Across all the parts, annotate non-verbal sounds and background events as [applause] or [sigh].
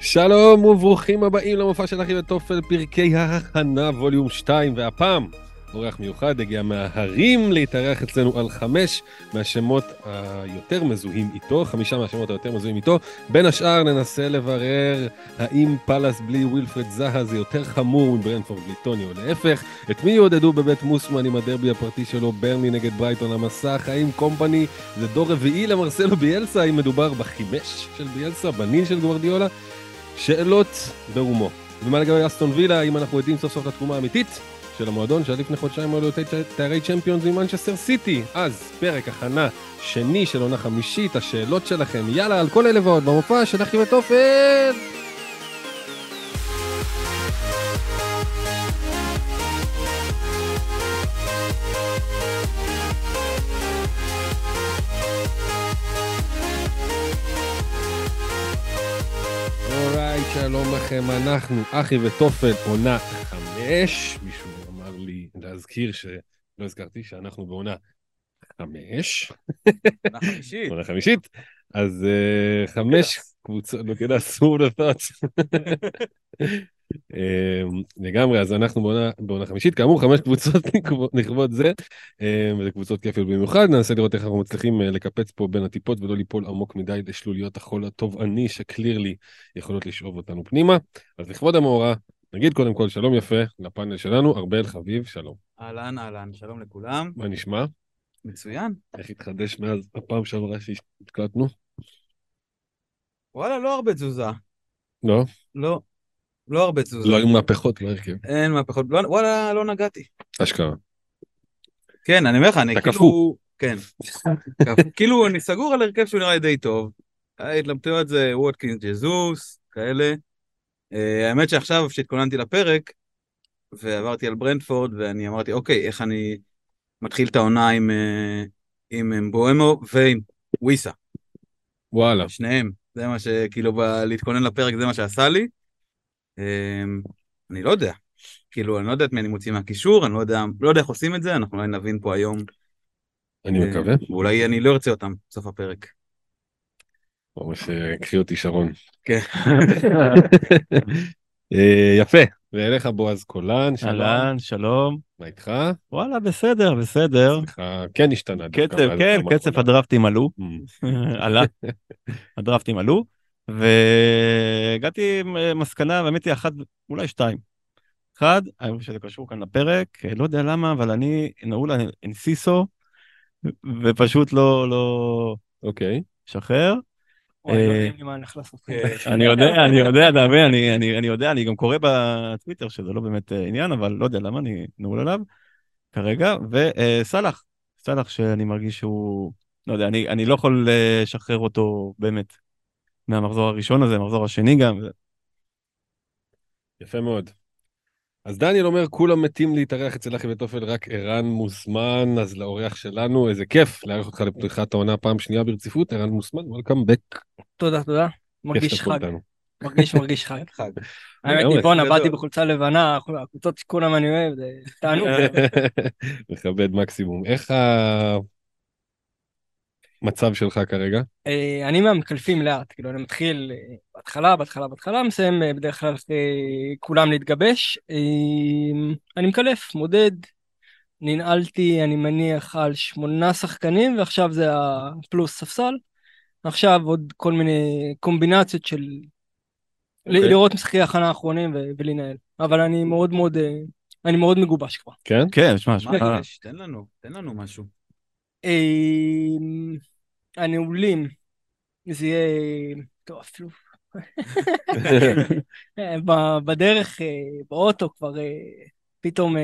שלום וברוכים הבאים למופע של אחי ותופל פרקי ההכנה volume 2 והפעם אורח מיוחד הגיע מההרים להתארח אצלנו על חמש מהשמות היותר מזוהים איתו, חמישה מהשמות היותר מזוהים איתו. בין השאר ננסה לברר האם פאלאס בלי ווילפרד זאהה זה יותר חמור מברנטפורד בלי טוני או להפך, את מי יעודדו בבית מוסמן עם הדרבי הפרטי שלו ברנלי נגד ברייטון המסך, האם קומפני זה דור רביעי למרסלו ביאלסה, האם מדובר בחימש של ביאלסה, בנין של גוורדיולה? שאלות ברומו. ומה לגבי אסטון וילה, האם אנחנו עדים סוף סוף לתקומה האמיתית של המועדון שעד לפני חודשיים היו לו תארי צ'מפיונס ממנצ'סטר סיטי. אז פרק הכנה שני של עונה חמישית, השאלות שלכם, יאללה, על כל אלה ועוד במופע של אחי ותופל! שלום לכם, אנחנו אחי ותופל, עונה חמש. מישהו אמר לי להזכיר שלא הזכרתי שאנחנו בעונה חמש. עונה חמישית. עונה חמישית. אז אה, חמש קבוצות, לא כדאי, אסור לתת. לגמרי, אז אנחנו בעונה, בעונה חמישית, כאמור חמש קבוצות [laughs] לכבוד זה, אה, וזה קבוצות כיפיות במיוחד, ננסה לראות איך אנחנו מצליחים אה, לקפץ פה בין הטיפות ולא ליפול עמוק מדי לשלוליות החול התובעני שקלירלי יכולות לשאוב אותנו פנימה. אז לכבוד המאורע, נגיד קודם כל שלום יפה לפאנל שלנו, ארבל חביב, שלום. אהלן, אהלן, שלום לכולם. מה נשמע? מצוין. איך התחדש מאז הפעם שעברה שהתקלטנו? וואלה, לא הרבה תזוזה. לא? לא, לא הרבה תזוזה. לא היו מהפכות בהרכב. אין מהפכות. לא- וואלה, לא נגעתי. אשכרה. כן, אני אומר לך, אני כאילו... קפוא. כן. כאילו, אני סגור על הרכב שהוא נראה לי די טוב. ההתלבטויות זה ווטקינס ג'זוס, כאלה. אה, האמת שעכשיו, כשהתכוננתי לפרק, ועברתי על ברנדפורד, ואני אמרתי, אוקיי, איך אני מתחיל את העונה עם, אה, עם אמבואמו ועם וויסה. וואלה. שניהם. זה מה שכאילו, להתכונן לפרק זה מה שעשה לי. אמ, אני לא יודע. כאילו, אני לא יודע את מי אני מוציא מהקישור, אני לא יודע, לא יודע איך עושים את זה, אנחנו אולי נבין פה היום. אני אה, מקווה. ואולי אני לא ארצה אותם בסוף הפרק. ממש אה, קחי אותי שרון. כן. [laughs] אה, יפה. ואליך בועז קולן, שלום. אהלן, שלום. מה איתך? וואלה, בסדר, בסדר. סליחה, כן השתנה. קצב, כן, קצב. הדרפטים עלו, Mm. [laughs] עלה, [laughs] הדרפטים עלו, והגעתי עם אה, מסקנה, באמת היא אחת, אולי שתיים. אחד, אני חושב שזה קשור כאן לפרק, אה, לא יודע למה, אבל אני נעול על אנסיסו, ופשוט לא, לא אוקיי. שחרר. לא אה, אני יודע, אני יודע, אתה מבין, אני, יודע, אני גם קורא בטוויטר שזה לא באמת עניין, אבל לא יודע למה אני נעול עליו כרגע, וסאלח, סאלח שאני מרגיש שהוא, לא יודע, אני, לא יכול לשחרר אותו באמת מהמחזור הראשון הזה, המחזור השני גם, יפה מאוד. אז דניאל אומר, כולם מתים להתארח אצל אחי ותופל, רק ערן מוזמן, אז לאורח שלנו, איזה כיף לארח אותך לפתיחת העונה פעם שנייה ברציפות, ערן מוזמן, וולקאם בק. תודה, תודה. מרגיש חג. מרגיש מרגיש חג. [laughs] האמת לגמרי, היא, בואנה, גדול. באתי בחולצה לבנה, הקבוצות שכולם אני אוהב, זה תענוג. [laughs] מכבד מקסימום. איך המצב שלך כרגע? אה, אני מהמקלפים לאט, כאילו אני מתחיל אה, בהתחלה, בהתחלה, בהתחלה, מסיים אה, בדרך כלל כולם להתגבש. אני מקלף, מודד, ננעלתי, אני מניח, על שמונה שחקנים, ועכשיו זה הפלוס ספסל. עכשיו עוד כל מיני קומבינציות של ל- אוקיי. לראות משחקי הכנה האחרונים ו- ולנהל. אבל אני מאוד מאוד, אני מאוד מגובש כבר. כן? כן, שמע, שמע? תן לנו, תן לנו משהו. אה, הנעולים, זה יהיה... טוב, אפילו... אה, בדרך, אה, באוטו כבר אה, פתאום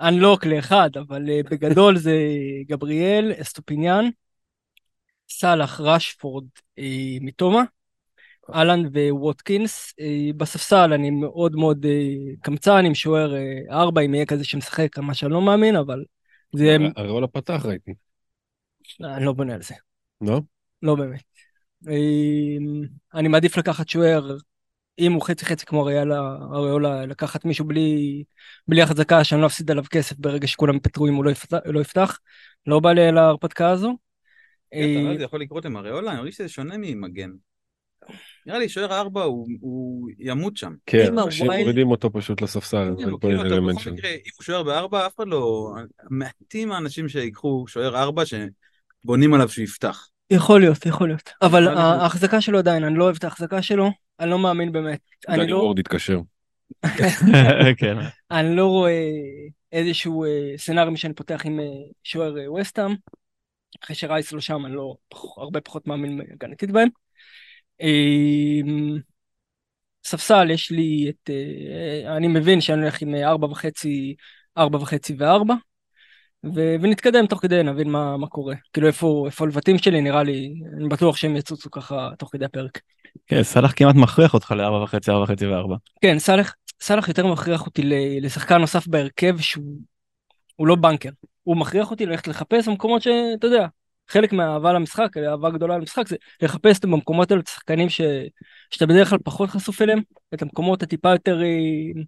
אנלוק לאחד, אבל אה, בגדול זה גבריאל, אסטופיניאן, סלאח, רשפורד, אה, מיטומה, האלנד, ווטקינס. אה, בספסל אני מאוד מאוד אה, קמצן עם שוער אה, ארבע, אם יהיה כזה שמשחק, מה שאני לא מאמין, אבל זה יהיה... אריולה פתח ראיתי. אני לא בונה על זה. לא? לא באמת. אמ, אני מעדיף לקחת שוער, אם הוא חצי חצי כמו אריאלה, אריולה, לקחת מישהו בלי, בלי החזקה שאני לא אפסיד עליו כסף ברגע שכולם יפטרו אם הוא לא יפתח. לא, יפתח. לא בא לי להרפתקה הזו. אה, זה יכול לקרות עם אריולה? אני מרגיש שזה שונה ממגן. נראה לי שוער הארבע הוא, הוא ימות שם. כן, אם אנשים הווילד- מורידים אותו פשוט לספסל, פה כאילו, בכל. מקרה, אם הוא שוער בארבע, אף אחד לא... מעטים האנשים שיקחו שוער ארבע שבונים עליו שהוא יפתח. יכול להיות, יכול להיות. אבל ההחזקה שלו עדיין, אני לא אוהב את ההחזקה שלו, אני לא מאמין באמת. אני דני לא, וורד התקשר. [laughs] כן. אני לא רואה איזשהו אה, סצנריום שאני פותח עם אה, שוער אה, וסטאם. אחרי שרייס לא שם, אני לא, הרבה פחות מאמין הגנתית בהם. אה, ספסל, יש לי את... אני מבין שאני הולך עם ארבע וחצי, ארבע וחצי וארבע. ו- ונתקדם תוך כדי, נבין מה, מה קורה. כאילו איפה, איפה הלבטים שלי, נראה לי, אני בטוח שהם יצוצו ככה תוך כדי הפרק. כן, סאלח כמעט מכריח אותך לארבע וחצי, ארבע וחצי וארבע. כן, סאלח, סאלח יותר מכריח אותי לשחקן נוסף בהרכב שהוא הוא לא בנקר. הוא מכריח אותי ללכת לחפש במקומות שאתה יודע, חלק מהאהבה למשחק, האהבה גדולה למשחק, זה לחפש את במקומות האלה את השחקנים ש... שאתה בדרך כלל פחות חשוף אליהם, את המקומות הטיפה יותר אה,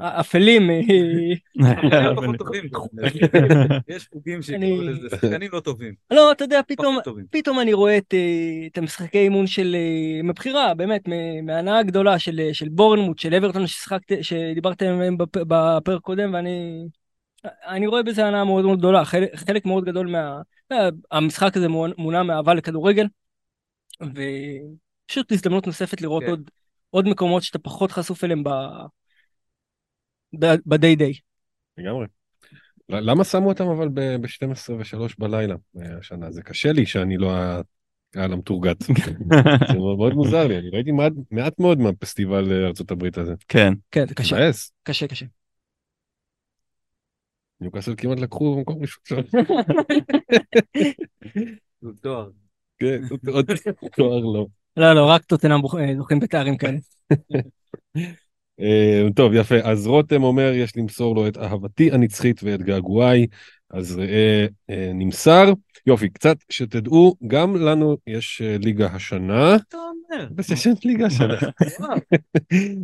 אפלים. אה, פחות טובים. [laughs] יש חוגים שיקראו לזה שחקנים לא טובים. לא, אתה יודע, פתאום, אני רואה את, אה, המשחקי אימון של, אה, מבחירה, באמת, מ- מההנאה הגדולה של, אה, של בורנמוט, של אברטון שדיברתם עליהם בפ- בפרק קודם, ואני אני רואה בזה הנאה מאוד מאוד גדולה. חלק, חלק מאוד גדול מה... אה, המשחק הזה מונע- מונע מאהבה לכדורגל, ופשוט הזדמנות נוספת לראות כן. עוד, עוד מקומות שאתה פחות חשוף אליהם ב... ב- ב-day day. לגמרי. למה שמו אותם אבל ב-12 ו-3 בלילה אה, השנה? זה קשה לי שאני לא הקהל המתורגת. [laughs] זה מאוד מוזר לי, אני ראיתי מעט- מעט מאוד מהפסטיבל אה, ארצות הברית הזה. כן. כן, זה קשה, מבאס. קשה, קשה. ניוקאסל כמעט לקחו מקום ראשון שם. [laughs] זה תואר. כן, עוד תואר לא. לא, לא, רק טוטנאם בוח- אה, זוכים בתארים כאלה. [laughs] אה, טוב, יפה. אז רותם אומר, יש למסור לו את אהבתי הנצחית ואת געגועיי. אז ראה אה, נמסר. יופי, קצת שתדעו, גם לנו יש אה, ליגה השנה. יש ליגה השנה.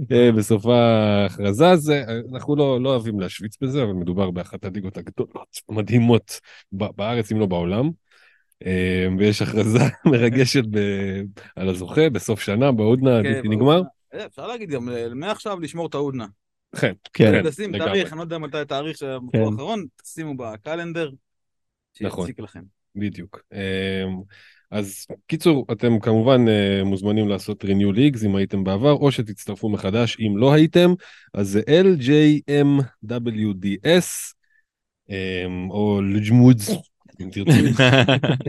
[laughs] בסוף ההכרזה הזה, אנחנו לא, לא אוהבים להשוויץ בזה, אבל מדובר באחת הליגות הגדולות, המדהימות בארץ, אם לא בעולם. ויש הכרזה [laughs] מרגשת על הזוכה בסוף שנה, בהודנה, כן, נגמר. אה, אפשר להגיד גם אה, מעכשיו לשמור את ההודנה. כן, כן. לשים. תאריך, אני לא יודע מתי התאריך של המקור כן. האחרון, תשימו בקלנדר. נכון. שיציק לכם. בדיוק. אמ, אז קיצור, אתם כמובן אה, מוזמנים לעשות renew leagues אם הייתם בעבר, או שתצטרפו מחדש אם לא הייתם, אז זה LJMWDS, אמ, או לג'מודס, אם תרצו.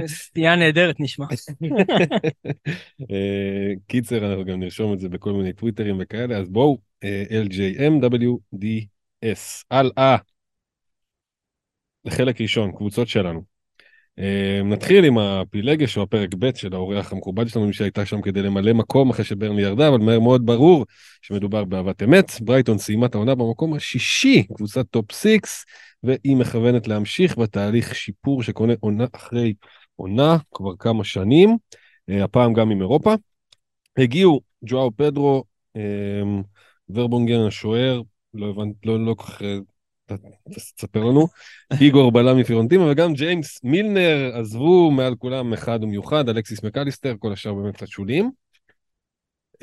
סטייה נהדרת נשמע. אה, קיצר, אנחנו גם נרשום את זה בכל מיני טוויטרים וכאלה, אז בואו, אה, LJMWDS, הלאה. לחלק ראשון, קבוצות שלנו. אה, נתחיל עם הפילגש או הפרק ב' של האורח המכובד שלנו, מי שהייתה שם כדי למלא מקום אחרי שברנלי ירדה, אבל מהר מאוד ברור שמדובר באהבת אמת. ברייטון סיימה את העונה במקום השישי, קבוצת top six, והיא מכוונת להמשיך בתהליך שיפור שקונה עונה אחרי עונה כבר כמה שנים, אה, הפעם גם עם אירופה. הגיעו ג'ואו פדרו, אה, ורבונגן השוער, לא הבנתי, לא, לא כל כך, אה, ת- תספר לנו, איגור בלם מפירונטימה וגם ג'יימס מילנר עזבו מעל כולם אחד ומיוחד, אלכסיס מקליסטר, כל השאר באמת קצת שוליים.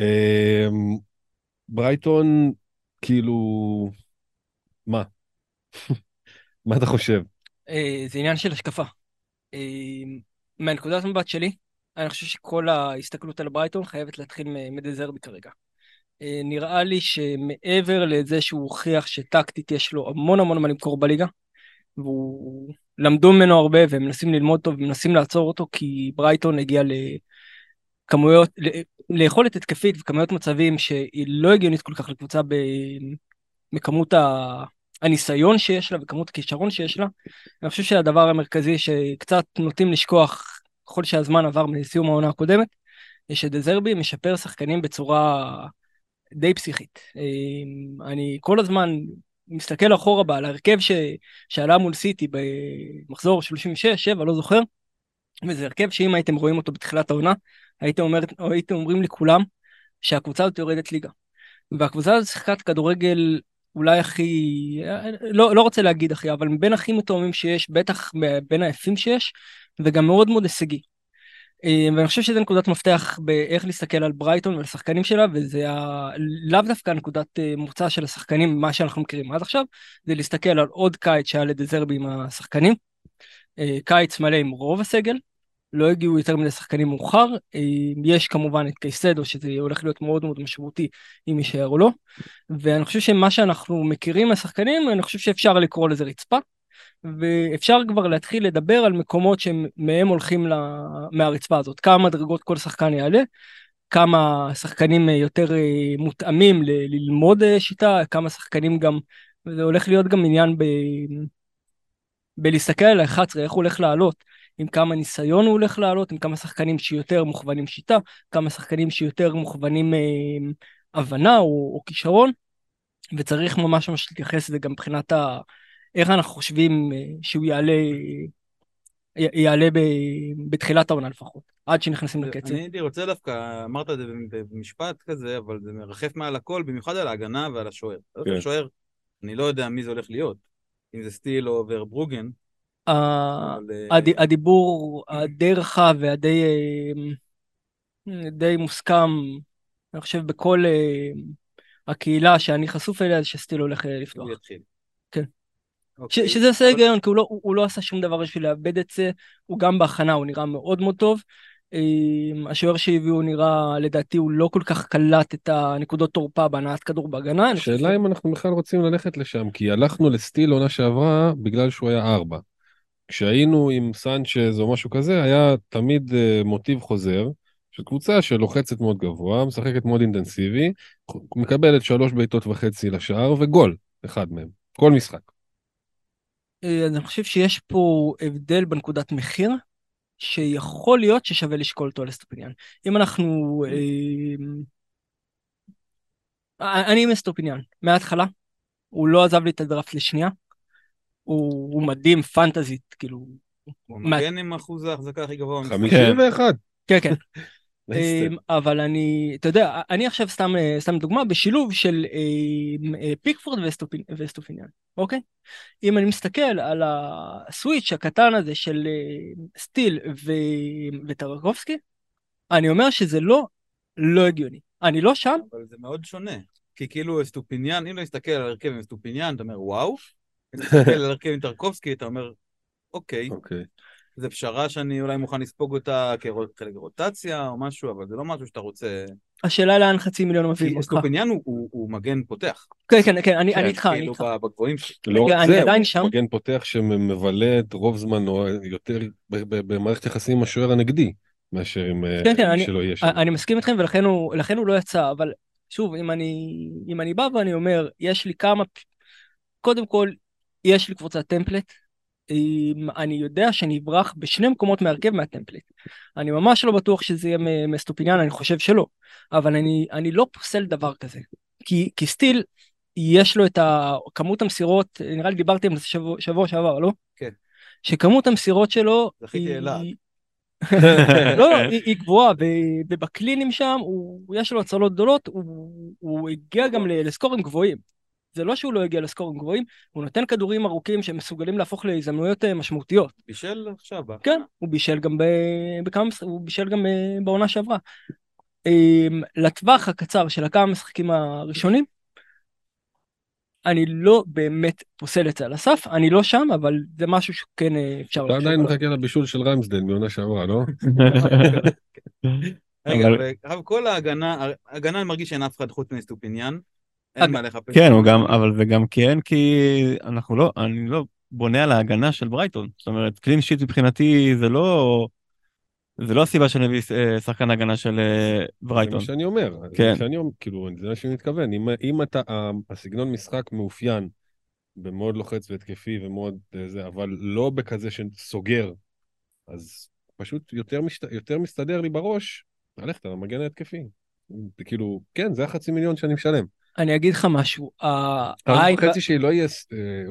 אה, ברייטון, כאילו, מה? [laughs] מה אתה חושב? אה, זה עניין של השקפה. אה, מהנקודת מבט שלי, אני חושב שכל ההסתכלות על ברייטון חייבת להתחיל מדזרבי כרגע. אה, נראה לי שמעבר לזה שהוא הוכיח שטקטית יש לו המון המון מה למכור בליגה, והוא למדו ממנו הרבה והם מנסים ללמוד אותו ומנסים לעצור אותו כי ברייטון הגיע לכמויות, ליכולת התקפית וכמויות מצבים שהיא לא הגיונית כל כך לקבוצה בכמות. הניסיון שיש לה וכמות הכישרון שיש לה. אני חושב שהדבר המרכזי שקצת נוטים לשכוח ככל שהזמן עבר מסיום העונה הקודמת, שדזרבי משפר שחקנים בצורה די פסיכית. אה, אני כל הזמן מסתכל אחורה על ההרכב ש... שעלה מול סיטי במחזור 36, 7, לא זוכר, וזה הרכב שאם הייתם רואים אותו בתחילת העונה, הייתם, אומר... הייתם אומרים לכולם שהקבוצה הזאת יורדת ליגה. והקבוצה הזאת שיחקת כדורגל אולי הכי, לא, לא רוצה להגיד הכי, אבל מבין הכי מתואמים שיש, בטח בין היפים שיש, וגם מאוד מאוד הישגי. אה, ואני חושב שזה נקודת מפתח באיך להסתכל על ברייטון ועל השחקנים שלה, וזה ה... לאו דווקא נקודת אה, מוצא של השחקנים, מה שאנחנו מכירים עד עכשיו, זה להסתכל על עוד קיץ שהיה לדזרבי עם השחקנים. אה, קיץ מלא עם רוב הסגל, לא הגיעו יותר מדי שחקנים מאוחר, יש כמובן את קייסדו שזה הולך להיות מאוד מאוד משמעותי אם יישאר או לא, ואני חושב שמה שאנחנו מכירים מהשחקנים, אני חושב שאפשר לקרוא לזה רצפה, ואפשר כבר להתחיל לדבר על מקומות שמהם הולכים לה... מהרצפה הזאת, כמה מדרגות כל שחקן יעלה, כמה שחקנים יותר אה, מותאמים ל... ללמוד אה, שיטה, כמה שחקנים גם, זה הולך להיות גם עניין ב... בלהסתכל על ה-11, איך הוא הולך לעלות, עם כמה ניסיון הוא הולך לעלות, עם כמה שחקנים שיותר מוכוונים שיטה, כמה שחקנים שיותר מוכוונים אה, הבנה או, או כישרון, וצריך ממש ממש להתייחס לזה גם מבחינת ה... איך אנחנו חושבים אה, שהוא יעלה, יעלה ב, בתחילת העונה לפחות, עד שנכנסים לקצב. אני הייתי רוצה דווקא, אמרת את זה במשפט כזה, אבל זה מרחף מעל הכל, במיוחד על ההגנה ועל השוער. כן. השוער, אני לא יודע מי זה הולך להיות, אם זה סטיל או ורברוגן. אה, הדיבור הדי רחב והדי אה, די מוסכם, אני חושב בכל הקהילה שאני חשוף אליה, זה שסטיל הולך לפתוח. הוא יתחיל. כן. אוקיי. שזה עושה היגיון, כי הוא לא, הוא, הוא לא עשה שום דבר בשביל לאבד את זה, הוא גם בהכנה, הוא נראה מאוד מאוד טוב. אמ, השוער שהביאו נראה, לדעתי הוא לא כל כך קלט את הנקודות תורפה בהנעת כדור בהגנה. השאלה אם אנחנו בכלל רוצים ללכת לשם, כי הלכנו לסטיל עונה שעברה בגלל שהוא היה ארבע. כשהיינו עם סנצ'ז או משהו כזה, היה תמיד uh, מוטיב חוזר של קבוצה שלוחצת מאוד גבוה, משחקת מאוד אינטנסיבי, מקבלת שלוש בעיטות וחצי לשער וגול, אחד מהם, כל משחק. אה, אני חושב שיש פה הבדל בנקודת מחיר, שיכול להיות ששווה לשקול אותו על אסטופיניאן. אם אנחנו... אה, אני עם אסטופיניאן, מההתחלה. הוא לא עזב לי את הדראפט לשנייה. הוא, הוא מדהים פנטזית, כאילו... הוא מגן עם אחוז ההחזקה הכי גבוה. 51. כן, כן. אמ, אבל אני, אתה יודע, אני עכשיו סתם, אה, סתם דוגמה בשילוב של אמ, אה, פיקפורד ואסטופיניאן, אוקיי? אם אני מסתכל על ה switch הקטן הזה של אה, סטיל וטרקובסקי, אני אומר שזה לא, לא הגיוני. אני לא שם. אבל זה מאוד שונה. כי כאילו אסטופיניאן, אם לא נסתכל על הרכב עם אסטופיניאן, אתה אומר וואו, אם נסתכל על הרכב עם טרקובסקי, אתה אומר אוקיי. אוקיי. זו פשרה שאני אולי מוכן לספוג אותה כחלק רוטציה או משהו, אבל זה לא משהו שאתה רוצה... השאלה לאן חצי מיליון מביאים אותך. כי אסטופיניאן הוא, הוא, מגן פותח. כן, כן, כן, אני, כן, אני איתך, אני איתך. כאילו בגבוהים שלי. לא רק זה, הוא מגן פותח שמבלה את רוב זמנו יותר במערכת יחסים עם השוער הנגדי, מאשר עם כן, כן, מי שלא יהיה שם. אני מסכים איתכם ולכן הוא, הוא לא יצא, אבל שוב, אם אני, אם אני בא ואני אומר, יש לי כמה... קודם כל, יש לי קבוצת טמפלט, אני יודע שאני אברח בשני מקומות מהרכב מהטמפלט. אני ממש לא בטוח שזה יהיה מסטופיניאן, אני חושב שלא. אבל אני, אני לא פוסל דבר כזה. כי, כי סטיל, יש לו את כמות המסירות, נראה לי דיברתי על זה שבוע, שבוע שעבר, לא? כן. שכמות המסירות שלו... זכיתי אליו. [laughs] לא, לא, [laughs] היא, היא גבוהה, ובקלינים שם, הוא, יש לו הצלות גדולות, הוא, הוא הגיע גם לסקורים גבוהים. זה לא שהוא לא הגיע לסקורים גבוהים, הוא נותן כדורים ארוכים שמסוגלים להפוך להזדמנויות אה, משמעותיות. בישל עכשיו. כן, הוא בישל גם בכמה משחקים, הוא בישל גם אה, בעונה שעברה. אמ, לטווח הקצר של הכמה משחקים הראשונים, אני לא באמת פוסל את זה על הסף, אני לא שם, אבל זה משהו שכן אה, אפשר... אתה עדיין מחכה לבישול של ריימסדל מעונה שעברה, לא? [laughs] [laughs] רגע, כל ההגנה, ההגנה אני מרגיש שאין אף אחד חוץ מסטופיניאן. אין מה לחפש. כן, הוא גם, אבל וגם כן, כי אנחנו לא, אני לא בונה על ההגנה של ברייטון. זאת אומרת, קלין שיט מבחינתי זה לא... זה לא הסיבה שאני מביא אה, שחקן הגנה של אה, ברייטון. זה מה שאני אומר. כן. שאני אומר, כאילו, זה מה שאני מתכוון. אם, אם אתה, הסגנון משחק מאופיין במאוד לוחץ והתקפי ומאוד אה, זה, אבל לא בכזה שסוגר, אז פשוט יותר, משת, יותר מסתדר לי בראש ללכת על המגן ההתקפי. כאילו, כן, זה החצי מיליון שאני משלם. אני אגיד לך משהו. אני חצי שלא יהיה,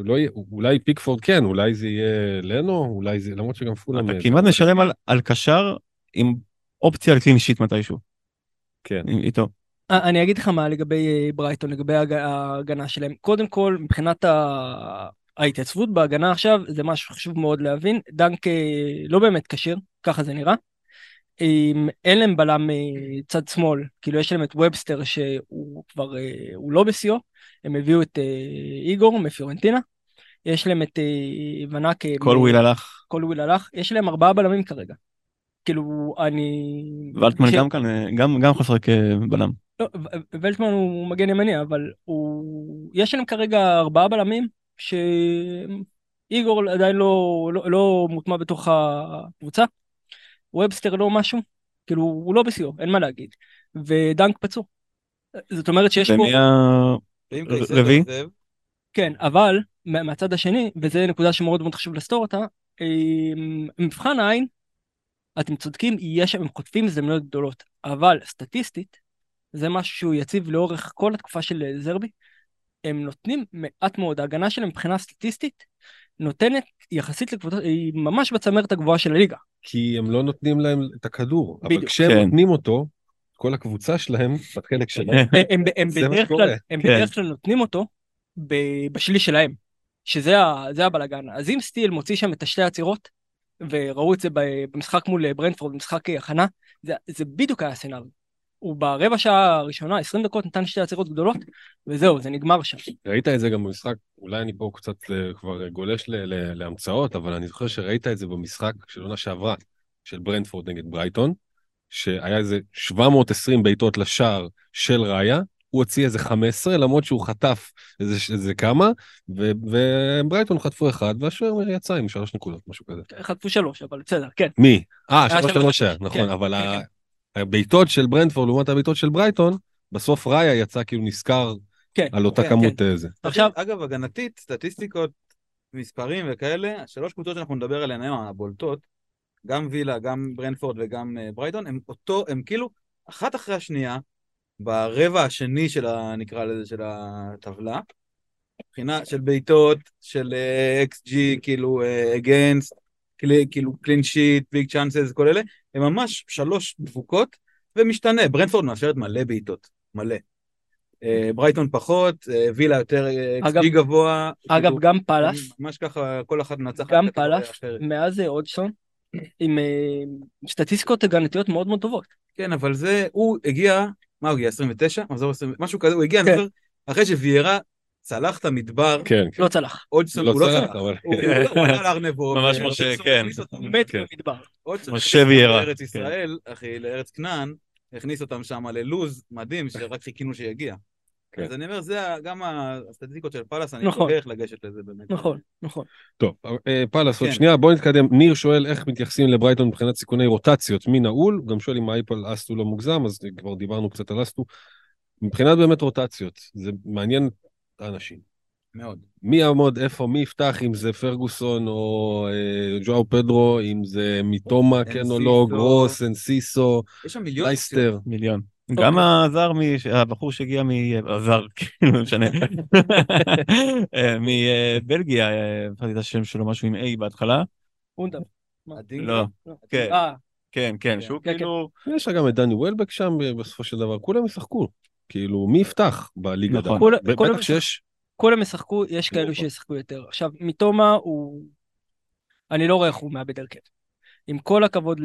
לא יהיה, אולי פיקפורד כן, אולי זה יהיה לנו, אולי זה, למרות שגם פולאם... אתה כמעט משלם על, על קשר עם אופציה לקלין שיט מתישהו. כן. איתו. אני אגיד לך מה לגבי אה, ברייטון, לגבי ההגנה שלהם. קודם כל, מבחינת ההתייצבות בהגנה עכשיו, זה משהו חשוב מאוד להבין. דנק לא באמת כשיר, ככה זה נראה. עם- אין להם בלם אה, צד שמאל, כאילו יש להם את ובסטר שהוא כבר, אה, הוא לא בשיאו, הם הביאו את אה, איגור מפיורנטינה, יש להם את ואן הקה, אה, קולוויל הלך. קולוויל הלך, יש להם ארבעה בלמים כרגע. כאילו, אני... ולטמן ש- גם כאן, גם גם יכול לשחק אה, בלם. לא, ולטמן הוא מגן ימני, אבל הוא... יש להם כרגע ארבעה בלמים, שאיגור עדיין לא, לא, לא מוטמע בתוך הקבוצה. ובסטר לא משהו, כאילו, הוא לא בשיאו, אין מה להגיד. ודנק פצוע. זאת אומרת שיש פה... רביעי? כן, אבל מה- מהצד השני, וזו נקודה שמאוד מאוד חשוב לסתור אותה, אמ, מבחן העין, אתם צודקים, יש שם, הם חוטפים הזדמנויות גדולות, אבל סטטיסטית, זה משהו שהוא יציב לאורך כל התקופה של זרבי, הם נותנים מעט מאוד, ההגנה שלהם מבחינה סטטיסטית נותנת יחסית לקבוצות, היא ממש בצמרת הגבוהה של הליגה. כי הם לא נותנים להם את הכדור. אבל בדיוק. כשהם כן. נותנים אותו, כל הקבוצה שלהם, בחלק שלהם, הם, הם, הם, זה מה בדרך שקורה. כלל, הם כן. בדרך כלל נותנים אותו ב- בשליש שלהם, שזה הבלאגן. אז אם סטיל מוציא שם את השתי עצירות, וראו את זה ב- במשחק מול ברנדפורד, במשחק הכנה, זה, זה בדיוק היה הסצנריו. הוא ברבע שעה הראשונה, 20 דקות, נתן שתי עצירות גדולות, וזהו, זה נגמר שם. ראית את זה גם במשחק, אולי אני פה קצת אה, כבר גולש ל- ל- להמצאות, אבל אני זוכר שראית את זה במשחק של עונה שעברה, של ברנדפורד נגד ברייטון, שהיה איזה 720 בעיטות לשער של ראיה, הוא הוציא איזה 15, למרות שהוא חטף איזה, איזה כמה, ו- וברייטון חטפו אחד, והשוער יצא עם שלוש נקודות, משהו כזה. חטפו שלוש, אבל בסדר, כן. מי? אה, היה שלוש שלוש. שלוש היה, נכון, כן, אבל כן, ה- כן. הבעיטות של ברנטפורד לעומת הבעיטות של ברייטון, בסוף ראיה יצא כאילו נזכר כן, על אותה כן, כמות אה, זה. עכשיו, אגב, הגנתית, סטטיסטיקות, מספרים וכאלה, השלוש קבוצות שאנחנו נדבר עליהן היום, הבולטות, גם וילה, גם ברנטפורד וגם אה, ברייטון, הם אותו, הם כאילו, אחת אחרי השנייה, ברבע השני של ה... נקרא לזה, של הטבלה, מבחינה של בעיטות, של xG, כאילו against, כאילו clean sheet, big chances, כל אלה, הם ממש שלוש דפוקות, ומשתנה, ברנטפורד מאפשרת מלא בעיטות, מלא. אה, ברייטון פחות, אה, וילה יותר x אגב- G גבוה. אגב, גם פאלאס, ממש ככה, כל אחת מנצחת. גם פאלאס, אחרת. מאז אה, הודג'סון, עם אה, סטטיסטיקות הגנתיות מאוד מאוד טובות. כן, אבל זה, הוא הגיע, מה הוא הגיע, 29? מחזור 20, משהו כזה, הוא הגיע, כן. אני זוכר, אחרי שוויירה צלח את המדבר, כן, לא צלח. הודג'סון, לא הוא לא צלח, צלח, אבל- הוא עלה להר נבו, ממש ו- משה, כן. מת כן. במדבר. הכניס אותם ויירה, לארץ כן. ישראל, אחי, לארץ כנען, הכניס אותם שם ללוז מדהים, שרק חיכינו שיגיע. כן. אז אני אומר, זה גם הסטטיסטיקות של פאלאס, אני נכון. בדרך לגשת לזה באמת. נכון, נכון. טוב, אה, פאלאס, עוד כן. שנייה, בוא נתקדם. ניר שואל איך מתייחסים לברייטון מבחינת סיכוני רוטציות, מי נעול? הוא גם שואל אם האייפ על אסטו לא מוגזם, אז כבר דיברנו קצת על אסטו. מבחינת באמת רוטציות, זה מעניין את האנשים. מאוד. מי יעמוד איפה, מי יפתח, אם זה פרגוסון או אה, ג'ואו פדרו, אם זה מיטומה, כן או לא. גרוס, אנסיסו. לייסטר. מיליון. גם הזר, הבחור שהגיע מ... הזר, כאילו, לא משנה. אה, מבלגיה, אה, הבנתי את השם שלו, משהו עם A בהתחלה. הדינגה? לא, כן. אה, כן, כן, כן, שהוא כן, כאילו... יש לך גם את דני וולבק שם בסופו של דבר, כולם ישחקו. כאילו, מי יפתח בליגה? נכון. כולם בטח שיש... כולם ישחקו, יש כאלו שישחקו יותר. עכשיו, מתומה הוא... אני לא רואה איך הוא מאבד הרכב. עם כל הכבוד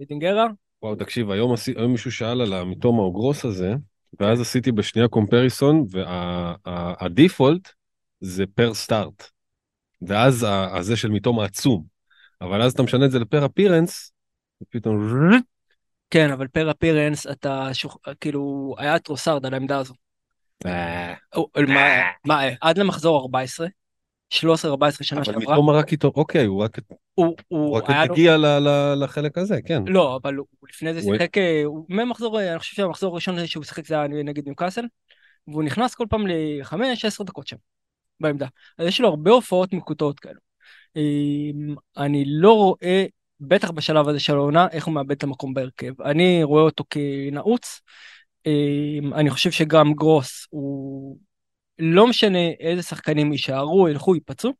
לדינגרה, וואו, תקשיב, היום, עשי, היום מישהו שאל על המיטומה או גרוס הזה, ואז עשיתי בשנייה קומפריסון, והדיפולט זה פר סטארט. ואז הזה של מיטומה עצום. אבל אז אתה משנה את זה לפר אפירנס, ופתאום... כן, אבל פר אפירנס אתה שוכ... כאילו, היה טרוסארד על העמדה הזו. אה, הוא- מה, עד למחזור 14, 13-14 שנה אבל שעברה, מיטומה רק איתו, אוקיי, הוא רק, הוא, הוא רק. הגיע לחלק הזה, כן. לא, אבל הוא לפני זה שיחק, אה, ממחזור, אה, אני חושב שהמחזור הראשון שהוא שיחק זה היה נגד ניוקאסל, והוא נכנס כל פעם לחמש, עשר דקות שם, בעמדה. אז יש לו הרבה הופעות מקוטעות כאלו. אה, אני לא רואה, בטח בשלב הזה של העונה, איך הוא מאבד את המקום בהרכב. אני רואה אותו כנעוץ. אה, אני חושב שגם גרוס הוא... לא משנה איזה שחקנים יישארו, ילכו, ייפצעו.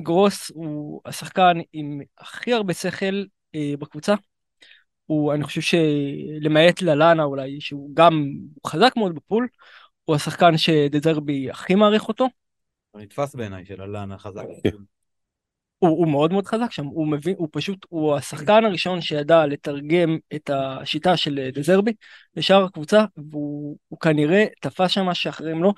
גרוס הוא השחקן עם הכי הרבה שכל אה, בקבוצה. הוא, אני חושב שלמעט ללאנה אולי, שהוא גם חזק מאוד בפול, הוא השחקן שדזרבי הכי מעריך אותו. הוא נתפס בעיניי של אלן החזק. הוא, הוא מאוד מאוד חזק שם, הוא מבין, הוא פשוט, הוא השחקן הראשון שידע לתרגם את השיטה של אה, דזרבי לשאר הקבוצה, והוא כנראה תפס שם מה שאחרים לא,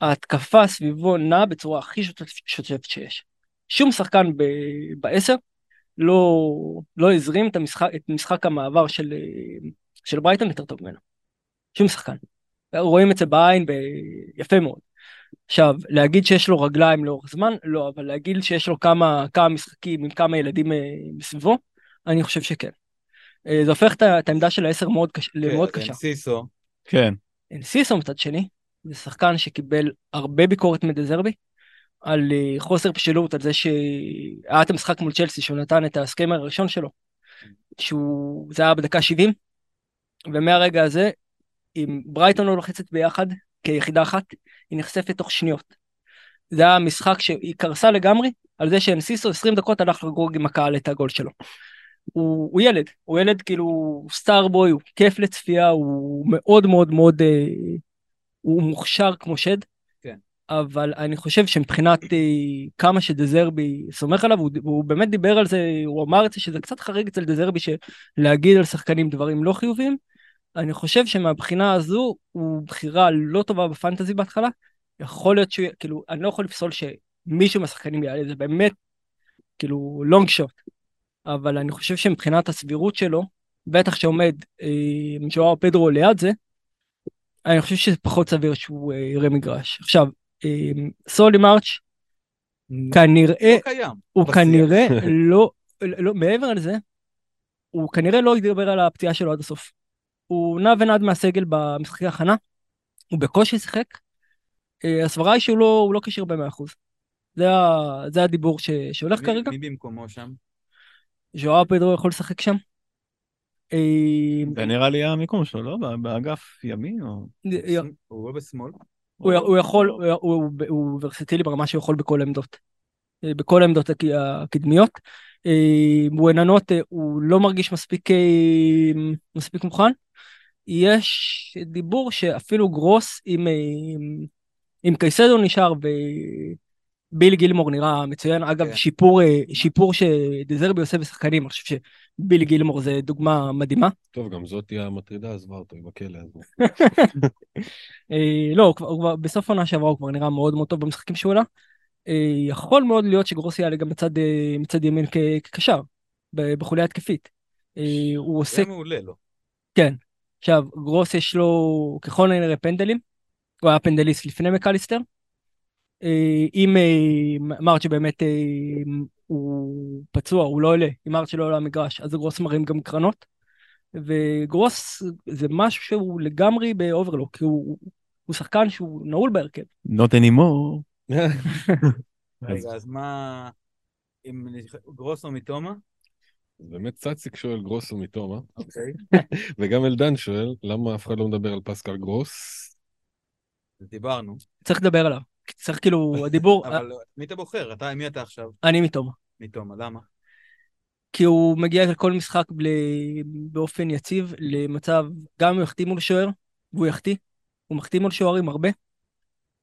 ההתקפה סביבו נעה בצורה הכי שוטפת שיש. שום שחקן ב- בעשר לא, לא הזרים את המשחק, את משחק המעבר של, אה, של ברייטון יותר טוב ממנו. שום שחקן. רואים את זה בעין יפה מאוד. עכשיו, להגיד שיש לו רגליים לאורך זמן, לא, אבל להגיד שיש לו כמה, כמה משחקים עם כמה ילדים אה, מסביבו, אני חושב שכן. אה, זה הופך את העמדה של העשר מאוד, קש, כן, למאוד קשה. אנסיסו. כן. אנסיסו מצד שני, זה שחקן שקיבל הרבה ביקורת מדזרבי, על אה, חוסר בשלות, על זה שהיה את המשחק מול צ'לסי, שהוא נתן את ההסכם הראשון שלו, שהוא, זה היה בדקה 70, ומהרגע הזה, אם ברייטון לא לוחצת ביחד, כיחידה אחת, היא נחשפת תוך שניות. זה היה משחק שהיא קרסה לגמרי על זה שאנסיסו 20 דקות הלך לגרוג עם הקהל את הגול שלו. הוא, הוא ילד, הוא ילד כאילו סטארבוי, הוא כיף לצפייה, הוא מאוד מאוד מאוד, אה, הוא מוכשר כמו שד. כן. אבל אני חושב שמבחינת אה, כמה שדזרבי סומך עליו, הוא, הוא באמת דיבר על זה, הוא אמר את זה שזה קצת חריג אצל דזרבי שלהגיד על שחקנים דברים לא חיובים. אני חושב שמבחינה הזו הוא בחירה לא טובה בפנטזי בהתחלה. יכול להיות שהוא, כאילו, אני לא יכול לפסול שמישהו מהשחקנים יעלה, זה באמת, כאילו, לונג שוט. אבל אני חושב שמבחינת הסבירות שלו, בטח שעומד אה, פדרו ליד זה, אני חושב שזה פחות סביר שהוא אה, יראה מגרש. עכשיו, אה, סולי מרץ', כנראה, [laughs] לא. הוא. כנראה לא, לא, מעבר לזה, הוא כנראה לא ידבר על הפציעה שלו עד הסוף. הוא נע ונד מהסגל במשחקי הכנה, הוא בקושי שיחק, אה, הסברה היא שהוא לא, הוא לא כשיר ב-100%. זה, זה הדיבור ש, שהולך מי- כרגע. מי במקומו שם? ז'ואר פדרו יכול לשחק שם. אה, זה נראה לי המיקום שלו, לא? באגף ימין או... הוא לא בשמאל? הוא, הוא יכול, הוא, הוא, הוא ורסטילי ברמה שהוא יכול בכל העמדות. אה, בכל העמדות הק- הקדמיות. אה, ווננות הוא לא מרגיש מספיק, מספיק מוכן. יש דיבור שאפילו גרוס עם, אה, עם קייסדו נשאר וביל גילמור נראה מצוין. אגב, כן. שיפור, אה, שיפור שדזרבי עושה בשחקנים, אני חושב שביל גילמור זה דוגמה מדהימה. טוב, גם זאת תהיה המטרידה, עזבה אותו, היא בכלא. אז... [laughs] אה, לא, הוא כבר, הוא כבר, בסוף העונה שעברה הוא כבר נראה מאוד מאוד טוב במשחקים שהוא עלה. אה, יכול מאוד להיות שגרוס יעלה גם מצד, מצד ימין כקשר, בחוליה התקפית. הוא עושה, זה מעולה לו. כן. עכשיו, גרוס יש לו ככל הנראה פנדלים, הוא היה פנדליסט לפני מקליסטר. אה, אם אה, מרצ'ה באמת אה, הוא פצוע, הוא לא עולה, אם מרץ' לא עולה למגרש, אז גרוס מרים גם קרנות. וגרוס זה משהו שהוא לגמרי ב overlook, כי הוא, הוא שחקן שהוא נעול בהרכב. Not anymore. [laughs] אז מה... אם גרוסו מתומה? אז באמת צציק שואל גרוסו מתומה, אוקיי. [laughs] וגם אלדן שואל, למה אף אחד לא מדבר על פסקל גרוס? דיברנו. צריך לדבר עליו. צריך כאילו, [laughs] הדיבור, אבל מי אתה בוחר? אתה, מי אתה עכשיו? אני מתומה. מתומה, למה? כי הוא מגיע לכל משחק בל- באופן יציב למצב, גם אם הוא יחטיא מול שוער, והוא יחטיא, הוא מחטיא מול שוערים הרבה.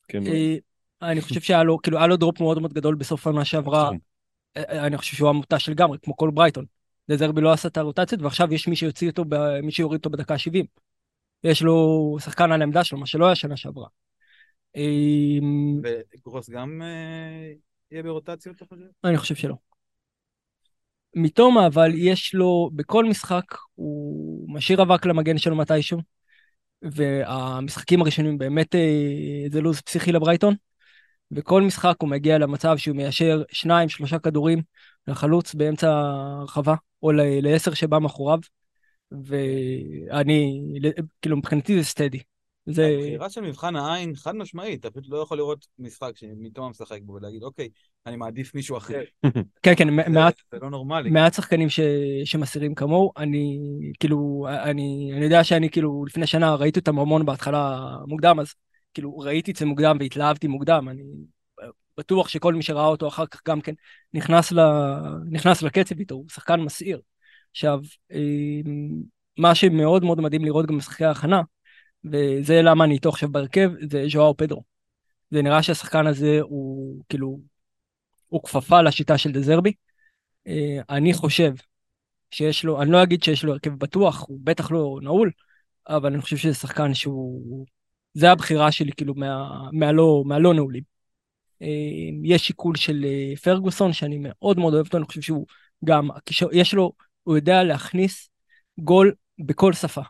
כן, אה, אני חושב שהיה לו, כאילו, היה לו דרופ מאוד מאוד גדול בסוף העונה שעברה. נכון. אה, אני חושב שהוא המותש לגמרי, כמו כל ברייטון. דזרבי לא עשה את הרוטציות, ועכשיו יש מי שיוציא אותו, ב- מי שיוריד אותו בדקה ה-70. יש לו שחקן על העמדה שלו, מה שלא היה שנה שעברה. אה, וגרוס גם אה, יהיה ברוטציות, אתה חושב? אני חושב שלא. מתומה, אבל יש לו, בכל משחק, הוא משאיר אבק למגן שלו מתישהו, והמשחקים הראשונים באמת אה, זה לו"ז פסיכי לברייטון. בכל משחק הוא מגיע למצב שהוא מיישר שניים, שלושה כדורים לחלוץ באמצע הרחבה, או ל- לעשר שבא מאחוריו, ואני, כאילו מבחינתי זה סטדי. זה... הבחירה של מבחן העין חד משמעית, אתה פשוט לא יכול לראות משחק שמתומה משחק בו ולהגיד, אוקיי, אני מעדיף מישהו אחר. כן, [laughs] כן, זה- מעט, זה לא נורמלי. מעט שחקנים ש... שמסירים כמוהו, אני כאילו, אני, אני יודע שאני כאילו לפני שנה ראיתי אותם המון בהתחלה מוקדם, אז כאילו ראיתי את זה מוקדם והתלהבתי מוקדם, אני בטוח שכל מי שראה אותו אחר כך גם כן נכנס, ל... נכנס לקצב איתו, הוא שחקן מסעיר. עכשיו, אה, מה שמאוד מאוד מדהים לראות גם במשחקי ההכנה, וזה למה אני איתו עכשיו בהרכב, זה ז'ואר פדרו. זה נראה שהשחקן הזה הוא כאילו, הוא כפפה לשיטה של דזרבי. אה, אני חושב שיש לו, אני לא אגיד שיש לו הרכב בטוח, הוא בטח לא נעול, אבל אני חושב שזה שחקן שהוא... זה הבחירה שלי כאילו מה, מהלא, מהלא נעולים. אה, יש שיקול של אה, פרגוסון שאני מאוד מאוד אוהב אותו, אני חושב שהוא גם, יש לו, הוא יודע להכניס גול בכל שפה.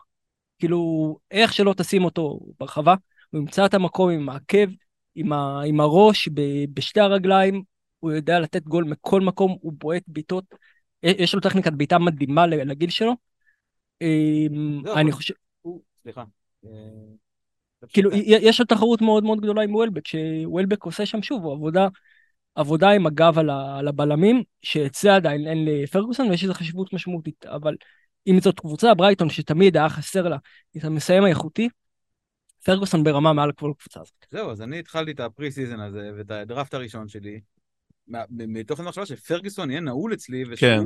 כאילו, איך שלא תשים אותו ברחבה, הוא ימצא את המקום עם העקב, עם, ה, עם הראש, ב, בשתי הרגליים, הוא יודע לתת גול מכל מקום, הוא בועט בעיטות, יש לו טכניקת בעיטה מדהימה לגיל שלו. אמ, אני חושב... סליחה. כאילו, יש לו תחרות מאוד מאוד גדולה עם וולבק, שוולבק עושה שם שוב עבודה, עבודה עם הגב על הבלמים, שאת זה עדיין אין לפרגוסון, ויש לזה חשיבות משמעותית. אבל אם זאת קבוצה, ברייטון, שתמיד היה חסר לה את המסיים האיכותי, פרגוסון ברמה מעל כל הקבוצה הזאת. זהו, אז אני התחלתי את ה pre-season הזה ואת הדראפט הראשון שלי, מתוך המחשבה שפרגוסון יהיה נעול אצלי, ושהוא, כן.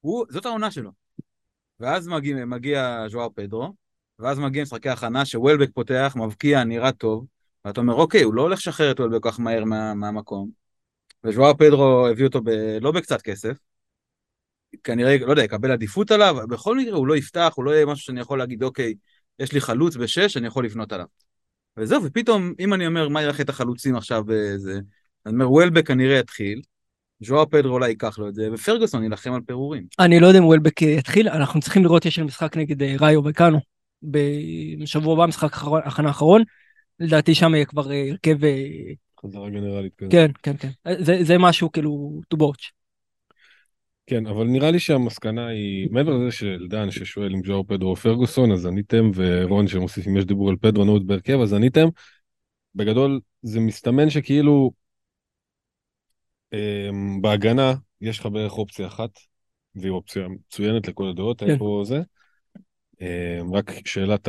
הוא, זאת העונה שלו. ואז מגיע, מגיע ז'ואאו פדרו, ואז מגיע משחקי הכנה שוולבק פותח, מבקיע, נראה טוב, ואתה אומר, אוקיי, הוא לא הולך לשחרר את וולבק כל כך מהר מה, מהמקום. וז'ואאו פדרו הביאו אותו ב, לא בקצת כסף, כנראה, לא יודע, יקבל עדיפות עליו, בכל מקרה הוא לא יפתח, הוא לא יהיה משהו שאני יכול להגיד, אוקיי, יש לי חלוץ בשש, אני יכול לפנות עליו. וזהו, ופתאום, אם אני אומר, מה יראה את החלוצים עכשיו בזה, אני אומר, וולבק כנראה יתחיל, ז'ואר פדרו אולי ייקח לו את זה, ופרגוסון יילחם על פירורים. אני לא יודע אם וולבק יתחיל, אנחנו צריכים לראות, יש משחק נגד אה, ראיו וקאנו, בשבוע הבא, משחק הכנה אחרון, לדעתי שם יהיה כבר אה, הרכב... אה, חזרה גנרלית כזה. כן, כן, כן. זה, זה משהו כאילו to watch. כן, אבל נראה לי שהמסקנה היא, מעבר לזה של דן ששואל אם ג'ואר פדרו או פרגוסון, אז עניתם, ורון שמוסיף אם יש דיבור על פדרו נעוד בהרכב, אז עניתם. בגדול, זה מסתמן שכאילו אמ, בהגנה יש לך בערך אופציה אחת, והיא אופציה מצוינת לכל הדעות, כן. איפה זה. אמ, רק שאלת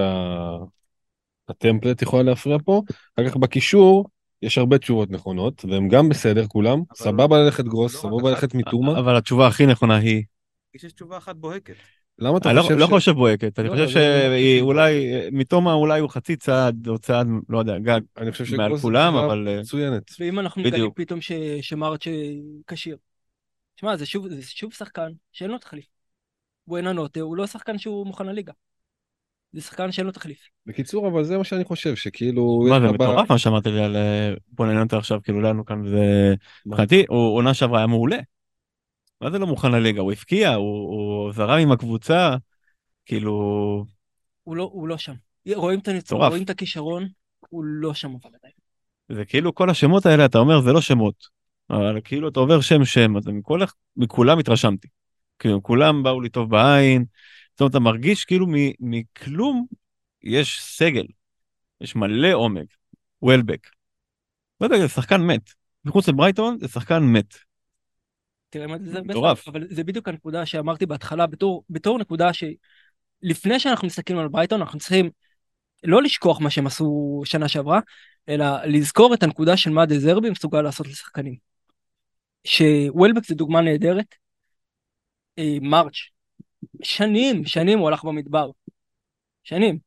הטמפלט יכולה להפריע פה. אחר כך בקישור, יש הרבה תשובות נכונות, והם גם בסדר כולם, סבבה ללכת גרוס, לא סבבה ללכת מתומה. אבל התשובה הכי נכונה היא... יש תשובה אחת בוהקת. למה אתה לא- חושב ש... אני לא חושב בוהקת, אני לא, חושב שהיא אולי, מתומה אולי הוא חצי צעד או צעד, לא יודע, גג מעל כולם, אבל... אה, מצוינת. ואם אנחנו מגלים פתאום שמרצ' כשיר. שמע, זה שוב שחקן שאין לו תחליף. בואננוטה הוא לא שחקן שהוא מוכן לליגה. זה שחקן שאין לו תחליף. בקיצור, אבל זה מה שאני חושב, שכאילו... מה זה מטורף מה שאמרת לי על אה, בואננוטה עכשיו, כאילו לנו כאן זה... מבחינתי, הוא עונה שעברה היה מעולה. מה זה לא מוכן לליגה? הוא הפקיע, הוא, זרם עם הקבוצה, כאילו... הוא לא, הוא לא שם. רואים את הניצור, רואים את הכישרון, הוא לא שם אבל עדיין. זה כאילו כל השמות האלה, אתה אומר, זה לא שמות. אבל כאילו אתה עובר שם שם, אז מכולם התרשמתי. כאילו, כולם באו לי טוב בעין. זאת אומרת, אתה מרגיש כאילו מכלום יש סגל. יש מלא עומק. וולבק. לא יודע, זה שחקן מת. מחוץ לברייטון זה שחקן מת. תראה מה זה מטורף. אבל זה בדיוק הנקודה שאמרתי בהתחלה, בתור, בתור נקודה שלפני שאנחנו מסתכלים על ברייטון, אנחנו צריכים לא לשכוח מה שהם עשו שנה שעברה, אלא לזכור את הנקודה של מה דזרבי מסוגל לעשות לשחקנים. שוולבק זה דוגמה נהדרת. אה, מרץ', שנים, שנים הוא הלך במדבר. שנים.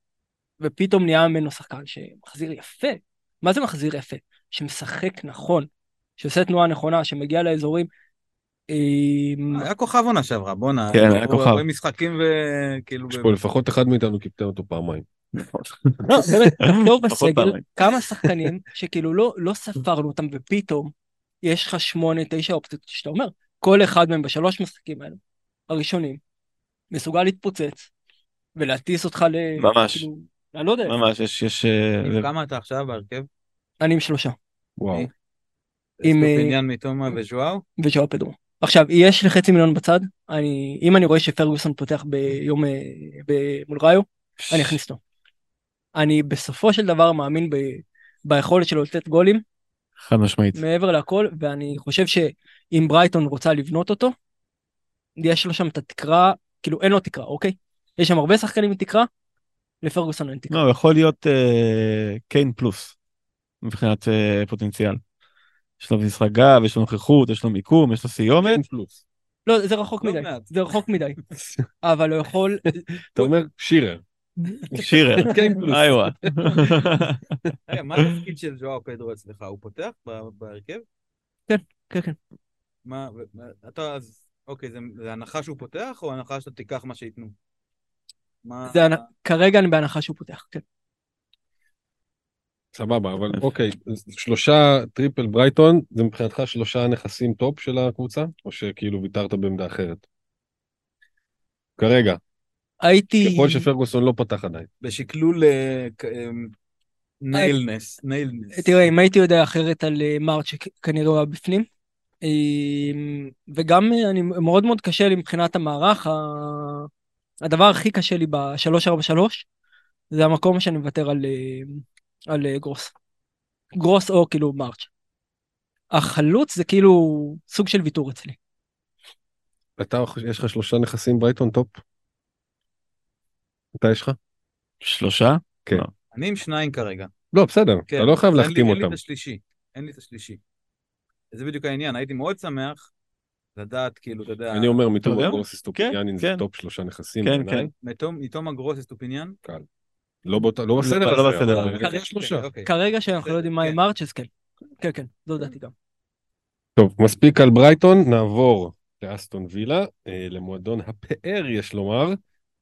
ופתאום נהיה ממנו שחקן שמחזיר יפה. מה זה מחזיר יפה? שמשחק נכון, שעושה תנועה נכונה, שמגיע לאזורים. היה כוכב עונה שעברה, בואנה. כן, היה כוכב. הרבה משחקים וכאילו... יש פה לפחות אחד מאיתנו קיפטר אותו פעמיים. לא, באמת, [laughs] טוב בסגל, כמה שחקנים שכאילו לא, לא ספרנו אותם ופתאום יש לך שמונה, תשע אופציות שאתה אומר, כל אחד מהם בשלוש משחקים האלו, הראשונים, מסוגל להתפוצץ ולהטיס אותך ל... ממש. כאילו, אני לא יודע. ממש, יש... יש עם כמה אתה עכשיו בהרכב? אני עם שלושה. וואו. עם... עניין מתומה וז'ואר? וז'ואר פדרו. עכשיו, יש לי חצי מיליון בצד, אני, אם אני רואה שפרגוסון פותח ביום, ב, מול ראיו, אני אכניס אותו. אני בסופו של דבר מאמין ב, ביכולת שלו לתת גולים. חד משמעית. מעבר לכל, ואני חושב שאם ברייטון רוצה לבנות אותו, יש לו שם את התקרה, כאילו אין לו תקרה, אוקיי? יש שם הרבה שחקנים עם תקרה, לפרגוסון אין תקרה. לא, יכול להיות אה, קיין פלוס, מבחינת אה, פוטנציאל. יש לו משחק גב, יש לו נוכחות, יש לו מיקום, יש לו סיומת. לא, זה רחוק לא מדי, זה רחוק מדי. אבל הוא יכול... [laughs] אתה אומר שירר. שירר, [laughs] כן פלוס. איווה. [laughs] מה התפקיד של ז'ואר פדרו אצלך? הוא פותח בהרכב? כן, כן, כן. מה- אתה אז, אוקיי, זה, זה הנחה שהוא פותח, או הנחה שאתה תיקח מה שייתנו? מה... זה הנ- כרגע אני בהנחה שהוא פותח, כן. סבבה, אבל אוקיי, שלושה triple ברייטון, זה מבחינתך שלושה נכסים top של הקבוצה, או שכאילו ויתרת בעמדה אחרת? כרגע, הייתי... ככל שפרגוסון לא פתח עדיין. בשקלול אה, כ- אה, ניילנס, ניילנס. תראה, אם הייתי יודע אחרת על אה, מארץ' שכנראה הוא היה בפנים, וגם אה, אני מאוד מאוד קשה לי מבחינת המערך, הדבר הכי קשה לי ב-343 זה המקום שאני מוותר על, אה, על אה, גרוס. גרוס או כאילו מארץ'. החלוץ זה כאילו סוג של ויתור אצלי. אתה, יש לך שלושה נכסים ברייטון טופ? אתה יש לך? שלושה? אני עם שניים כרגע. לא, בסדר, כן, אתה לא חייב להחתים אין לי אותם. את השלישי. אין לי את השלישי. זה בדיוק העניין, הייתי מאוד שמח לדעת, כאילו, אתה יודע, אני אומר, מתום יודע? הגרוסיס טופיאנין זה כן. top שלושה נכסים כן. כן. מתום- הגרוס אסטופיניאן. לא באותה- לא בסדר לא הזה, בסדר. כרגע שלושה. אוקיי. כרגע שאנחנו לא יודעים מה כן. עם מארץ' אז כן. כן, כן, זו דעתי גם. טוב, מספיק על ברייטון, נעבור לאסטון וילה, אה, למועדון הפאר יש לומר,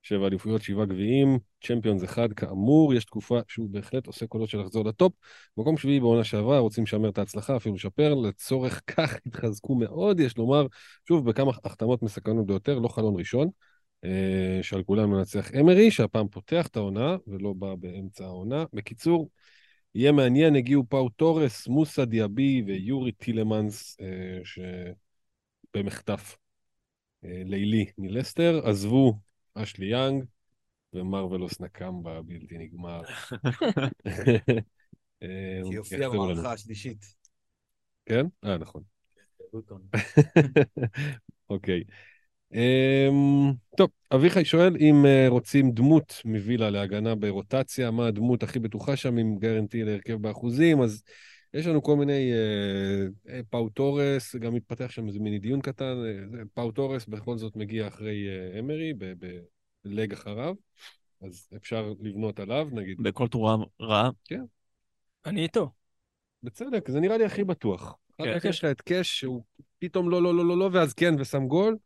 שבע אליפויות, שבעה גביעים, צ'מפיונס אחד כאמור, יש תקופה שהוא בהחלט עושה קולות של לחזור ל top. מקום שביעי בעונה שעברה, רוצים לשמר את ההצלחה, אפילו לשפר, לצורך [laughs] כך התחזקו מאוד, יש לומר, שוב, בכמה החתמות מסקרנות ביותר, לא חלון ראשון, אה, שעל כולם מנצח אמרי, שהפעם פותח את העונה, ולא בא באמצע העונה. בקיצור, יהיה מעניין, הגיעו פאו תורס, מוסא דיאבי ויורי טילמנס, אה, שבמחטף אה, לילי מלסטר, עזבו אשלי יאנג ומרווילוס נקמבה בלתי נגמר. [laughs] אה, לנו. במערכה השלישית. כן? אה, נכון. [laughs] אוקיי. אמ, טוב, אביחי שואל אם אה, רוצים דמות מווילה להגנה ברוטציה, מה הדמות הכי בטוחה שם עם גרנטי להרכב באחוזים, אז יש לנו כל מיני, אה, אה, פאו תורס, גם מתפתח שם איזה מיני דיון קטן, אה, פאו תורס בכל זאת מגיע אחרי אה, אמרי, בלג אחריו, אז אפשר לבנות עליו, נגיד, בכל תורה רעה. אני איתו. בצדק, זה נראה לי הכי בטוח. כן. יש לך את קאש שהוא פתאום לא, לא, לא, לא, לא, ואז כן, ושם גול.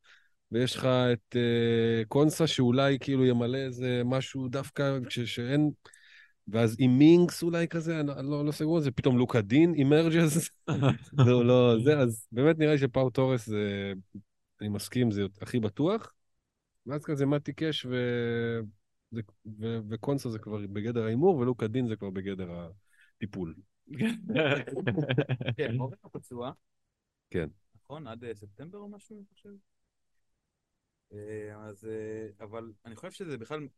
ויש לך את uh, קונסה שאולי כאילו ימלא איזה משהו דווקא ש- שאין... ואז עם מינקס אולי כזה, אני לא, לא סגור על זה, פתאום לוקה דין אימרג'ס, [laughs] זהו, לא, זה, אז באמת נראה לי שפאו תורס זה, אני מסכים, זה הכי בטוח. ואז כזה מתי קאש ו... זה, ו... וקונסה זה כבר בגדר ההימור, ולוקה דין זה כבר בגדר הטיפול. כן, מורן פצוע. כן. נכון? עד אה, ספטמבר או משהו, אני חושב. אה, אז, אה, אבל אני חושב שזה בכלל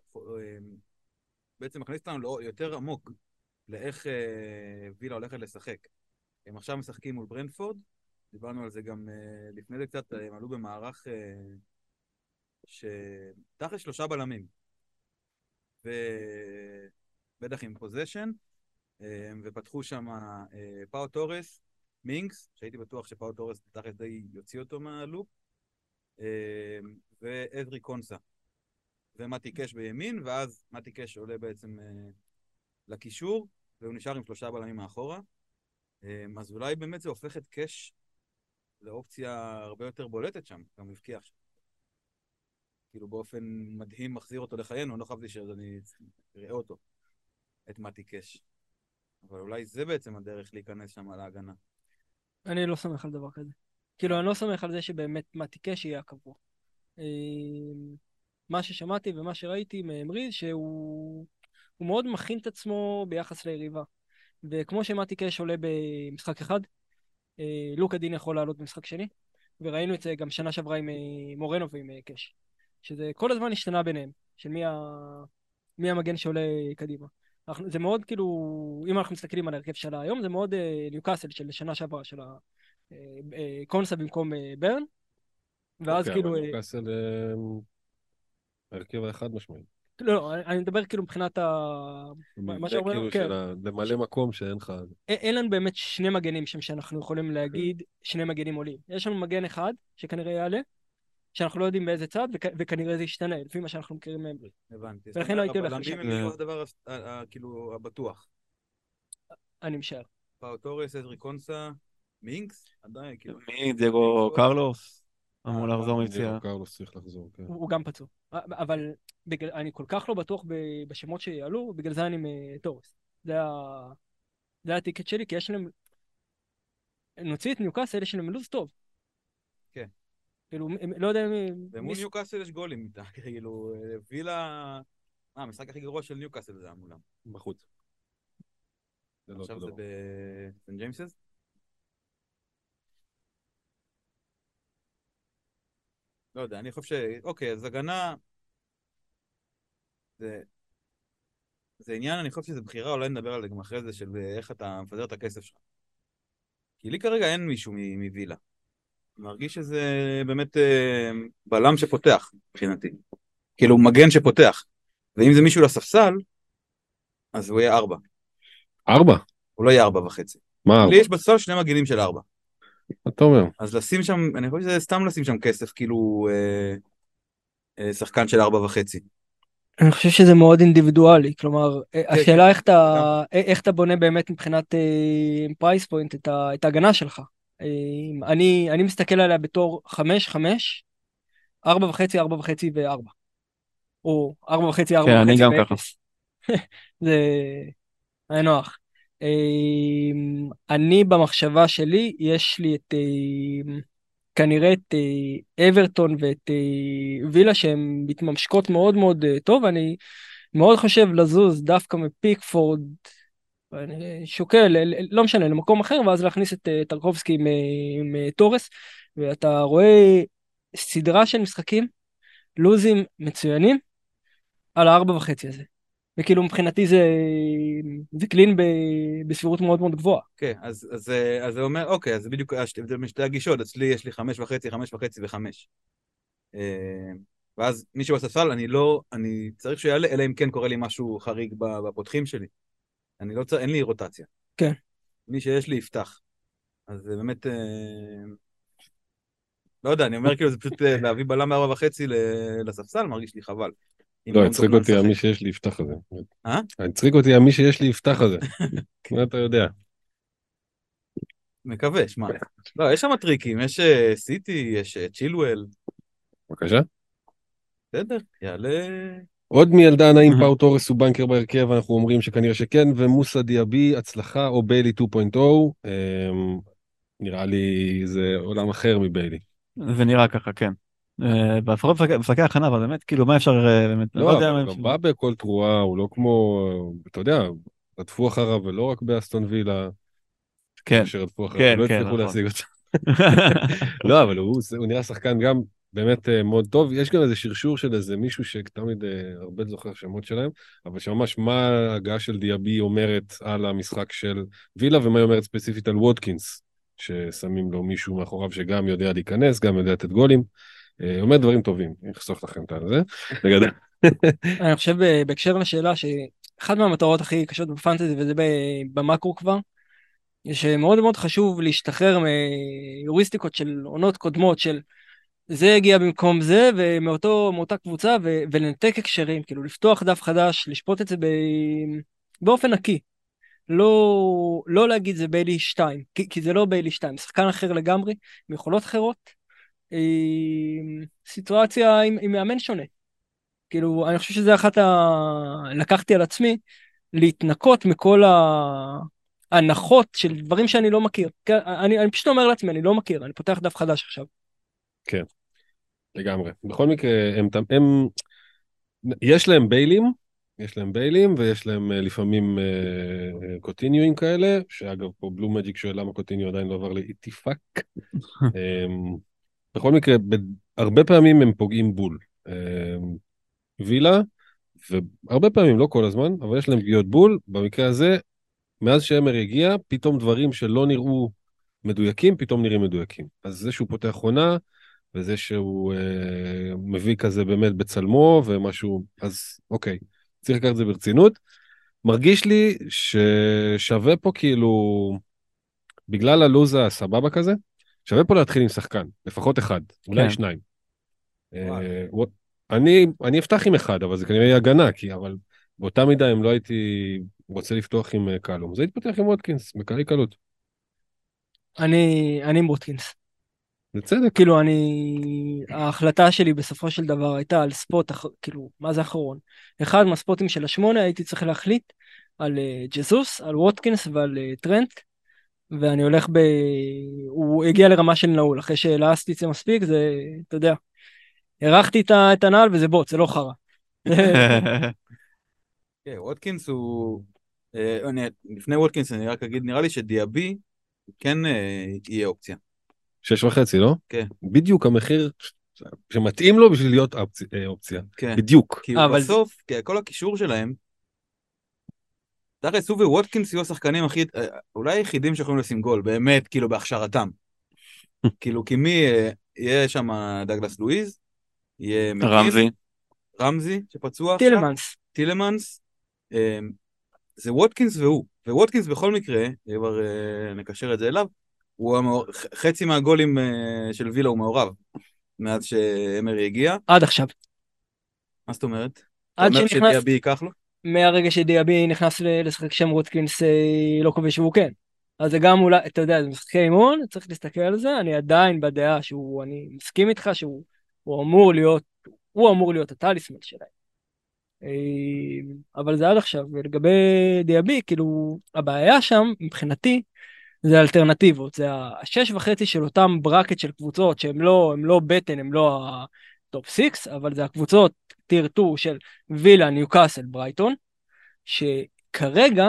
בעצם מכניס אותנו יותר עמוק לאיך אה, וילה הולכת לשחק. הם עכשיו משחקים מול ברנדפורד, דיברנו על זה גם אה, לפני זה קצת, הם עלו במערך אה, שתכל'ס שלושה בלמים. ובטח עם פוזיישן, ופתחו שם פאו תורס, מינקס, שהייתי בטוח שפאו תורס תכל'ס די יוציא אותו מהלופ, ועזרי קונסה. ומתי קאש בימין, ואז מתי קאש עולה בעצם אה, לקישור, והוא נשאר עם שלושה בלמים מאחורה. אה, אז אולי באמת זה הופך את קאש לאופציה הרבה יותר בולטת שם, גם הבקיע עכשיו. כאילו באופן מדהים מחזיר אותו לחיינו, אני לא חשבתי שאני אראה אותו, את מתי קאש. אבל אולי זה בעצם הדרך להיכנס שם להגנה. אני לא סומך על דבר כזה. כאילו, אני לא סומך על זה שבאמת מתי קאש יהיה הקבוע. אה, מה ששמעתי ומה שראיתי מאמרי, שהוא הוא מאוד מכין את עצמו ביחס ליריבה. וכמו שמתי קאש עולה במשחק אחד, אה, לוקה דין יכול לעלות במשחק שני, וראינו את זה גם שנה שעברה עם אה, מורנו ועם אה, קאש. שזה כל הזמן השתנה ביניהם, של מי, ה... מי המגן שעולה קדימה. אנחנו, זה מאוד כאילו, אם אנחנו מסתכלים על ההרכב שלה היום, זה מאוד אה, ניוקאסל של שנה שעברה, של הקונסה במקום אה, ברן, ואז אוקיי, כאילו... אבל אה, ניוקאסל, אה, ההרכב החד משמעי. לא, לא, אני אני מדבר כאילו מבחינת ה... מה שאומרים, כאילו כן. של ה- למלא מקום שאין לך... אין לנו באמת שני מגנים שם שאנחנו יכולים להגיד שני מגנים עולים. יש לנו מגן אחד שכנראה יעלה, שאנחנו לא יודעים באיזה צד, וכ- וכנראה זה ישתנה, לפי מה שאנחנו מכירים מהם. הבנתי. ולכן לא הייתי הולך הבלמים לשם. הם כאילו הדבר כאילו הבטוח. אני משער. פאו עזרי קונסה, מינקס? עדיין, כאילו. מי דייגו קרלוס? אמור אה, לחזור לא, מפציעה. קרלוס צריך לחזור, כן. הוא גם פצוע. אבל בגלל, אני כל כך לא בטוח בשמות שיעלו, בגלל זה אני עם אה, טורס. זה ה- זה ה ticket שלי, כי יש להם... נוציא את ניוקאסל, יש להם לו"ז טוב. כן. כאילו, לא יודע מי... ומול מי- ניוקאסל יש גולים [laughs] איתה, כאילו, וילה... אה, המשחק הכי גרוע של ניוקאסל זה היה מולם. בחוץ. לא עכשיו זה. בסן ג'יימסס? לא יודע, אני חושב ש... אוקיי, אז הגנה... זה... זה עניין, אני חושב שזה בחירה, אולי נדבר על זה גם אחרי זה, של איך אתה מפזר את הכסף שלך. כי לי כרגע אין מישהו מווילה. מרגיש שזה באמת אה, בלם שפותח, מבחינתי. כאילו, מגן שפותח. ואם זה מישהו לספסל, אז הוא יהיה ארבע. ארבע? הוא לא יהיה ארבע וחצי. מה ארבע? לי יש בסל שני מגנים של ארבע. מה אתה אומר? אז לשים שם, אני חושב שזה סתם לשים שם כסף, כאילו אה, אה, שחקן של ארבע וחצי. אני חושב שזה מאוד אינדיבידואלי, כלומר, אה, כן, השאלה איך אתה. אה, איך אתה בונה באמת מבחינת price point את ה- את ההגנה שלך. אה, אני, אני מסתכל עליה בתור חמש, חמש, ארבע וחצי, ארבע וחצי וארבע. או ארבע וחצי, ארבע כן, אני וחצי גם ואפס. [laughs] זה היה נוח. אה, אני במחשבה שלי, יש לי את אה, כנראה את אה, אברטון ואת אה, וילה שהן מתממשקות מאוד מאוד אה, טוב, אני מאוד חושב לזוז דווקא מפיקפורד, אני שוקל, לא משנה, למקום אחר, ואז להכניס את טרקובסקי עם, עם תורס, ואתה רואה סדרה של משחקים, לוזים מצוינים, על הארבע וחצי הזה. וכאילו מבחינתי זה, זה קלין ב, בסבירות מאוד מאוד גבוהה. כן, אז, אז, אה, אז זה אומר, אוקיי, אז זה בדיוק ההבדל בין שתי הגישות, אצלי יש לי חמש וחצי, חמש וחצי וחמש. אה, ואז מישהו בספסל, אני לא, אני צריך שהוא יעלה, אלא אם כן קורה לי משהו חריג בפותחים שלי. אני לא צריך, אין לי רוטציה. כן. מי שיש לי יפתח. אז זה באמת, אה, לא יודע, אני אומר כאילו זה פשוט להביא בלם בארבע וחצי לספסל, מרגיש לי חבל. לא, הצחיק אותי. המי שיש לי יפתח הזה. אה? הצחיק אותי המי שיש לי יפתח הזה. [laughs] מה אתה יודע? מקווה, שמע. לא, יש שם טריקים, יש אה, סיטי, יש אה, צ'ילואל, בבקשה. בסדר, יעלה... עוד מילדן, האם [laughs] פאו תורס הוא בנקר בהרכב? אנחנו אומרים שכנראה שכן, ומוסא דיאבי, הצלחה, או ביילי 2.0. אמ, נראה לי זה עולם אחר מביילי. זה נראה ככה, כן. אה, לפחות משחקי- משחקי הכנה, אבל באמת, כאילו, מה אפשר אה, באמת, אני לא, יודע מה הוא אפשר- גם בא בכל תרועה, הוא לא כמו, אתה יודע, רדפו אחריו, ולא רק באסטון וילה, כן, שרדפו אחריו, כן, לא כן, הצליחו נכון. להשיג אותו. [laughs] לא, אבל הוא, הוא נראה שחקן גם באמת אה, מאוד טוב. יש גם איזה שרשור של איזה מישהו שתמיד אה, הרבה זוכר שמות שלהם, אבל שממש מה ההגעה של דיאבי אומרת על המשחק של וילה, ומה היא אומרת ספציפית על וודקינס, ששמים לו מישהו מאחוריו שגם יודע להיכנס, גם יודע לתת גולים. אה, אומר דברים טובים, אני אחסוך לכם את זה. בגדול. [laughs] אני חושב אה, בהקשר לשאלה שאחת מהמטרות הכי קשות בפנטזי וזה ב- במאקרו כבר, זה שמאוד מאוד חשוב להשתחרר מיוריסטיקות של עונות קודמות של זה הגיע במקום זה ומאותו מאותה קבוצה ו- ולנתק הקשרים כאילו לפתוח דף חדש לשפוט את זה ב... באופן נקי. לא לא להגיד זה ביילי 2 כי, כי זה לא ביילי 2 שחקן אחר לגמרי עם יכולות אחרות. אה, סיטואציה עם, עם מאמן שונה. כאילו, אני חושב שזה אחת ה... לקחתי על עצמי להתנקות מכל ההנחות של דברים שאני לא מכיר. כן, אני, אני פשוט אומר לעצמי, אני לא מכיר, אני פותח דף חדש עכשיו. לגמרי. בכל מקרה, הם, הם, יש להם ביילים, יש להם ביילים, ויש להם אה, לפעמים אה, קוטיניואים כאלה, שאגב, פה בלו מג'יק שואל למה קוטיניו עדיין לא עבר לאיטיפאק. [laughs] בכל מקרה, הרבה פעמים הם פוגעים בול. אמ, וילה, והרבה פעמים, לא כל הזמן, אבל יש להם פגיעות בול. במקרה הזה, מאז שאמר הגיע, פתאום דברים שלא נראו מדויקים, פתאום נראים מדויקים. אז זה שהוא פותח עונה, וזה שהוא אה, מביא כזה באמת בצלמו, ומשהו, אז אוקיי, צריך לקחת את זה ברצינות. מרגיש לי ששווה פה כאילו, בגלל הלו"ז הסבבה כזה, שווה פה להתחיל עם שחקן, לפחות אחד, אולי כן. שניים. אה, אני, אני אפתח עם אחד, אבל זה כנראה יהיה הגנה, כי אבל באותה מידה אם לא הייתי רוצה לפתוח עם אה, קלום, אז הייתי פותח עם וודקינס, בקלי קלות. אני, אני עם ווטקינס. בצדק. כאילו אני, ההחלטה שלי בסופו של דבר הייתה על spot, אח- כאילו, מה זה אחרון? אחד מהספוטים של השמונה הייתי צריך להחליט על אה, ג'זוס, על ווטקינס ועל אה, טרנט, ואני הולך ב... הוא הגיע לרמה של נעול, אחרי שהלעסתי את זה מספיק, זה, אתה יודע, הרחתי את הנעל וזה בוט, זה לא חרא. [laughs] כן, ווטקינס הוא... אה, אני- לפני ווטקינס אני רק אגיד, נראה לי שדיאבי כן אה, יהיה אופציה. שש וחצי, לא? כן. בדיוק המחיר שמתאים לו בשביל להיות אופציה- אה, אופציה. כן. בדיוק. כי בסוף, כי כל הקישור שלהם, תכלס הוא וווטקינס יהיו השחקנים הכי, אה, אולי היחידים שיכולים לשים גול, באמת, כאילו בהכשרתם. [laughs] כאילו, כי מי, אה, יהיה שם דגלס לואיז, יהיה רמזי. רמזי שפצוע עכשיו, טילמנס, טילמנס, אה, זה ווטקינס והוא, וווטקינס בכל מקרה, כבר נקשר את זה אליו, הוא המעור... חצי מהגולים של וילה הוא מעורב, מאז שאמרי הגיע, עד עכשיו. מה זאת אומרת? עד אתה אומר שנכנס, שדיאבי ייקח לו? מהרגע שדיאבי נכנס לשחק שם ווטקינס אה, לא כובש והוא כן. אז זה גם אולי, אתה יודע, זה משחקי אימון, צריך להסתכל על זה, אני עדיין בדעה שהוא, אני מסכים איתך שהוא הוא אמור להיות, הוא אמור להיות הטליסמן שלהם. אה, אבל זה עד עכשיו, ולגבי דיאבי, כאילו, הבעיה שם, מבחינתי, זה אלטרנטיבות, זה השש וחצי של אותם bracket של קבוצות שהם לא, הם לא בטן, הם לא ה top six, אבל זה הקבוצות tier 2 של וילה, ניוקאסל, ברייטון, שכרגע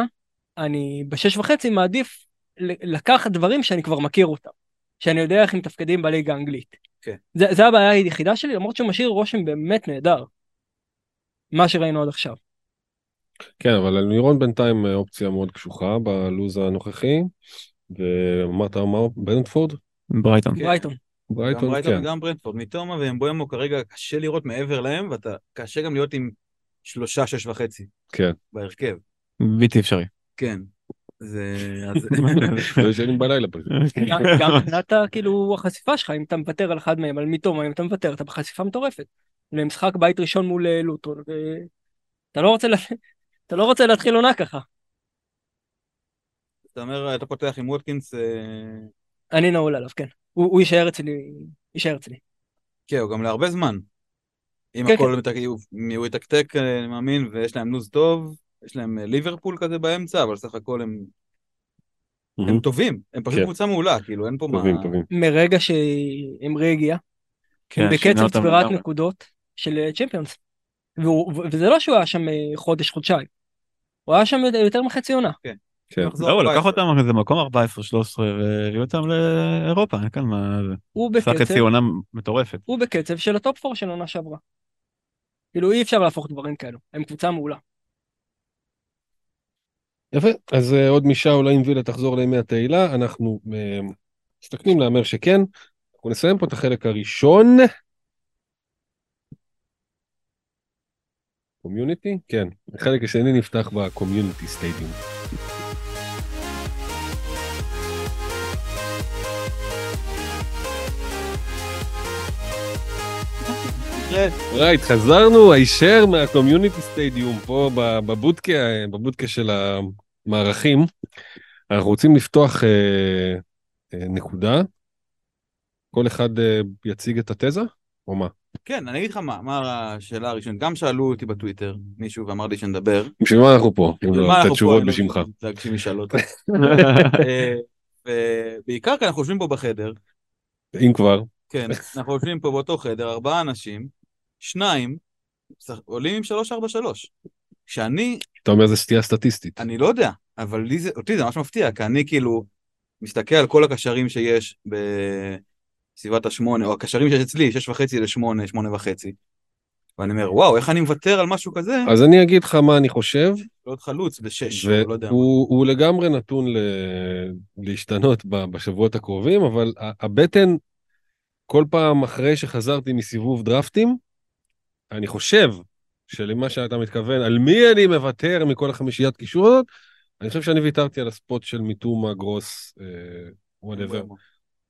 אני בשש וחצי מעדיף לקחת דברים שאני כבר מכיר אותם, שאני יודע איך הם מתפקדים בליגה האנגלית. כן. זה, זה הבעיה היחידה שלי, למרות שהוא משאיר רושם באמת נהדר. מה שראינו עד עכשיו. כן, אבל לירון בינתיים אה, אופציה מאוד קשוחה בלוז הנוכחי. ואמרת מה? ברנדפורד? ברייטון. כן. ברייטון. גם ברייטון, כן. וגם ברנדפורד, מתומה ואמבוימו כרגע קשה לראות מעבר להם, ואתה קשה גם להיות עם שלושה, שש וחצי כן. בהרכב. בלתי אפשרי. כן. זה... אז... [laughs] לא ישנים בלילה פשוט. [laughs] גם מבחינת כאילו החשיפה שלך, אם אתה מוותר על אחד מהם, על מתומה, אם אתה מוותר, אתה בחשיפה מטורפת. למשחק בית ראשון מול אה, לוטון, ואתה לא רוצה, [laughs] אתה לא רוצה להתחיל עונה ככה. אתה אומר, אתה פותח עם ווטקינס, אה, אני נעול עליו, כן. הוא, הוא יישאר אצלי, יישאר אצלי. כן, הוא גם להרבה זמן. אם כן, הכל מתק- הוא- יתקתק, אה, אני מאמין, ויש להם לו"ז טוב, יש להם אה, ליברפול כזה באמצע, אבל סך הכל הם הם טובים, הם פשוט כן. קבוצה מעולה, כאילו, אין פה מה... טובים, טובים. מרגע שאמרי הגיע, כן, בקצב צבירת. נקודות של אה, צ'מפיונס. וזה לא שהוא היה שם חודש, חודשיים. הוא היה שם יותר מחצי עונה. כן. מחזור לא, הוא לקח 14. אותם איזה מקום 14-13 והביא אותם לאירופה, אין כאן מה... הוא בקצב, חצי עונה מטורפת. הוא בקצב של ה top 4 של עונה שעברה. כאילו אי אפשר להפוך דברים כאלו, הם קבוצה מעולה. יפה, אז אה, עוד משעה אולי אם וילה תחזור לימי התהילה, אנחנו אה, מסתכלים להמר שכן. אנחנו נסיים פה את החלק הראשון. קומיוניטי? כן. החלק השני נפתח בקומיוניטי סטדיום. רייט, חזרנו הישר מהקומיוניטי סטדיום פה בבודקה, בבודקה של המערכים. אנחנו רוצים לפתוח אה, אה, נקודה. כל אחד אה, יציג את התזה, או מה? כן, אני אגיד לך מה, מה השאלה הראשונית. גם שאלו אותי בטוויטר, מישהו ואמר לי שנדבר. בשביל מה אנחנו פה? מה לא לתת אנחנו פה? לא בשמך. ישאלו אותי. [laughs] אה, ובעיקר כי אנחנו יושבים פה בחדר, אם כבר. כן, אנחנו יושבים פה באותו חדר, ארבעה אנשים, שניים עולים עם 343. שאני, אתה אומר זה סטייה סטטיסטית. אני לא יודע, אבל לי זה, אותי זה ממש מפתיע, כי אני כאילו מסתכל על כל הקשרים שיש בסביבת השמונה, או הקשרים שיש אצלי, שש וחצי לשמונה, שמונה וחצי. ואני אומר, וואו, איך אני מוותר על משהו כזה? אז אני אגיד לך מה אני חושב, להיות חלוץ בשש, או לא יודע מה. והוא הוא לגמרי נתון ל... להשתנות ב- בשבועות הקרובים, אבל הבטן, כל פעם אחרי שחזרתי מסיבוב דרפטים, אני חושב שלמה שאתה מתכוון, על מי אני מוותר מכל החמישיית קישור הזאת, אני חושב שאני ויתרתי על ה spot של מיטומה גרוס, whatever.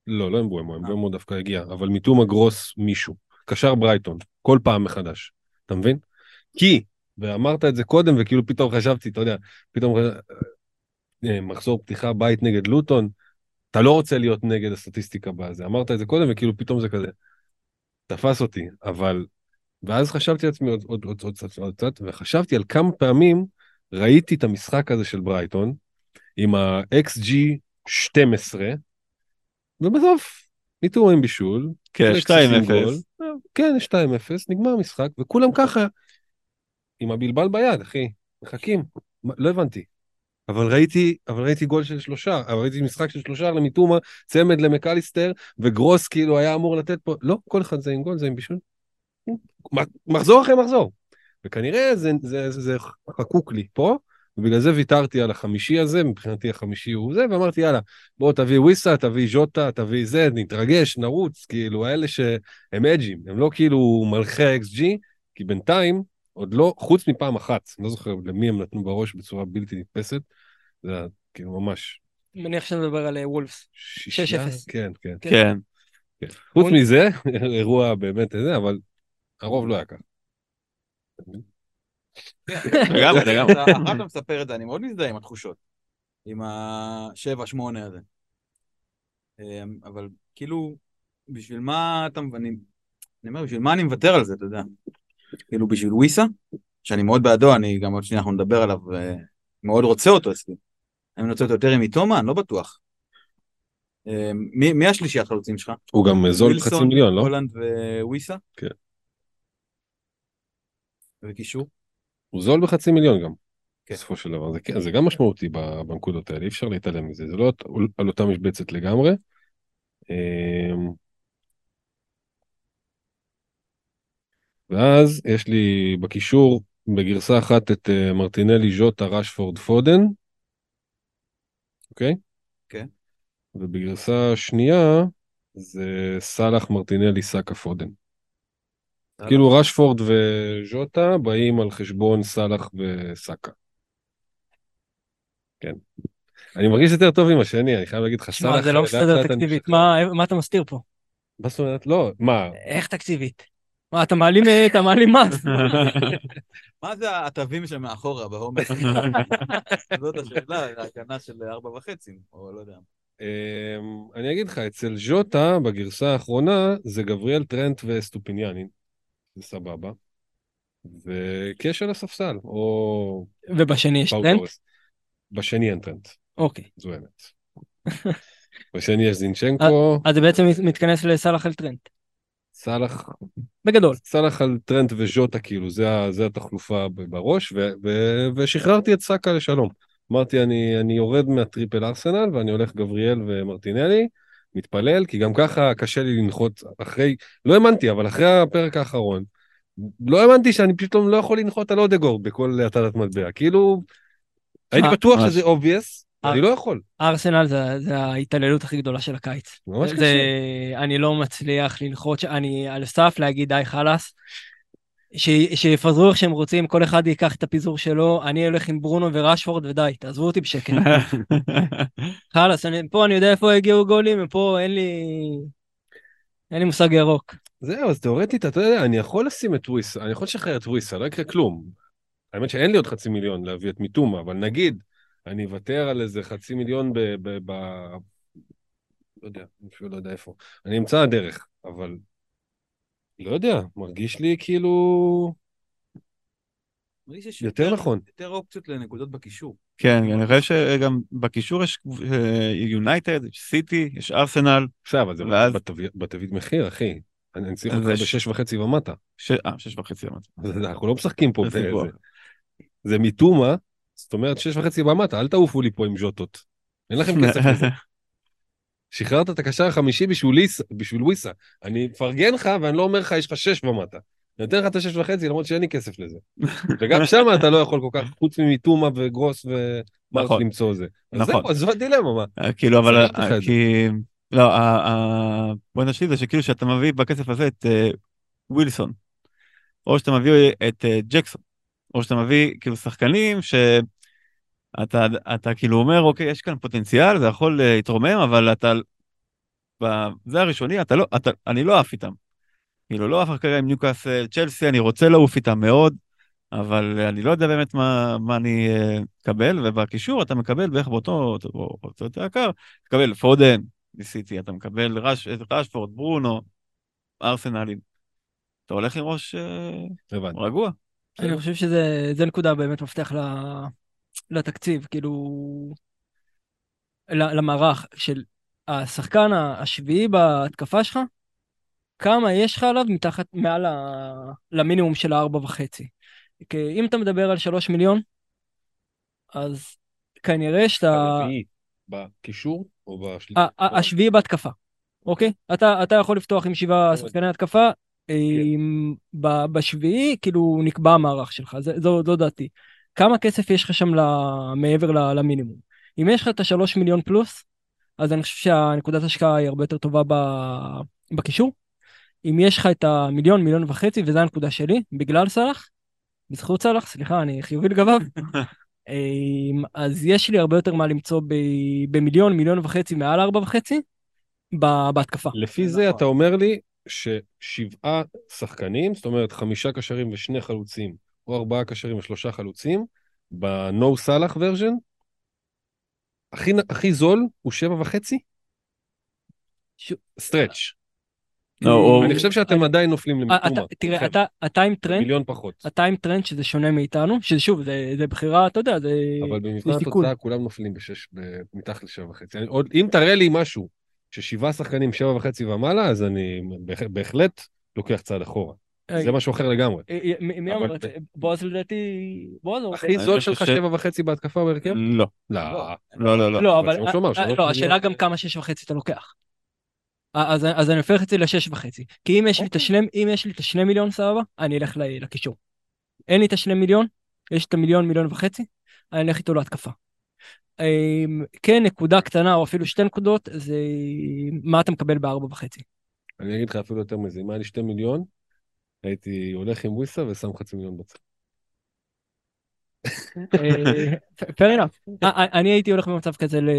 לא, לא אמבואמו, אמבואמו דווקא הגיע, אבל מיטומה גרוס מישהו. קשר ברייטון, כל פעם מחדש. אתה מבין? כי, ואמרת את זה קודם, וכאילו פתאום חשבתי, אתה יודע, פתאום אה, מחזור פתיחה בית נגד לוטון, אתה לא רוצה להיות נגד הסטטיסטיקה בזה, אמרת את זה קודם וכאילו פתאום זה כזה, תפס אותי, אבל, ואז חשבתי לעצמי עוד, עוד, עוד, עוד קצת, עוד קצת, וחשבתי על כמה פעמים ראיתי את המשחק הזה של ברייטון, עם ה-XG 12, ובסוף ניתור עם בישול, כן, פלקסיס 2-0. עם גול. כן, 2-0, נגמר המשחק, וכולם ככה, עם הבלבל ביד, אחי, מחכים. לא הבנתי. אבל ראיתי, אבל ראיתי גול של שלושה, אבל ראיתי משחק של שלושה למיטומה, צמד למקליסטר, וגרוס כאילו היה אמור לתת פה, לא, כל אחד זה עם גול, זה עם בישול. מחזור אחרי מחזור. וכנראה זה, זה, זה, זה חקוק לי פה, ובגלל זה ויתרתי על החמישי הזה, מבחינתי החמישי הוא זה, ואמרתי יאללה, בוא תביא וויסה, תביא ז'וטה, תביא זה, נתרגש, נרוץ, כאילו האלה שהם אג'ים, הם לא כאילו מלכי ה-XG, כי בינתיים עוד לא, חוץ מפעם אחת, אני לא זוכר למי הם נתנו בראש בצורה בלתי נתפסת, זה היה כאילו ממש מניח שנדבר על אה, וולפס. שישייה, 6-0. כן, כן. כן. כן. כן. חוץ מזה, [laughs] אירוע באמת זה, אבל הרוב לא היה ככה. לגמרי, [laughs] לגמרי. אתה- מספר את זה, אני מאוד מזדהה עם התחושות. עם השבע, שמונה הזה. אמ, אבל כאילו, בשביל מה אתה... אני אני אומר, בשביל מה אני מוותר על זה, אתה יודע? כאילו, בשביל וויסה, שאני מאוד בעדו, אני גם עוד שנייה אנחנו נדבר עליו, אה, מאוד רוצה אותו אצלי. אני רוצה אותו יותר עם איתומה? אני לא בטוח. אמ, מי מי השלישיית חלוצים שלך? הוא גם זול וילסון, מיליון, לא? הולנד וויסה? כן. וקישור? הוא זול בחצי מיליון גם, כן. בסופו של דבר. זה, כן, זה גם משמעותי בנקודות האלה, אי אפשר להתעלם מזה, זה לא על אותה משבצת לגמרי. אמ, ואז יש לי בקישור בגרסה אחת את אה, מרטינלי, ז'וטה, רשפורד, פודן. אוקיי? כן. ובגרסה שנייה זה סאלח, מרטינלי, סאקה, פודן. כאילו רשפורד וז'וטה באים על חשבון סאלח וסאקה. כן. אני מרגיש יותר טוב עם השני, אני חייב להגיד לך, סאלח... זה לא מסתדר תקציבית. מה מה אתה מסתיר פה? מה זאת אומרת? לא, מה? איך תקציבית? מה, אתה מעלים אתה מעלים מס? [laughs] מה זה התווים שמאחורה בהומס? [laughs] זאת השאלה, ההגנה של ארבע וחצי, או לא יודע. אמ, אני אגיד לך, אצל ז'וטה, בגרסה האחרונה, זה גבריאל טרנט וסטופיניאני. זה סבבה. וקאש על הספסל, או ובשני יש טרנט? בשני אין טרנט, אוקיי. זו האמת. [laughs] בשני יש זינצ'נקו, אז זה בעצם מתכנס לסאלח או טרנט. סאלח, בגדול. סאלח על טרנט וז'וטה, כאילו, זה, זה התחלופה בראש, ו, ו, ושחררתי את סאקה לשלום. אמרתי, אני, אני יורד מה triple ארסנל, ואני הולך גבריאל ומרטינלי, מתפלל, כי גם ככה קשה לי לנחות אחרי, לא האמנתי, אבל אחרי הפרק האחרון, לא האמנתי שאני פשוט לא, לא יכול לנחות על אודגורד בכל הטלת מטבע. כאילו, הייתי בטוח. שזה obvious. אני לא יכול. ארסנל זה, זה ההתעללות הכי גדולה של הקיץ. ממש זה, קשה. אני לא מצליח ללחוץ, ש- אני על סף להגיד די חלאס. ש- שיפזרו איך שהם רוצים, כל אחד ייקח את הפיזור שלו, אני הולך עם ברונו ורשפורד ודי, תעזבו אותי בשקט. [laughs] חלאס, אני- פה אני יודע איפה הגיעו גולים, ופה אין לי... אין לי מושג ירוק. זהו, אז תאורטית, אתה יודע, אני יכול לשים את וויסה, אני יכול לשחרר את וויסה, לא יקרה כלום. האמת שאין לי עוד חצי מיליון להביא את מיטומה, אבל נגיד, אני אוותר על איזה חצי מיליון ב... ב, ב לא יודע, אני אפילו לא יודע איפה. אני אמצא הדרך, אבל... לא יודע, מרגיש לי כאילו... מרגיש שיש יותר נכון. יותר אופציות לנקודות בקישור. כן, אני חושב שגם בקישור יש יונייטד, יש סיטי, יש ארסנל. בסדר, אבל זה ואז- בתווית- מחיר, אחי. אני אני צריך אותך בשש וחצי ומטה. ש- אה, שש וחצי. [laughs] אז אנחנו לא משחקים פה זה באיזה... זה מיטומה, זאת אומרת שש וחצי ומטה, אל תעופו לי פה עם ז'וטות. אין לכם כסף לזה. [laughs] שחררת את הקשר החמישי בשביל ליס- בשביל וויסה. אני מפרגן לך ואני לא אומר לך יש לך שש ומטה. אני נותן לך את השש וחצי למרות שאין לי כסף לזה. [laughs] וגם שם אתה לא יכול כל כך, חוץ ממיטומה וגרוס ומרק נכון. למצוא זה. אז נכון. זהו, אז זו הדילמה, מה? אה, כאילו, אבל... אה. כי... לא, הפואנטה שלי זה שכאילו שאתה מביא בכסף הזה את אה, ווילסון, או שאתה מביא את ג'קסון, או שאתה מביא כאילו שחקנים שאתה אתה כאילו אומר, אוקיי, יש כאן פוטנציאל, זה יכול אה, להתרומם, אבל אתה... בזה הראשוני, אתה לא, אתה, אני לא עף איתם. כאילו, לא עף כרגע עם ניוקאסל, צ'לסי, אני רוצה לעוף איתם מאוד, אבל אני לא יודע באמת מה, מה אני אה, אקבל, ובקישור אתה מקבל בערך באותו, או קצת יותר יקר, תקבל פודן, ניסיתי, אתה מקבל רש, רשפורד, ברונו, ארסנלים. אתה הולך עם ראש אה. רגוע. אני חושב שזה זה נקודה באמת מפתח לתקציב, כאילו, למערך של השחקן השביעי בהתקפה שלך, כמה יש לך עליו מתחת, מעל ה- למינימום של הארבע וחצי. כי אם אתה מדבר על שלוש מיליון, אז כנראה שאתה... הרביעי בקישור או ה- השביעי בהתקפה, אוקיי? אתה, אתה יכול לפתוח עם שבעה שחקני התקפה, עם, ב- בשביעי כאילו נקבע המערך שלך, זו דעתי. כמה כסף יש לך שם ל- מעבר למינימום? אם יש לך את השלוש מיליון פלוס, אז אני חושב שהנקודת השקעה היא הרבה יותר טובה ב- בקישור. אם יש לך את המיליון, מיליון וחצי, וזו הנקודה שלי, בגלל סאלח, בזכות סאלח, סליחה, אני חיובי לגביו, [laughs] אמ, אז יש לי הרבה יותר מה למצוא ב- במיליון, מיליון וחצי מעל ארבע וחצי, בהתקפה. לפי זה אתה אומר לי ששבעה שחקנים, זאת אומרת חמישה קשרים ושני חלוצים, או ארבעה קשרים ושלושה חלוצים, ב-No סאלח version, הכי, הכי זול הוא שבע וחצי? stretch. אני חושב שאתם עדיין נופלים אה, למיקומה. אתה- תראה, אתה- אתה עם טרנד, מיליון פחות. אתה עם טרנד שזה שונה מאיתנו, ששוב, זה, זה בחירה, אתה יודע, זה... אבל במבחן. התוצאה כולם נופלים בשש, מתחת לשבע וחצי. אני עוד, אם תראה לי משהו ששבעה שחקנים שבע וחצי ומעלה, אז אני בהח- בהחלט לוקח צעד אחורה. זה משהו אחר לגמרי. אה, אה, מי אמר את זה? בועז לדעתי... בועז או... הכי זול שלך שבע וחצי בהתקפה בהרכב? לא, לא. לא, לא, לא. לא, אבל אבל... אה, לא. השאלה גם כמה שש וחצי אתה לוקח. אז אז אני הופך את זה לשש וחצי. כי אם יש לי את אוקיי. השני, אם יש לי את השני מיליון סבבה, אני אלך לקישור. אין לי את השני מיליון, יש את המיליון, מיליון וחצי, אני אלך איתו להתקפה. אמ, כן, נקודה קטנה, או אפילו שתי נקודות, זה מה אתה מקבל בארבע וחצי. אני אגיד לך אפילו יותר מזה, אם היה לי שתי מיליון, הייתי הולך עם וויסה ושם חצי מיליון בצד. אה, fair enough. אה, אה, אני הייתי הולך במצב כזה ל...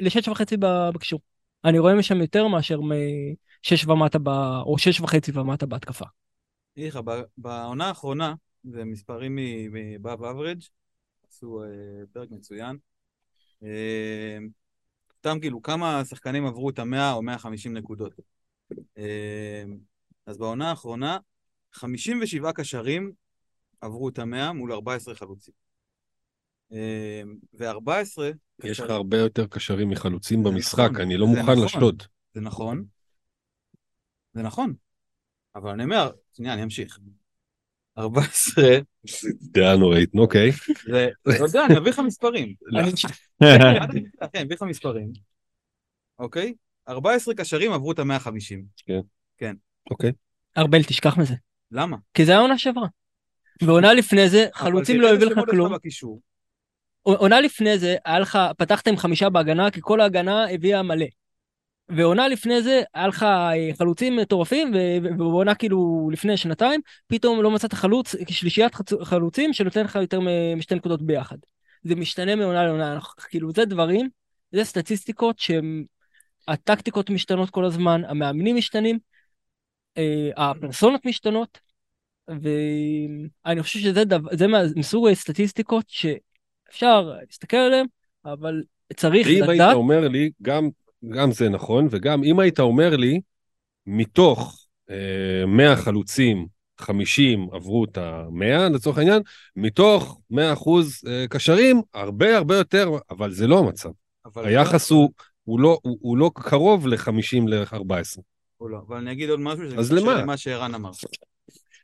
לשש וחצי בקישור. אני רואה משם יותר מאשר משש ומטה ב... או שש וחצי ומטה בהתקפה. ב- בעונה האחרונה, זה מספרים מבאב אברג', עשו אה, פרק מצוין. אה, סתם כאילו, כמה שחקנים עברו את המאה או 150 נקודות. אה, אז בעונה האחרונה, 57 קשרים עברו את המאה מול 14 חלוצים. אה, ו-14... יש לך הרבה יותר קשרים מחלוצים במשחק, נכון, אני לא מוכן נכון. לשלוט. זה נכון. זה נכון. אבל אני אומר, שנייה, אני אמשיך. 14, דעה נוראית, אוקיי. זה, לא יודע, אני אביא לך מספרים. לא. אני אביא לך מספרים. אוקיי? 14 קשרים עברו את ה-150. אוקיי. ארבל, תשכח מזה. למה? כי זה העונה שעברה. ועונה לפני זה, חלוצים לא הביאו לך כלום. עונה לפני זה, היה לך, פתחת עם חמישה בהגנה, כי כל ההגנה הביאה מלא. ועונה לפני זה, היה לך אה, חלוצים מטורפים, ובעונה כאילו לפני שנתיים, פתאום לא מצאת חלוץ, שלישיית חלוצים שנותן לך יותר משתי נקודות ביחד. זה משתנה מעונה לעונה, כאילו זה דברים, זה סטטיסטיקות שהם, הטקטיקות משתנות כל הזמן, המאמנים משתנים, אה, הפרסונות משתנות, ואני חושב שזה דבר, זה מה- מסוג הסטטיסטיקות שאפשר להסתכל עליהן, אבל צריך אם היית לדעת, אומר לי, גם, גם זה נכון, וגם אם היית אומר לי, מתוך אה, 100 חלוצים, 50 עברו את ה-100 לצורך העניין, מתוך 100 אחוז אה, קשרים, הרבה הרבה יותר, אבל זה לא המצב. היחס הוא, הוא, לא, הוא, הוא לא קרוב ל-50 ל-14. הוא לא. אבל אני אגיד עוד משהו, שזה מתקשר למה? שערן אמר.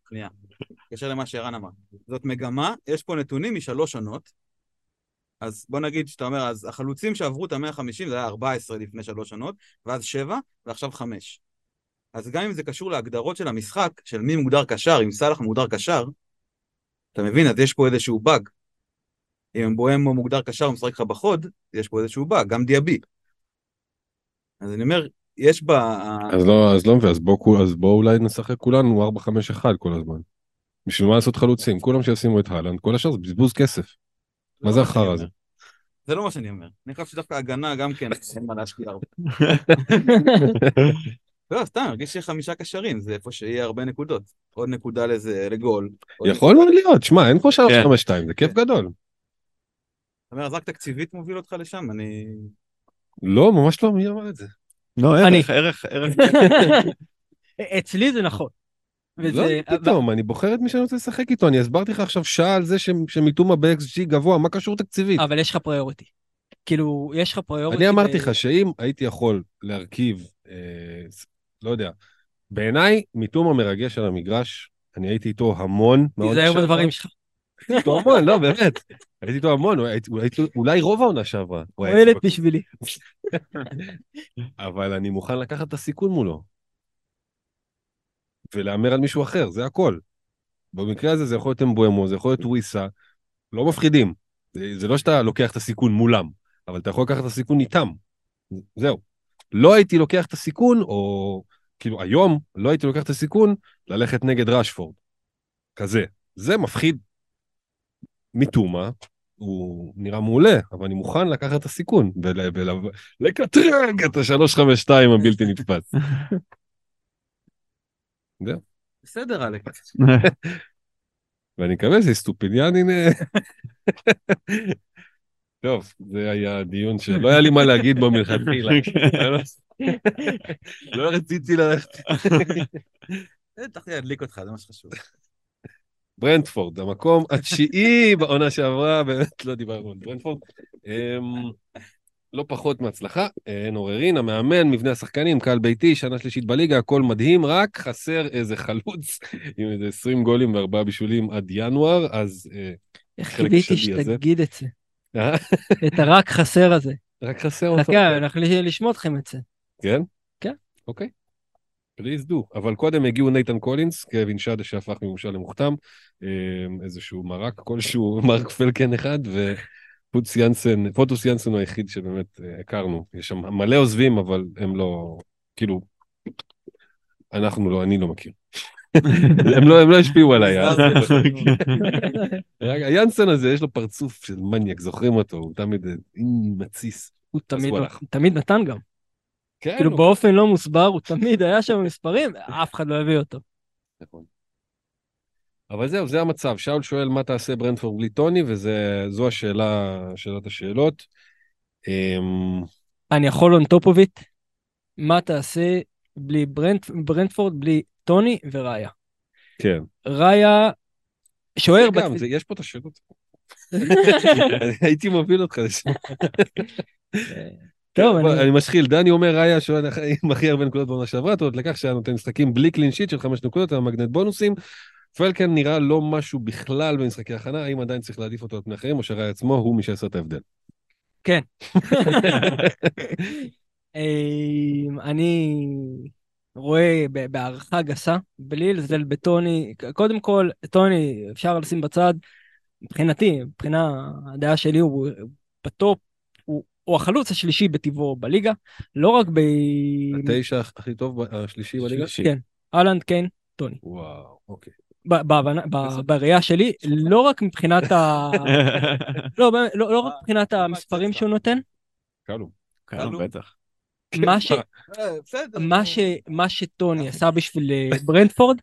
שנייה. מתקשר למה שערן אמר. זאת מגמה, יש פה נתונים משלוש עונות. אז בוא נגיד שאתה אומר, אז החלוצים שעברו את ה-150 זה היה 14 לפני שלוש עונות, ואז 7, ועכשיו 5. אז גם אם זה קשור להגדרות של המשחק, של מי מוגדר קשר, אם סאלח מוגדר קשר, אתה מבין, אז יש פה איזשהו באג. אם בוהמו מוגדר קשר ומשחק לך בחוד, יש פה איזשהו באג, גם דיאבי. אז אני אומר, יש בה... אז לא, אז לא מבין, אז בואו אז בוא אולי נשחק כולנו 4-5-1 כל הזמן. בשביל מה לעשות חלוצים? כולם שישימו את הלנד, כל השאר זה בזבוז כסף. מה זה לא החרא הזה? זה לא מה שאני אומר. אני חושב שדווקא הגנה גם כן, [laughs] אין מה להשקיע הרבה. [laughs] לא, סתם, הרגיש לי חמישה קשרים, זה איפה שיהיה הרבה נקודות. עוד נקודה לזה, לגול. יכול מאוד להיות, שמע, אין פה שלוש כן. חמש שתיים, זה כיף גדול. אתה אומר, אז רק תקציבית מוביל אותך לשם, אני... לא, ממש לא, מי אמר את זה? לא, אני. ערך, ערך, ערך. [laughs] אצלי זה נכון. לא, וזה, פתאום, אני בוחר את מי שאני רוצה לשחק איתו, אני הסברתי לך עכשיו שעה על זה ש- שמיטומה ב-XG גבוה, מה קשור תקציבית? אבל יש לך פריוריטי. כאילו, יש לך פריוריטי. אני אמרתי ב- לך שאם הייתי יכול להרכיב, אה, לא יודע, בעיניי מיטומה מרגש על המגרש, אני הייתי איתו המון. מאוד תיזהר. בדברים שלך. הייתי איתו המון, לא, באמת. הייתי איתו המון, אולי- רוב העונה שעברה. הוא אצלי בשבילי. [laughs] אבל אני מוכן לקחת את הסיכון מולו. ולהמר על מישהו אחר, זה הכל. במקרה הזה זה יכול להיות אמבואמו, זה יכול להיות וויסה, לא מפחידים. זה, זה לא שאתה לוקח את הסיכון מולם, אבל אתה יכול לקחת את הסיכון איתם. זהו. לא הייתי לוקח את הסיכון, או כאילו היום לא הייתי לוקח את הסיכון ללכת נגד ראשפורד. כזה. זה מפחיד. מתומה, הוא נראה מעולה, אבל אני מוכן לקחת את הסיכון ולקטרג את ה-352 הבלתי נתפס. בסדר, אלכס. [laughs] ואני מקווה שסטופיניאן הנה... [laughs] טוב, זה היה הדיון שלא [laughs] היה לי מה להגיד בו מלכתחילה. לא רציתי ללכת. הצלחתי להדליק אותך, זה מה שחשוב. ברנדפורד, המקום התשיעי [laughs] בעונה שעברה, באמת לא דיברנו על ברנדפורד. אמ, לא פחות מהצלחה, אין עוררין, המאמן, מבנה השחקנים, קהל ביתי, שנה שלישית בליגה, הכל מדהים, רק חסר איזה חלוץ [laughs] עם איזה 20 גולים וארבעה בישולים עד ינואר, אז אה, איך קיוויתי. שתגיד את זה. אה, [laughs] את הרק חסר הזה. רק חסר אותו. חכה, אנחנו לשמוע אתכם את זה. כן? כן. אוקיי. please do. אבל קודם הגיעו נייתן קולינס, קווין שדה שהפך ממושאל למוחתם, אה, איזשהו מרק כלשהו, [laughs] מרק פלקן אחד, ופונטוס יאנסון, פונטוס יאנסון הוא היחיד שבאמת אה, הכרנו. יש שם מלא עוזבים, אבל הם לא, כאילו, אנחנו לא, אני לא מכיר. [laughs] הם לא, הם לא השפיעו עליי. [laughs] אה? היאנסון הזה, יש לו פרצוף של מניאק, זוכרים אותו, הוא תמיד אה, מתסיס. הוא תמיד- הוא. תמיד נתן גם. כן, כאילו הוא- באופן לא מוסבר, הוא תמיד היה שם במספרים, אף אחד לא הביא אותו. נכון. אבל זהו, זה המצב. שאול שואל מה תעשה ברנדפורד בלי טוני, וזו השאלה, שאלת השאלות. אמ, אני יכול it, מה תעשה בלי ברנט, ברנטפורד, בלי טוני וראיה. כן. ראיה, שוער, זה גם, בת- זה- יש פה את השאלות. [laughs] [laughs] הייתי מוביל אותך לשם. טוב, בוא, אני- אני משחיל, דני אומר, ראיה שוער עם הכי הרבה נקודות בעונה שעברה, אומרת, לקח שהיה נותן משחקים בלי קלין שיט של חמש נקודות, היה מגנט בונוסים. פלקן נראה לא משהו בכלל במשחקי הכנה, האם עדיין צריך להעדיף אותו על פני אחרים, או שראיה עצמו הוא מי שיעשה את ההבדל. [laughs] אמ, אני רואה בהערכה גסה, בלי לזלזל בטוני, קודם כל, טוני אפשר לשים בצד, מבחינתי, מבחינה הדעה שלי, הוא בטופ, הוא, החלוץ השלישי בטבעו בליגה, לא רק ב... התשע הכי טוב, השלישי בליגה? כן. אהלנד, קיין, טוני. וואו, אוקיי. בראייה שלי, לא רק מבחינת ה... [laughs] לא, לא לא רק מבחינת המספרים שהוא נותן, קלו. קלו, בטח. מה ש... בסדר. מה, ש... מה שטוני עשה [laughs] בשביל אה, ברנדפורד,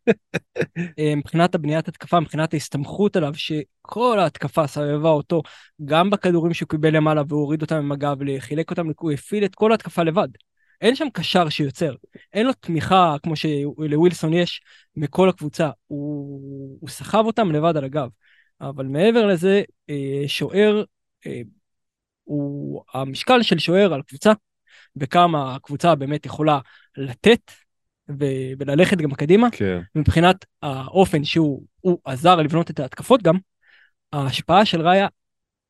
אה, מבחינת הבניית התקפה, מבחינת ההסתמכות עליו, שכל ההתקפה סבבה אותו, גם בכדורים שהוא קיבל למעלה והוא הוריד אותם עם הגב, חילק אותם, הוא הפעיל את כל ההתקפה לבד. אין שם קשר שיוצר, אין לו תמיכה כמו שלווילסון יש מכל הקבוצה, הוא, הוא סחב אותם לבד על הגב. אבל מעבר לזה, אה, שוער, אה, הוא המשקל של שוער על קבוצה, וכמה הקבוצה באמת יכולה לתת ו- וללכת גם קדימה, כן. מבחינת האופן שהוא הוא עזר לבנות את ההתקפות גם, ההשפעה של ראיה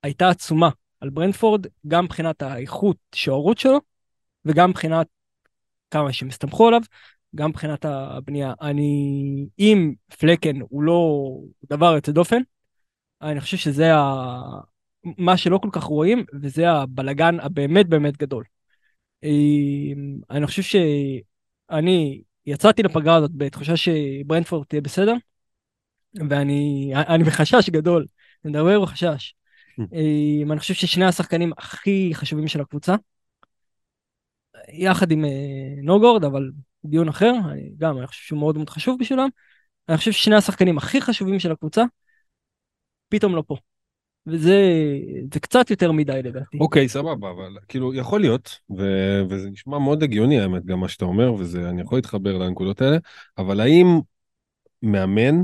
הייתה עצומה על ברנדפורד, גם מבחינת האיכות שוערות שלו, וגם מבחינת כמה שהם הסתמכו עליו, גם מבחינת הבנייה. אני, אם פלקן הוא לא דבר יוצא דופן, אני חושב שזה ה... מה שלא כל כך רואים, וזה הבלגן הבאמת באמת גדול. אמ, אני חושב שאני יצאתי לפגרה הזאת בתחושה שברנדפורד תהיה בסדר, ואני אני בחשש גדול, אני מדבר בחשש. אמ, אני חושב ששני השחקנים הכי חשובים של הקבוצה, יחד עם אה, נוגורד, אבל דיון אחר, אני גם, אני חושב שהוא מאוד מאוד חשוב בשבילם. אני חושב ששני השחקנים הכי חשובים של הקבוצה, פתאום לא פה. וזה זה קצת יותר מדי לדעתי. אוקיי, סבבה, אבל כאילו, יכול להיות, ו- וזה נשמע מאוד הגיוני האמת, גם מה שאתה אומר, ואני יכול להתחבר לנקודות האלה, אבל האם מאמן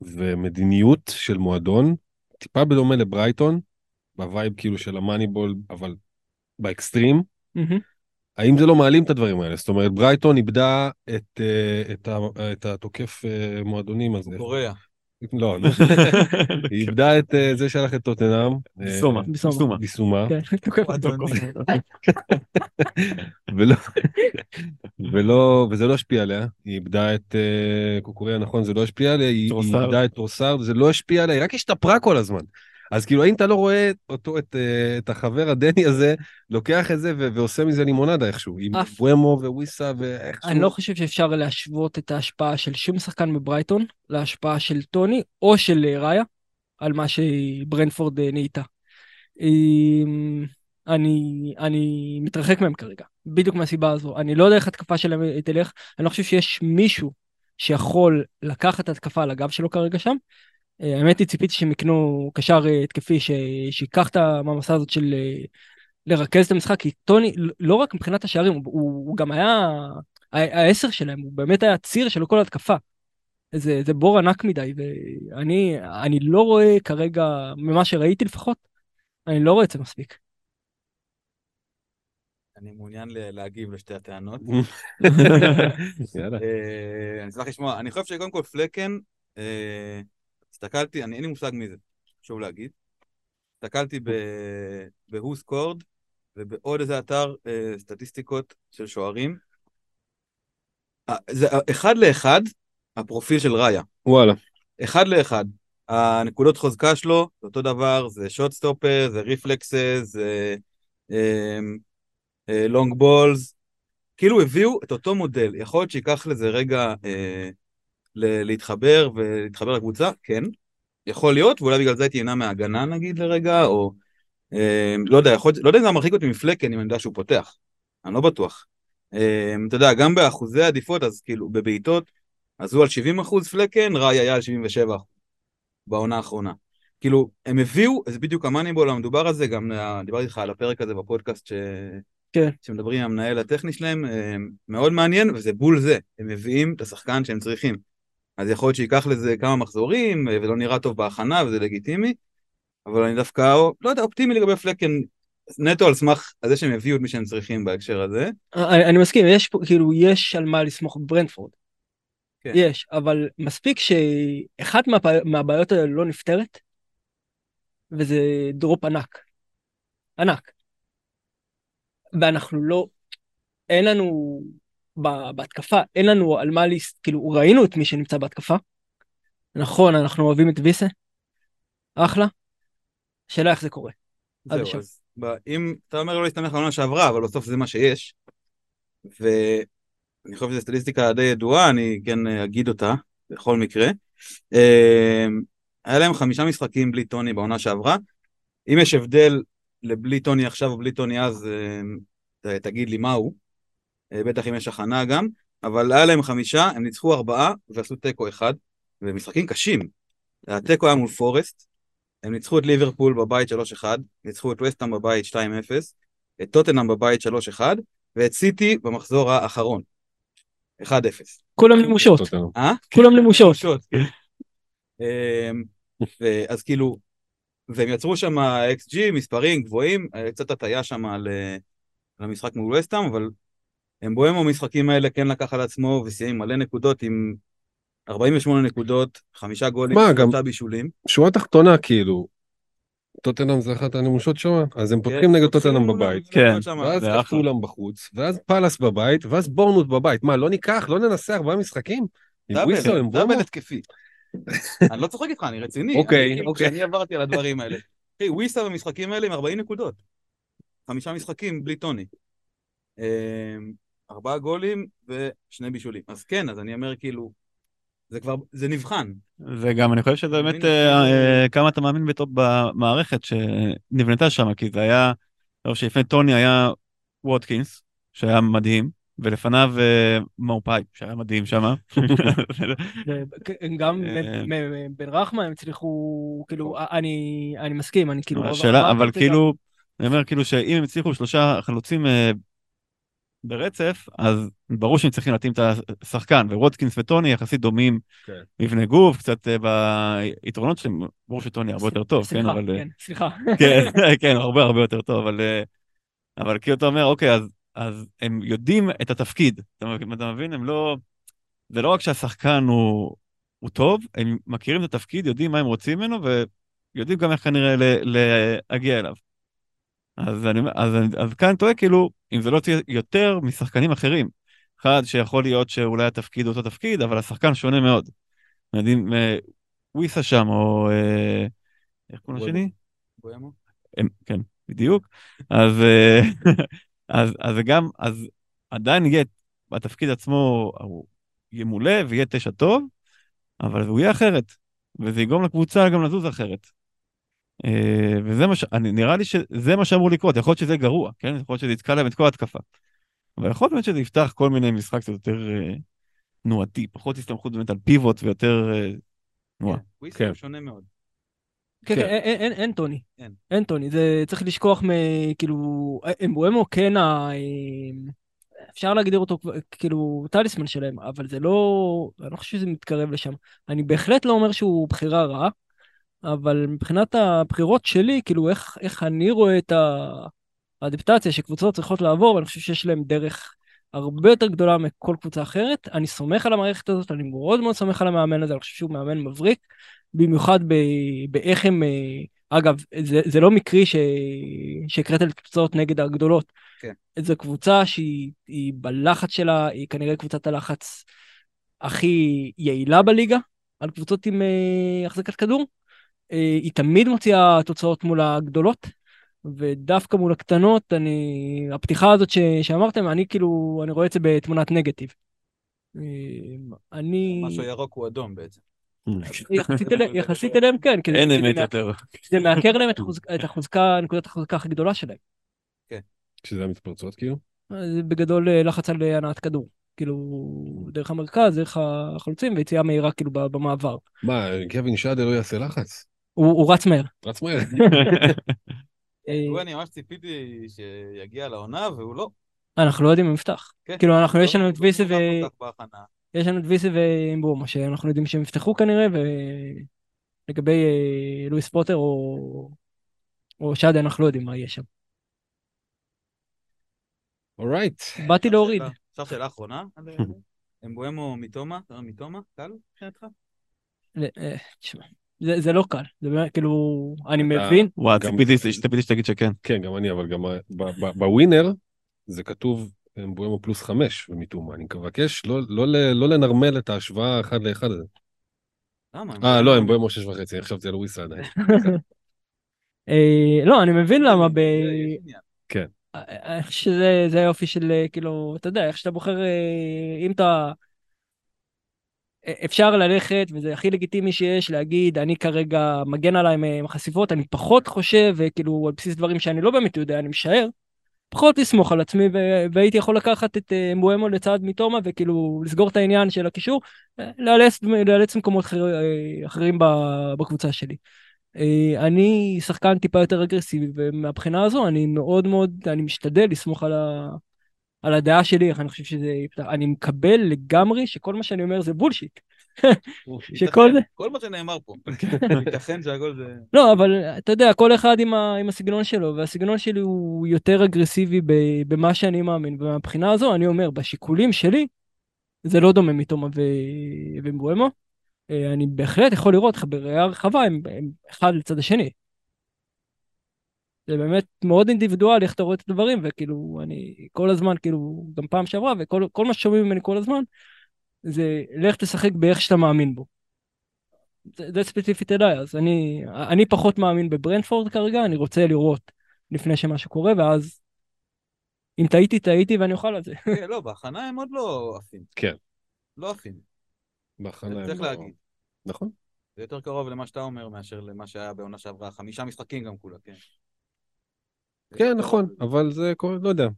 ומדיניות של מועדון, טיפה בדומה לברייטון, ב vibe כאילו של ה Moneyball, אבל באקסטרים, מהמם. האם זה לא מעלים את הדברים האלה? זאת אומרת, ברייטון איבדה את, אה, את, ה- את התוקף אה, מועדונים הזה. קוקורייה. לא, לא. [laughs] היא איבדה את אה, זה שהלך לטוטנאם. אה, ביסומה. ביסומה. ביסומה. כן. ולא, ולא, וזה לא השפיע עליה, היא איבדה את אה, קוקורייה, נכון, זה לא השפיע עליה, היא. איבדה את טרוסארד, וזה לא השפיע עליה, היא רק השתפרה כל הזמן. אז כאילו, האם אתה לא רואה אותו, את, אה, את החבר הדני הזה, לוקח את זה ו- ועושה מזה לימונדה איכשהו, עם אף- בואמו וויסה ואיכשהו... אני לא חושב שאפשר להשוות את ההשפעה של שום שחקן בברייטון להשפעה של טוני או של אה, ראיה על מה שברנפורד אה, נהייתה. אמ, אני, אני מתרחק מהם כרגע, בדיוק מהסיבה הזו. אני לא יודע איך התקפה שלהם תלך, אני לא חושב שיש מישהו שיכול לקחת התקפה על הגב שלו כרגע שם. אה, האמת היא, ציפיתי שהם יקנו קשר אה, התקפי ש- שייקח את המעמסה הזאת של אה, לרכז את המשחק, כי טוני, לא רק מבחינת השערים, הוא, הוא, הוא גם היה העשר שלהם, הוא באמת היה ציר של כל התקפה. זה, זה בור ענק מדי, ואני אני לא רואה כרגע, ממה שראיתי לפחות, אני לא רואה את זה מספיק. אני מעוניין ל- להגיב לשתי הטענות. [laughs] יאללה. אני אשמח לשמוע. אני חושב שקודם כל פלקן, הסתכלתי, אני אין לי מושג מי זה, חשוב להגיד. הסתכלתי ב-Who scored ובעוד איזה אתר אה, סטטיסטיקות של שוערים. אה, זה אה, אחד לאחד הפרופיל של ראיה. וואלה. אחד לאחד. הנקודות חוזקה שלו, זה אותו דבר, זה שוט סטופר, זה ריפלקסס, זה לונג בולס. כאילו הביאו את אותו מודל. יכול להיות שייקח לזה רגע אה, להתחבר ולהתחבר לקבוצה, כן. יכול להיות, ואולי בגלל זה הייתי נהנה מההגנה נגיד לרגע, או אה, לא יודע, יכול, לא יודע אם זה מרחיק אותי מפלקן אם אני יודע שהוא פותח. אני לא בטוח. אה, אתה יודע, גם באחוזי עדיפות, אז כאילו, בבעיטות, אז הוא על 70 אחוז פלקן, ראי היה על 77 בעונה האחרונה. כאילו, הם הביאו, זה בדיוק המאניבול המדובר הזה, גם דיברתי איתך על הפרק הזה בפודקאסט ש... כן. שמדברים עם המנהל הטכני שלהם, אה, מאוד מעניין, וזה בול זה, הם מביאים את השחקן שהם צריכים. אז יכול להיות שייקח לזה כמה מחזורים, אה, ולא נראה טוב בהכנה, וזה לגיטימי, אבל אני דווקא, לא יודע, אופטימי לגבי פלקן, נטו על סמך זה שהם הביאו את מי שהם צריכים בהקשר הזה. אני, אני מסכים, יש פה, כאילו, יש על מה לסמוך בברנדפורד. כן. יש, אבל מספיק שאחת מהבע- מהבעיות האלה לא נפתרת, וזה דרופ ענק. ענק. ואנחנו לא, אין לנו, בהתקפה, אין לנו על מה להס... כאילו, ראינו את מי שנמצא בהתקפה. נכון, אנחנו אוהבים את ויסה. אחלה. שאלה איך זה קורה. זהו. אז אם אתה אומר לא להסתמך על העונה שעברה, אבל בסוף זה מה שיש, ואני חושב שזו סטטיסטיקה די ידועה, אני כן אה, אגיד אותה, בכל מקרה. אה, היה להם חמישה משחקים בלי טוני בעונה שעברה. אם יש הבדל לבלי טוני עכשיו או בלי טוני אז, אה, תגיד לי מהו. אה, בטח אם יש הכנה גם, אבל היה להם חמישה, הם ניצחו ארבעה ועשו תיקו אחד, ומשחקים קשים. התיקו היה מול פורסט, הם ניצחו את ליברפול בבית 3-1, ניצחו את וסטהאם בבית 2-0, את טוטנאם בבית 3-1, ואת סיטי במחזור האחרון. 1-0. כולם נמושות, טוטנהאם. אה? כולם נמושות. שוט, כן. אמ, אז כאילו, והם יצרו שם XG, מספרים גבוהים, אה, קצת הטיה שם על אה, על המשחק מול וסטהאם, אבל אמבואמו במשחקים האלה כן לקח על עצמו וסיים מלא נקודות עם 48 נקודות, חמישה גולים, מה, גם- שלושה בישולים. שורה תחתונה, כאילו, טוטנאם זה אחת הנמושות שם, אז הם פותחים כן, נגד פותחים טוטנאם מולם, בבית. כן. ואז. כולם בחוץ, ואז פאלאס בבית, ואז בורנות בבית. מה, לא ניקח? לא ננסה ארבעה משחקים? דאבל, התקפי. אני לא צוחק איתך, אני רציני. אוקיי, אני, כאילו, אוקיי. כשאני עברתי על הדברים האלה. אחי, וויסה במשחקים האלה עם 40 נקודות. חמישה משחקים בלי טוני. ארבעה גולים ושני בישולים. אז כן, אז אני אומר כאילו, זה כבר, זה נבחן. זה גם, אני חושב שזה באמת אה, אה, כמה אתה מאמין בטוב במערכת שנבנתה שם, כי זה היה, אני חושב שלפני טוני היה ווטקינס, שהיה מדהים, ולפניו אה, מאופאי, שהיה מדהים שם. גם אה, בן רחמה הם הצליחו, כאילו, אני אני מסכים, אני כאילו... השאלה, אבל גם- כאילו, אני אומר כאילו שאם הם הצליחו שלושה חלוצים ברצף, אז ברור שהם צריכים להתאים את השחקן, ווודקינס וטוני יחסית דומים כן. מבנה גוף, קצת אה, ביתרונות שלהם, ברור שטוני הרבה יותר טוב, כן, סליחה, אבל... אה, כן, סליחה. כן, [laughs] [laughs] כן, הרבה הרבה יותר טוב, אבל, אה, אבל כאילו אתה אומר, אוקיי, אז, אז הם יודעים את התפקיד, אתה, מבין- אתה מבין? הם לא, זה לא רק שהשחקן הוא, הוא טוב, הם מכירים את התפקיד, יודעים מה הם רוצים ממנו, ויודעים גם איך כנראה ל- להגיע אליו. אז, אני, אז, אני- אז כאן טועה, כאילו, אם זה לא תהיה יותר משחקנים אחרים. אחד שיכול להיות שאולי התפקיד הוא אותו תפקיד, אבל השחקן שונה מאוד. יודעים, אה, וויסה שם, או... אה, איך קוראים. לשני? בואמו? הם, כן, בדיוק. אז, אה, [laughs] אז, אז זה גם, אז עדיין יהיה, התפקיד עצמו הוא ימולא ויהיה תשע טוב, אבל הוא יהיה אחרת, וזה יגרום לקבוצה גם לזוז אחרת. אה, וזה מה ש... אני, נראה לי שזה מה שאמור לקרות, יכול להיות שזה גרוע, כן? יכול להיות שזה יתקע להם את כל ההתקפה. אבל יכול להיות שזה יפתח כל מיני משחק קצת יותר אה, תנועתי, פחות הסתמכות באמת על פיבוט ויותר אה, תנועה. כן, וויסה כן. הוא שונה מאוד. כן, כן. כן, אין- אין- אין טוני. אין. אין טוני, זה צריך לשכוח מ... כאילו, אמבואמו כן ה... אפשר להגדיר אותו כאילו טליסמן שלהם, אבל זה לא... אני לא חושב שזה מתקרב לשם. אני בהחלט לא אומר שהוא בחירה רעה, אבל מבחינת הבחירות שלי, כאילו איך, איך אני רואה את האדפטציה שקבוצות צריכות לעבור, ואני חושב שיש להם דרך הרבה יותר גדולה מכל קבוצה אחרת. אני סומך על המערכת הזאת, אני מאוד מאוד סומך על המאמן הזה, אני חושב שהוא מאמן מבריק, במיוחד ב, באיך הם... אה, אגב, זה, זה לא מקרי. שהקראת לי תוצאות נגד הגדולות. כן. זו קבוצה שהיא היא בלחץ שלה, היא כנראה קבוצת הלחץ הכי יעילה בליגה, על קבוצות עם אה, החזקת כדור. אה, היא תמיד מוציאה תוצאות מול הגדולות, ודווקא מול הקטנות, אני... הפתיחה הזאת ש... שאמרתם, אני כאילו, אני רואה את זה בתמונת נגטיב. אה, אני... משהו ירוק הוא אדום בעצם. יחסית אל- יחסית אליהם כן, כי אין אמת יותר. זה מעקר להם את החוזק- את החוזקה, נקודת החוזקה הכי גדולה שלהם. שזה המתפרצות כאילו? זה בגדול אה, לחץ על אה, הנעת כדור. כאילו, דרך המרכז, דרך החלוצים, ויציאה מהירה כאילו ב- במעבר. מה, קווין שדה לא יעשה לחץ? הוא רץ מהר. רץ מהר. אה, אני ממש ציפיתי שיגיע לעונה והוא לא. אנחנו לא יודעים אם יפתח. כן. כאילו, אנחנו, יש לא- לנו את לא ויסה ו... יש לנו את ויסה ואימבומה, שאנחנו יודעים שהם יפתחו כנראה, ולגבי אה, לואיס פוטר או... או שדה, אנחנו לא יודעים מה יהיה שם. אורייט. באתי להוריד. עכשיו שאלה אחרונה. [laughs] אה, אמבואמו מתומה? אתה אומר מתומה? קל מבחינתך? אה, תשמע, זה זה לא קל, זה באמת, כאילו, אני מבין, וואו, גם- ציפיתי שתגיד שכן. כן, גם אני, אבל גם בווינר זה כתוב אמבואמו פלוס חמש במתומה. אני מבקש לא- לא לא לנרמל את ההשוואה אחד לאחד הזה. למה? אה, לא, אמבואמו שש וחצי, אני חשבתי על וויסה עדיין. [laughs] [laughs] אה, לא, אני מבין למה ב... יש עניין. אני חושב שזה זה היופי של אה, כאילו, אתה יודע, איך שאתה בוחר, אה, אם אתה... אפשר ללכת, וזה הכי לגיטימי שיש, להגיד, אני כרגע מגן עליי עם החשיפות, אני פחות חושב, וכאילו, על בסיס דברים שאני לא באמת יודע, אני משער, פחות לסמוך על עצמי, והייתי יכול לקחת את אה, מואמו לצד מתומה, וכאילו, לסגור את העניין של הקישור, אה, לאלץ, לאלץ מקומות אחר, אה, אחרים בקבוצה שלי. אני שחקן טיפה יותר אגרסיבי, ומהבחינה הזו אני מאוד מאוד, אני משתדל לסמוך על, על הדעה שלי, איך אני חושב שזה יפתח. אני מקבל לגמרי שכל מה שאני אומר זה בולשיט. שכל זה, כל מה שנאמר פה. ייתכן שהכל זה... לא, אבל אתה יודע, כל אחד עם, ה, עם הסגנון שלו, והסגנון שלי הוא יותר אגרסיבי ב, במה שאני מאמין, ומהבחינה הזו אני אומר, בשיקולים שלי, זה לא דומה מתומה ו... ומבואמו. אה, אני בהחלט יכול לראות לך בראייה רחבה, הם, הם אחד לצד השני. זה באמת מאוד אינדיבידואלי איך אתה רואה את הדברים, וכאילו, אני כל הזמן, כאילו, גם פעם שעברה, וכל כל מה ששומעים ממני כל הזמן, זה לך תשחק באיך שאתה מאמין בו. זה, זה ספציפית אליי, אז אני, אני פחות מאמין בברנפורד כרגע, אני רוצה לראות לפני שמשהו קורה, ואז אם טעיתי, טעיתי ואני אוכל על זה. כן, לא, בהכנה הם עוד לא עפים. כן. לא עפים. בהכנה הם צריך לא- להגיד. נכון. זה יותר קרוב למה שאתה אומר מאשר למה שהיה בעונה שעברה. חמישה משחקים גם כולה, כן. כן, נכון, אבל זה, לא יודע,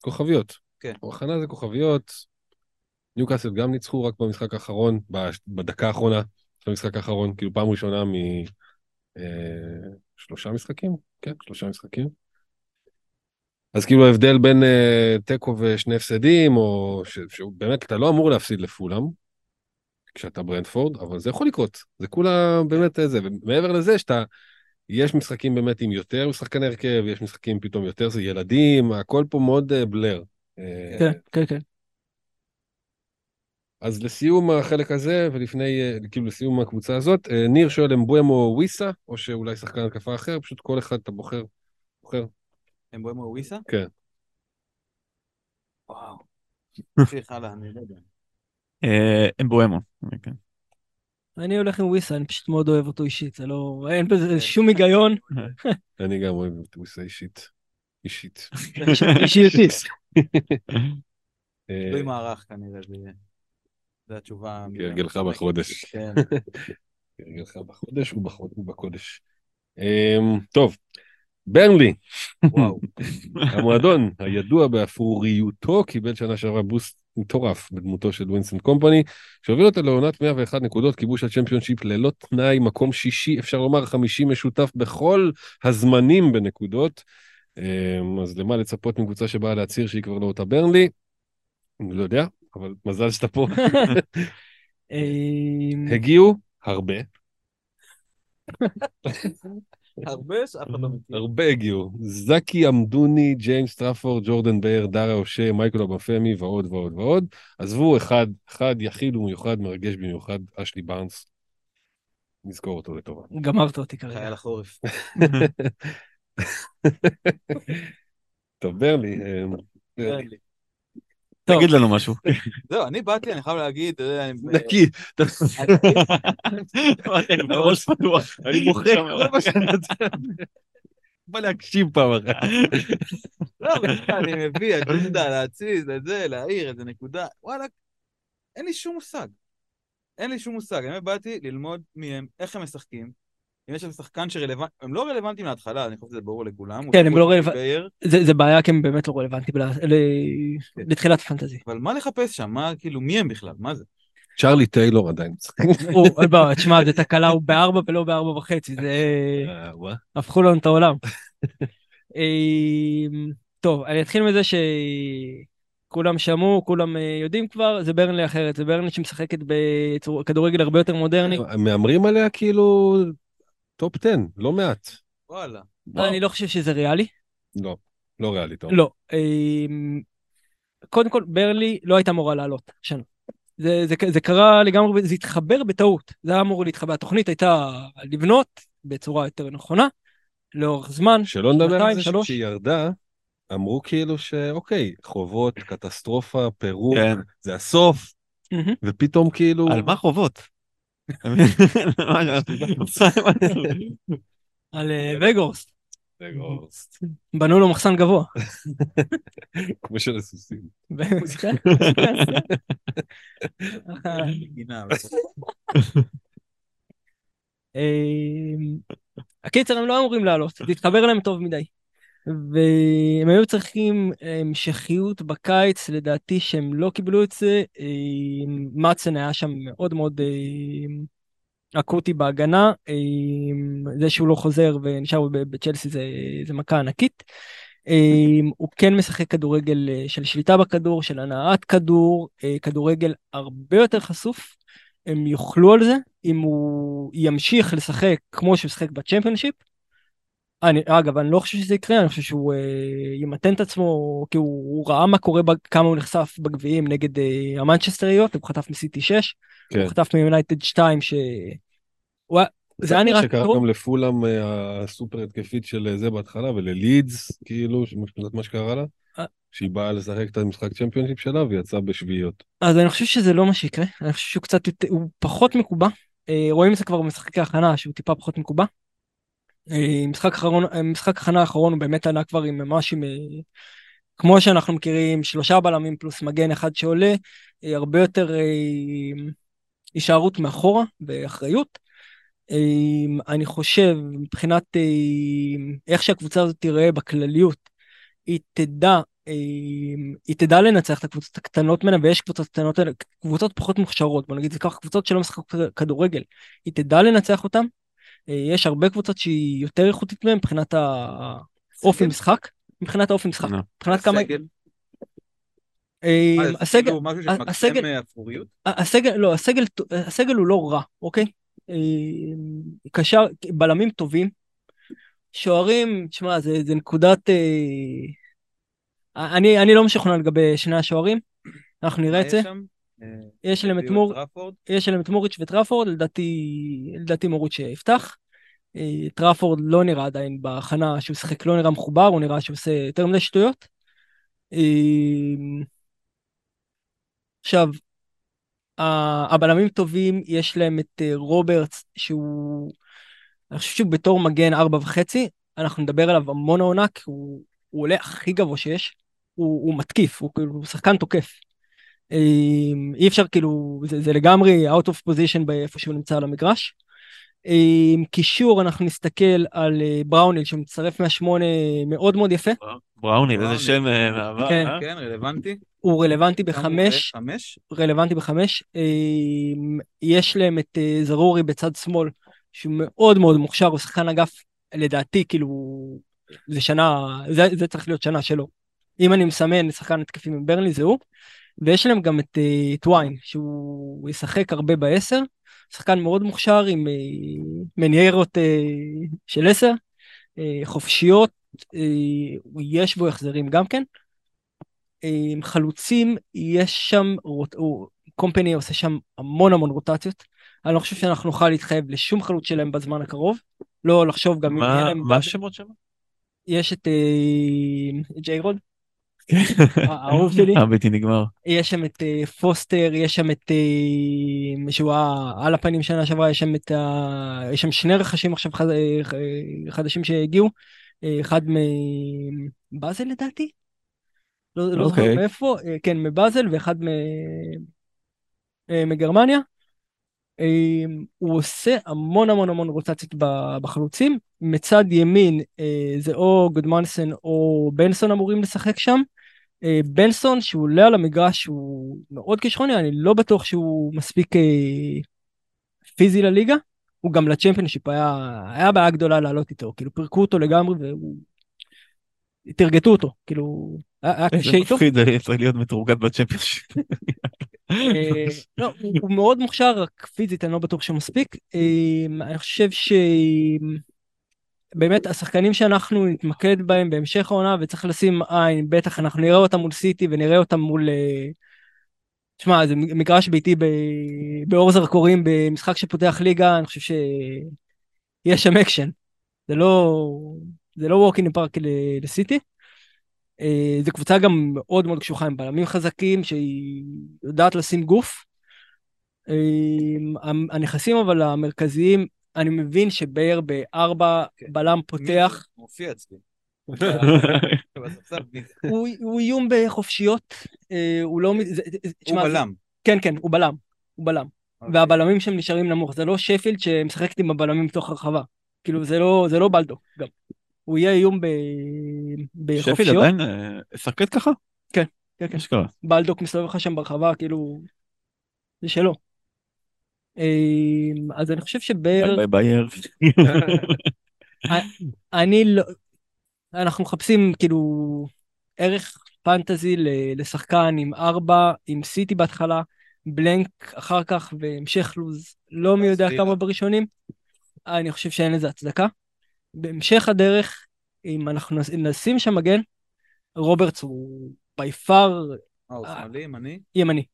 כוכביות. כן. הכנה זה כוכביות. ניוקאסל גם ניצחו רק במשחק האחרון, בדקה האחרונה של המשחק האחרון, כאילו פעם ראשונה משלושה משחקים, כן, שלושה משחקים. אז כאילו ההבדל בין אה, תיקו ושני הפסדים, או ש- שהוא באמת, אתה לא אמור להפסיד לפולם, כשאתה ברנדפורד, אבל זה יכול לקרות, זה כולה באמת זה, ומעבר לזה שאתה, יש משחקים באמת עם יותר שחקני הרכב, יש משחקים פתאום יותר זה ילדים, הכל פה מאוד אה, בלר. אה, כן, כן, כן. אז לסיום החלק הזה, ולפני, אה, כאילו לסיום הקבוצה הזאת, אה, ניר שואל אמבואמו או וויסה, או שאולי שחקן התקפה אחר, פשוט כל אחד אתה בוחר, בוחר. הם בואים וויסה? כן. וואו. [laughs] תמשיך הלאה, אני לא יודע. אה, אמבואמו. כן. אני הולך עם וויסה, אני פשוט מאוד אוהב אותו אישית, זה לא... אין בזה שום היגיון. [laughs] אני גם אוהב את וויסה אישית. אישית. [laughs] אישיותית. אה, תלוי מערך כנראה, זה התשובה. כהרגלך בחודש. כן. [laughs] כהרגלך בחודש ובקודש. אמ, טוב, ברנלי. המועדון הידוע באפרוריותו קיבל שנה שעברה boost מטורף בדמותו של וינסנט קומפני, שהוביל אותה לעונת 101 נקודות, כיבוש הצ'מפיונשיפ ללא תנאי, מקום שישי, אפשר לומר חמישי משותף בכל הזמנים בנקודות. אמ, אז למה לצפות מקבוצה שבאה להצהיר שהיא כבר לא אותה ברנלי? אני לא יודע, אבל מזל שאתה פה. [laughs] אמ, הגיעו הרבה, [laughs] הרבה שאף אחד לא מכיר. הרבה הגיעו. זקי עמדוני, ג'יימס טראפורד, ג'ורדן בייר, דארה אושיי, מייקל אובפמי ועוד ועוד ועוד. עזבו אחד, אחד יחיד ומיוחד, מרגש במיוחד, אשלי בארנס. נזכור אותו לטובה. גמרת אותי כרגע. חייל החורף. [laughs] טוב, ברנלי, אה, ברנלי. תגיד לנו משהו. זהו, אני באתי, אני חייב להגיד, אתה יודע, אני- נקי, בראש פתוח. אני מוחק כל מה שאני יודע. בא להקשיב פעם אחת. לא, אני מביא אג'נדה להציז, את זה, להעיר איזה נקודה, וואלה, אין לי שום מושג. אין לי שום מושג. אני באתי ללמוד מהם, איך הם משחקים. אם יש שם שחקן שרלוונטי, הם לא רלוונטיים להתחלה, אני חושב שזה ברור לכולם. כן, הם לא אולי רלוונ- בייר, זה זה בעיה כי הם באמת לא רלוונטיים ל- ל- לתחילת הפנטזי. אבל מה לחפש שם? מה, כאילו, מי הם בכלל? מה זה? צ'רלי טיילור עדיין משחק. [laughs] תשמע, זה תקלה, הוא בארבע ולא בארבע וחצי, זה... אה. הפכו לנו את העולם. אמ, טוב, אני אתחיל מזה שכולם שמעו, כולם אה, יודעים כבר, זה ברנלי אחרת, זה ברנלי שמשחקת בכדורגל הרבה יותר מודרני. מהמרים עליה כאילו top 10, לא מעט. וואלה. אני לא חושב שזה ריאלי. לא, לא ריאלי טוב. לא. אמ, קודם כל, ברנלי לא הייתה אמורה לעלות השנה. זה, זה, זה קרה לגמרי, זה התחבר בטעות. זה היה אמור להתחבר. התוכנית הייתה לבנות בצורה יותר נכונה, לאורך זמן. שלא נדבר על זה שלוש. שכשהיא ירדה, אמרו כאילו שאוקיי, חובות, קטסטרופה, פירוק, כן. זה הסוף, מהמם. ופתאום כאילו... על מה חובות? על אה, וגורסט. זה גורסט. בנו לו מחסן גבוה. כמו של הסוסים. כן. אמ, הקיצר, הם לא אמורים לעלות, זה התחבר להם טוב מדי. והם היו צריכים המשכיות בקיץ, לדעתי שהם לא קיבלו את זה. אמ, מאצן היה שם מאוד מאוד אמ, אקוטי בהגנה. זה שהוא לא חוזר ונשאר בצ'לסי זה, זה מכה ענקית. הוא כן משחק כדורגל אה, של שליטה בכדור, של הנעת כדור, אה, כדורגל הרבה יותר חשוף. הם יוכלו על זה אם הוא ימשיך לשחק כמו שהוא משחק בצ'מפיונשיפ. אני, אגב, אני לא חושב שזה יקרה, אני חושב שהוא אה, ימתן את עצמו, כי הוא, הוא ראה מה קורה, בג- כמה הוא נחשף בגביעים נגד אה, המנצ'סטריות, הוא חטף מסיטי 6, כן. הוא חטף מיונייטד 2, ש... הוא זה היה נראה שקרה. גם לפולאם אה, הסופר התקפית של זה בהתחלה, וללידס, כאילו, שמבחינת מה שקרה לה, אה. שהיא באה לשחק את המשחק צ'מפיונשיפ שלה ויצאה בשביעיות. אז אני חושב שזה לא מה שיקרה, אני חושב שהוא קצת הוא פחות מקובע. אה, רואים את זה כבר במשחקי הכנה, שהוא טיפה פחות מקובע. אה, משחק אחרון, אה, משחק הכנה האחרון הוא באמת עלה כבר עם ממש עם, אה, כמו שאנחנו מכירים, שלושה בלמים פלוס מגן אחד שעולה, הרבה יותר הישארות מאחורה באחריות. אה, אני חושב, מבחינת איך שהקבוצה הזאת תיראה בכלליות, היא תדע היא תדע לנצח את הקבוצות הקטנות ממנה, ויש קבוצות קטנות, קבוצות פחות מוכשרות, בוא נגיד זה ככה, קבוצות שלא משחקות כדורגל, היא תדע לנצח אותן. אה, יש הרבה קבוצות שהיא יותר איכותית מהן מבחינת האופי? משחק, מבחינת האופי משחק, לא. מבחינת כמה... סגל? אה, מה, זה הסגל, כאילו הסגל- אה? הסגל, לא, הסגל, הסגל הוא לא רע, אוקיי? אה, קשר, בלמים טובים, שוערים, תשמע, זה, זה נקודת... אה, אני, אני לא משוכנע לגבי שני השוערים, אנחנו נראה את מה זה. יש שם? אה, יש להם את מור? יש להם את מוריץ' וטראפורד, לדעתי, לדעתי מוריץ' יפתח. אה, טראפורד לא נראה עדיין בהכנה שהוא שיחק, לא נראה מחובר, הוא נראה שהוא עושה יותר מדי שטויות. אה, עכשיו, הבלמים טובים, יש להם את רוברטס, שהוא, אני חושב שהוא בתור מגן ארבע וחצי, אנחנו נדבר עליו המון העונה, כי הוא, הוא עולה הכי גבוה שיש, הוא, הוא מתקיף, הוא כאילו הוא שחקן תוקף. אה, אי אפשר כאילו, זה, זה לגמרי out of position באיפה שהוא נמצא על המגרש. אה, קישור, אנחנו נסתכל על אה, בראוניל שמצטרף מהשמונה מאוד מאוד יפה, בראוני, איזה. שם אה, מעבר, כן. אה? כן, רלוונטי. הוא רלוונטי בחמש? חמש? רלוונטי בחמש. אה, יש להם את אה, זרורי בצד שמאל, שהוא מאוד מאוד מוכשר, הוא שחקן אגף, לדעתי, כאילו, זה שנה, זה, זה צריך להיות שנה שלו. אם אני מסמן שחקן התקפים עם ברנלי, זה הוא. ויש להם גם את אה, טוויין, שהוא ישחק הרבה בעשר, שחקן מאוד מוכשר עם אה, מניירות אה, של עשר, חופשיות, יש בו החזרים גם כן. אה, חלוצים, יש שם, קומפני עושה שם המון המון רוטציות. אני לא חושב שאנחנו נוכל להתחייב לשום חלוץ שלהם בזמן הקרוב. לא לחשוב גם מה השמות שם? יש את אה, ג'יי רוד, האהוב שלי. הבלתי נגמר. יש שם את אה, פוסטר, יש שם את... אה, שהוא על הפנים שנה שעברה, יש שם את ה... יש שם שני רכשים עכשיו חד... אה, אה, חדשים שהגיעו. אה, אחד מבאזל לדעתי? לא, לא זוכר אוקיי. מאיפה, אה, כן, מבאזל ואחד מ... אה, מגרמניה. אה, הוא עושה המון המון המון רוטציות בחלוצים. מצד ימין אה, זה או גודמנסון או בנסון אמורים לשחק שם. אה, בנסון שהוא עולה על המגרש הוא מאוד כישרוני, אני לא בטוח שהוא מספיק אה, פיזי לליגה. הוא גם לצ'מפיונשיפ היה, היה בעיה גדולה לעלות איתו, כאילו פירקו אותו לגמרי והוא... תרגטו אותו, כאילו, היה איזה קשה איתו. מפחיד זה צריך להיות מתורגת בצ'מפיונשיפ. אה, לא, הוא מאוד מוכשר, רק פיזית אני לא בטוח שהוא מספיק. אני חושב ש... באמת השחקנים שאנחנו נתמקד בהם בהמשך העונה וצריך לשים עין, בטח אנחנו נראה אותם מול סיטי ונראה אותם מול... אה, תשמע, זה מגרש ביתי ב... באור זרקורים במשחק שפותח ליגה, אני חושב שיש שם אקשן. זה לא... זה לא walk in the park לסיטי. אה, זו קבוצה גם מאוד מאוד קשוחה עם בלמים חזקים שהיא יודעת לשים גוף. אה, הנכסים אבל המרכזיים, אני מבין שבייר בארבע בלם פותח, מופיע אצלי. [laughs] הוא איום בחופשיות, אה, הוא לא... הוא בלם. כן, כן, הוא בלם, הוא בלם. אוקיי. והבלמים שם נשארים נמוך, זה לא שפילד שמשחקת עם הבלמים בתוך הרחבה. כאילו זה לא, זה לא בלדוק גם. הוא יהיה איום בחופשיות. עדיין אה, משחקת ככה? כן, כן. אשכרה. בלדוק מסתובב לך שם ברחבה, כאילו... זה שלו. אמ, אז אני חושב שבייר, bye bye בייר. [laughs] אני לא... אנחנו מחפשים כאילו ערך פנטזי ל- לשחקן עם ארבע, עם סיטי בהתחלה, בלנק אחר כך והמשך לוז לא מי יודע. כמה בראשונים. אני חושב שאין לזה הצדקה. בהמשך הדרך, אם אנחנו נשים שם מגן, רוברטס הוא בי פאר אה, הוא שמאלי, ימני? ימני.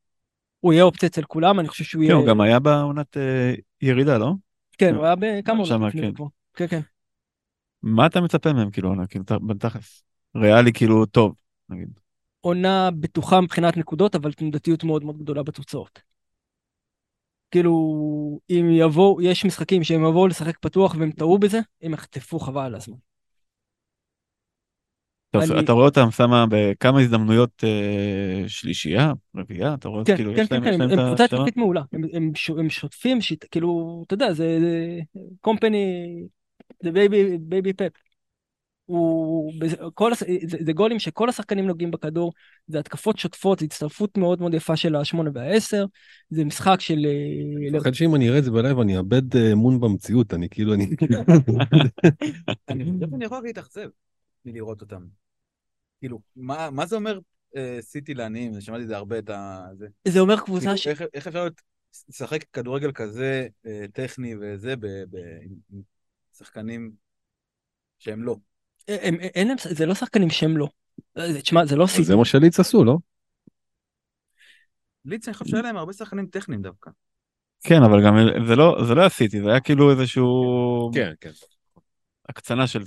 הוא יהיה אופציה אצל כולם, אני חושב שהוא כן, יהיה... הוא גם היה בעונת אה, ירידה, לא? כן, הוא היה בכמה עונות לפני כן. כן, כן. מה אתה מצפה מהם כאילו עונה, כאילו בתכלס? ריאלי כאילו טוב, נגיד. עונה בטוחה מבחינת נקודות, אבל תנודתיות מאוד מאוד גדולה בתוצאות. כאילו, אם יבואו, יש משחקים שהם יבואו לשחק פתוח והם טעו בזה, הם יחטפו חבל על הזמן. אני- אתה רואה אותם שמה בכמה הזדמנויות אה, שלישייה, רביעייה, אתה רואה כן, כאילו כן, יש כן, להם, כן, יש הם להם הם את קבוצה? התקפית מעולה. הם- הם ש- הם שוטפים, שיט- כאילו, אתה יודע, זה קומפני, זה baby baby פפ. הוא, כל, זה, זה גולים שכל השחקנים נוגעים בכדור, זה התקפות שוטפות, זה הצטרפות מאוד מאוד יפה של השמונה והעשר, זה משחק של... אה, אני מפחד שאם אני אראה את זה ב live אני אאבד אה, אמון במציאות, אני כאילו, אני... אני חושב שאני יכול להתאכזב מלראות אותם. כאילו, מה מה זה אומר אה, סיטי לעניים? שמעתי את זה הרבה, את ה... זה. זה אומר קבוצה כאילו, ש... איך איך אפשר להיות- לשחק כדורגל כזה אה, טכני וזה ב- ב- עם עם שחקנים שהם לא. הם, אין להם, זה לא שחקנים שהם לא. זה- תשמע, זה לא סיטי. זה מה שליץ עשו, לא? ליץ, אני חושב שהיה להם הרבה שחקנים טכניים דווקא. כן, אבל גם זה לא, זה לא היה סיטי, זה היה כאילו איזשהו כן, כן. הקצנה של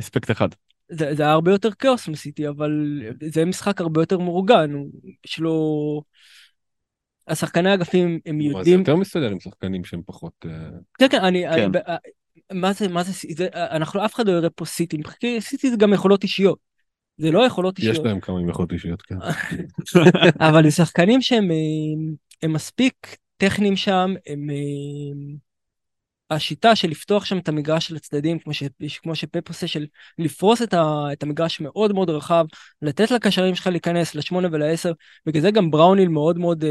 אספקט אחד. זה, זה היה הרבה יותר כאוס מסיטי, אבל זה משחק הרבה יותר מאורגן, יש לו... השחקני האגפים הם מה, זה יודעים... יותר מסתדר עם שחקנים שהם פחות... אה, כן, כן, אני... אני כן. ב- מה זה, מה זה, זה, אנחנו אף אחד לא יראה פה סיטי, כי סיטי זה גם יכולות אישיות. זה לא יכולות יש אישיות, להם כמה יכולות אישיות, כן. [laughs] אבל זה שחקנים שהם אה, הם מספיק טכניים שם, הם... השיטה של לפתוח שם את המגרש של הצדדים, כמו, ש, כמו שפפ עושה, של לפרוס את, ה, את המגרש מאוד מאוד רחב, לתת לקשרים שלך להיכנס לשמונה ולעשר, בגלל זה גם בראוניל מאוד מאוד אה,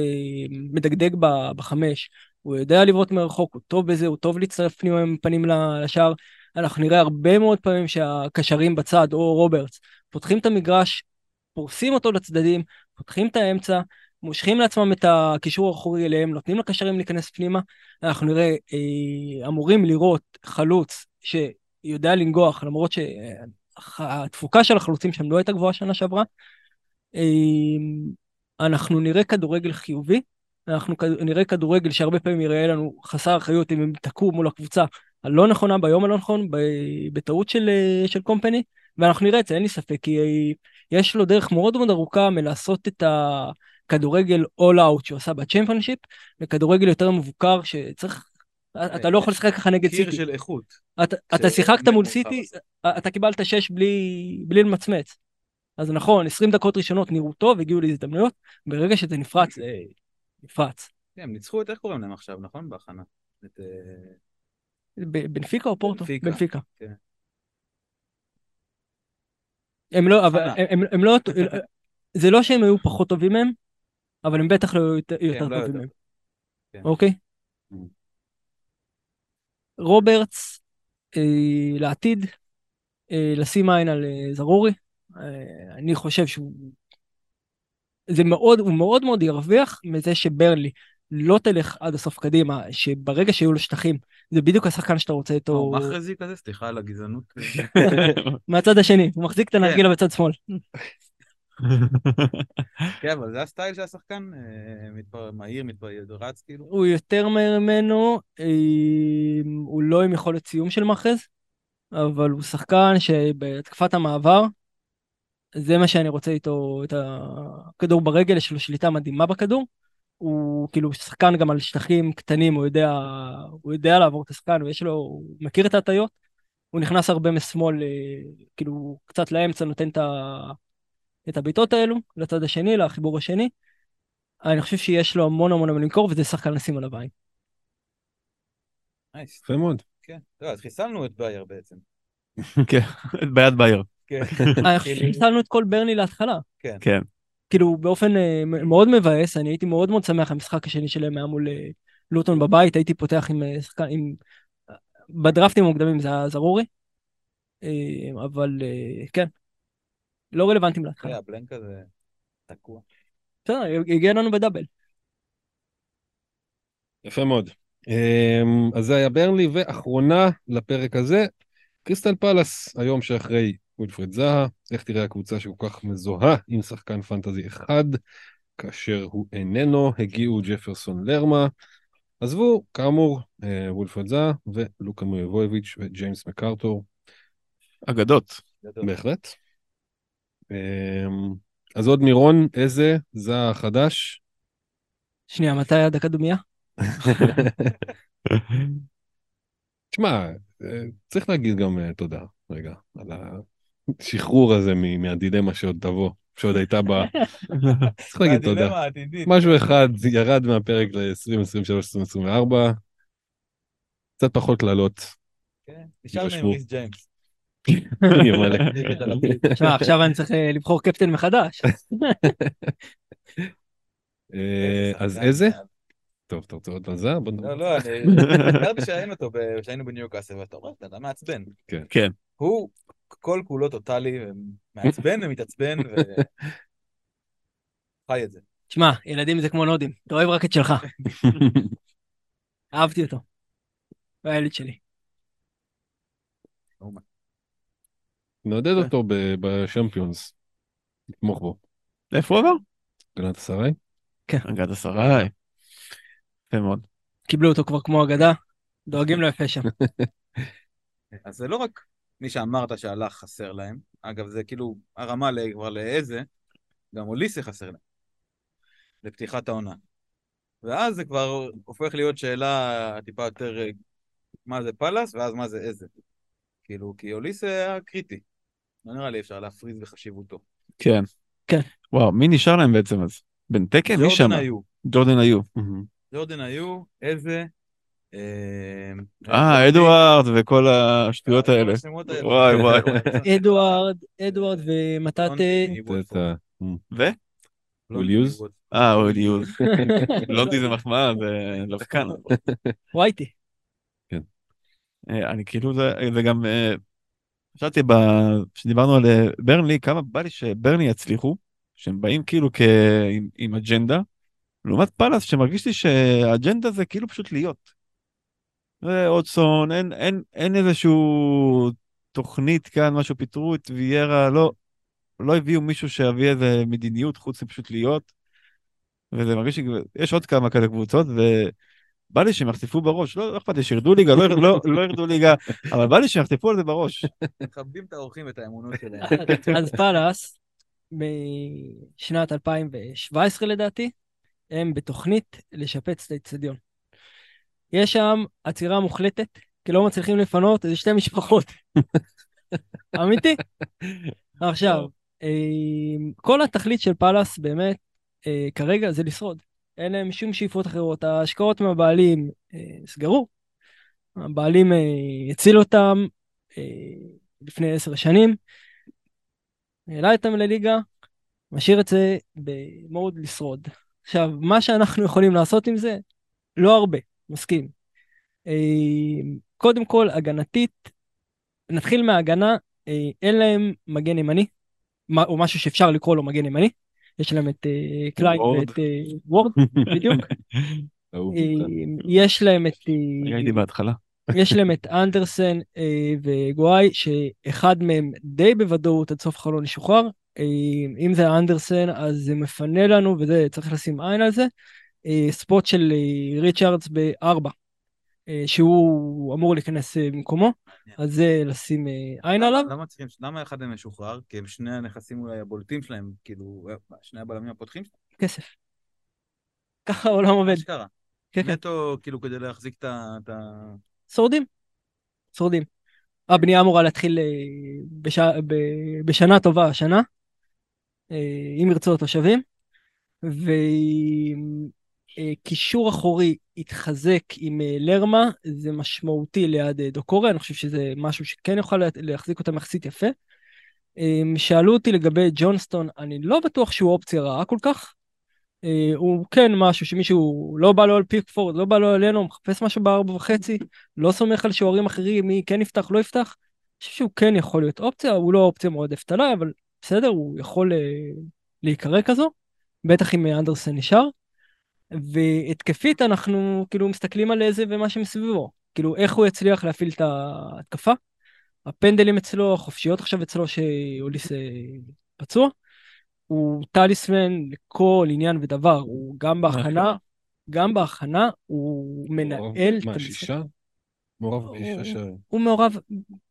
מדגדג ב, בחמש. הוא יודע לבעוט מרחוק, הוא טוב בזה, הוא טוב להצטרף פנימה עם פנים לשער. אנחנו נראה הרבה מאוד פעמים שהקשרים בצד, או רוברטס, פותחים את המגרש, פורסים אותו לצדדים, פותחים את האמצע, מושכים לעצמם את הקישור האחורי אליהם, נותנים לקשרים להיכנס פנימה. אנחנו נראה, אה, אמורים לראות חלוץ שיודע לנגוח, למרות שהתפוקה של החלוצים שם לא הייתה גבוהה שנה שעברה. אה, אנחנו נראה כדורגל חיובי, אנחנו נראה כדורגל שהרבה פעמים יראה לנו חסר אחריות אם הם ייתקעו מול הקבוצה הלא נכונה ביום הלא נכון, בטעות של, אה, של קומפני, ואנחנו נראה את זה, אין לי ספק, כי יש לו דרך מאוד מאוד ארוכה מלעשות את הכדורגל all out שהוא עשה בצ'מפיונשיפ, לכדורגל יותר מבוקר שצריך, אתה לא יכול לשחק ככה נגד קיר סיטי. של איכות. אתה, שיחקת מול סיטי, בסוף. אתה קיבלת שש בלי, בלי למצמץ. אז נכון, 20 דקות ראשונות נראו טוב, הגיעו להזדמנויות, ברגע שזה נפרץ, זה נפרץ. כן, הם ניצחו את, איך קוראים להם עכשיו, נכון? בהכנה. את... אה, בנפיקה או פורטו? בנפיקה, בנפיקה. כן. הם לא, אבל הכנה. הם, הם, הם לא, [laughs] זה לא שהם היו פחות טובים מהם, אבל הם בטח לא היו יותר, יותר לא טובים. מהם. כן. אוקיי? Mm. רוברטס, אה, לעתיד, אה, לשים עין על אה, זרורי, אה, אני חושב שהוא... זה מאוד, הוא מאוד מאוד ירוויח מזה שברלי לא תלך עד הסוף קדימה, שברגע שיהיו לו שטחים, זה בדיוק השחקן שאתה רוצה איתו הוא מחרזי כזה, סליחה על הגזענות. [laughs] מהצד השני, הוא מחזיק את הנרגילה בצד שמאל. [laughs] כן, אבל זה הסטייל של השחקן, אה, מתפר- מהיר, מתפר- רץ כאילו. הוא יותר מהר ממנו, הוא לא עם יכולת סיום של מאחז, אבל הוא שחקן שבהתקפת המעבר, זה מה שאני רוצה איתו, את הכדור ברגל, יש לו שליטה מדהימה בכדור. הוא כאילו שחקן גם על שטחים קטנים, הוא יודע, הוא יודע לעבור את השחקן ויש לו, הוא מכיר את ההטיות. הוא נכנס הרבה משמאל, אה, כאילו קצת לאמצע, נותן את, ה, את הבעיטות האלו לצד השני, לחיבור השני. אני חושב שיש לו המון המון המון למכור וזה שחקן לשים עליו עין. nice. יפה מאוד. כן. טוב, אז חיסלנו את בייר בעצם. [laughs] כן, ביד בייר. כן. [laughs] אני חושב שחיסלנו את כל ברנלי להתחלה. כן. כן. כאילו באופן אה, מאוד מבאס, אני הייתי מאוד מאוד שמח, המשחק השני שלהם היה מול אה, לוטון בבית, הייתי פותח עם אה, שחקן, עם... בדרפטים המוקדמים זה היה זרורי, אבל כן, לא רלוונטיים להתחלה. כן, ה blank הזה תקוע. בסדר, הגיע לנו ב double. יפה מאוד. אמ, אז זה היה ברנלי, ואחרונה לפרק הזה, קריסטל פלאס, היום שאחרי ווילפרד זהה, איך תראה הקבוצה שכל כך מזוהה עם שחקן fantasy אחד, כאשר הוא איננו, הגיעו ג'פרסון לרמה, עזבו, כאמור, אה, ווילפרד זהה ולוקה מויבויביץ' וג'יימס מקארתור, אגדות. בהחלט. אמ, אז עוד מירון, איזה זהה החדש? שנייה, מתי הדקה דומייה? [laughs] תשמע, אה, צריך להגיד גם אה, תודה, רגע, על השחרור הזה מ- מהדילמה שעוד תבוא, שעוד הייתה בה. [laughs] צריך להגיד תודה. משהו אחד ירד מהפרק ל-2023-2024, קצת פחות קללות. כן. נשארנו עם ישבו. ריס ג'יימס. [laughs] עכשיו אני צריך אה, לבחור קפטן מחדש. [laughs] אה, אז איזה? טוב, אתה רוצה עוד מזל? בוא נדבר. לא, לא, אני [laughs] זכרתי שהיינו אותו, ב- שהיינו בניוקאסל, ואתה אומר, אתה מעצבן. כן. כן. הוא כל כולו טוטאלי, מעצבן ומתעצבן, ו... חי את זה. תשמע, ילדים זה כמו נודים, אתה אוהב רק את שלך. אהבתי אותו. הוא הילד שלי. נעודד אותו ב- בשמפיונס. נתמוך בו. איפה הוא עבר? גנת השרי? הגעת השרי. יפה מאוד. קיבלו אותו כבר כמו אגדה, דואגים לו יפה שם. [laughs] אז זה לא רק מי שאמרת שהלך חסר להם, אגב, זה כאילו הרמה כבר לאיזה, גם אוליסה חסר להם, לפתיחת העונה. ואז זה כבר הופך להיות שאלה טיפה יותר, אה, מה זה פאלאס, ואז מה זה איזה. כאילו, כי אוליסה היה קריטי. לא נראה לי אפשר להפריז בחשיבותו. כן. כן. וואו, מי נשאר להם בעצם אז? בן תקן? מי שם? ג'ורדן היו. ג'ורדן היו. ג'ורדן היו, איזה... אה, אה, אדוארד וכל השטויות כל האלה. וואי, וואי. [laughs] אדוארד, אדוארד ומטאטה. ו? וויליוז? אה, אוהד יוז. לונדי זה מחמאה, זה לא כאן. [laughs] וייטי. אה, אני כאילו, זה זה גם, אה, חשבתי, כשדיברנו על אה, ברנלי, כמה בא לי שברנלי יצליחו, שהם באים כאילו כ... עם- עם אג'נדה, לעומת פאלאס, שמרגיש לי שהאג'נדה זה כאילו פשוט להיות. ואודסון, אין, אין, אין איזשהו תוכנית כאן, משהו, פיטרו את ויירה, לא, לא הביאו מישהו שיביא איזה מדיניות חוץ מפשוט להיות. וזה מרגיש שיש עוד כמה כאלה קבוצות, ובא לי שהם יחטפו בראש, לא, לא אכפת לי שירדו ליגה, לא, לא, לא ירדו ליגה, אבל בא לי שיחטפו על זה בראש. מכבדים את האורחים ואת האמונות שלהם. [laughs] אז פאלאס, בשנת 2017 לדעתי, הם בתוכנית לשפץ את האצטדיון. יש שם עצירה מוחלטת, כי לא מצליחים לפנות איזה שתי משפחות. [laughs] אמיתי. עכשיו, אה, כל התכלית של פאלאס באמת, אה, כרגע זה לשרוד. אין להם שום שאיפות אחרות. ההשקעות מהבעלים אה, נסגרו. הבעלים אה, הציל אותם אה, לפני עשר שנים. העלה אותם לליגה, משאיר את זה במוד לשרוד. עכשיו, מה שאנחנו יכולים לעשות עם זה, לא הרבה, מסכים. קודם כל, הגנתית, נתחיל מההגנה, אין להם מגן ימני, או משהו שאפשר לקרוא לו מגן ימני. יש להם את אה, קליין. ואת אה, וורד, [laughs] בדיוק. [laughs] אה, כן. יש להם את... הייתי בהתחלה. [laughs] יש להם את אנדרסן וגואי, שאחד מהם די בוודאות עד סוף החלון ישוחרר. אם זה אנדרסן, אז זה מפנה לנו, וזה, צריך לשים עין על זה. ספוט של ריצ'ארדס בארבע, שהוא אמור להיכנס אה, במקומו, אז זה לשים אה, עין עליו. למה צריכים, למה אחד מהם משוחרר? כי הם שני הנכסים אולי הבולטים שלהם, כאילו, שני הבלמים הפותחים שלהם? כסף. [laughs] ככה העולם עובד. אשכרה. כן, כן. נטו, כאילו, כדי להחזיק את ה... את שורדים. שורדים. הבנייה אמורה להתחיל אה, בש... ב... בשנה טובה השנה, אה, אם ירצו התושבים, וקישור אחורי יתחזק עם אה, לרמה, זה משמעותי ליד אה, דוקורי, אני חושב שזה משהו שכן יוכל לה- להחזיק אותם יחסית יפה. אה, שאלו אותי לגבי ג'ונסטון, אני לא בטוח שהוא אופציה רעה כל כך. אה, הוא כן משהו שמישהו לא בא לו על פיקפורד, לא בא לו עלינו, מחפש משהו בארבע וחצי, לא סומך על שוערים אחרים, מי כן יפתח, לא יפתח. אני חושב שהוא כן יכול להיות אופציה, הוא לא אופציה מועדפת עליי, אבל בסדר, הוא יכול אה, להיקרא כזו, בטח אם אנדרסן נשאר. והתקפית אנחנו כאילו מסתכלים על איזה ומה שמסביבו, כאילו איך הוא יצליח להפעיל את ההתקפה. הפנדלים אצלו, החופשיות עכשיו אצלו שאוליס אה, פצוע. הוא טליסמן לכל עניין ודבר, הוא גם בהכנה, גם בהכנה הוא מנהל את מה, המשחק. שישה? מעורב הוא- בשישה שערים. הוא מעורב,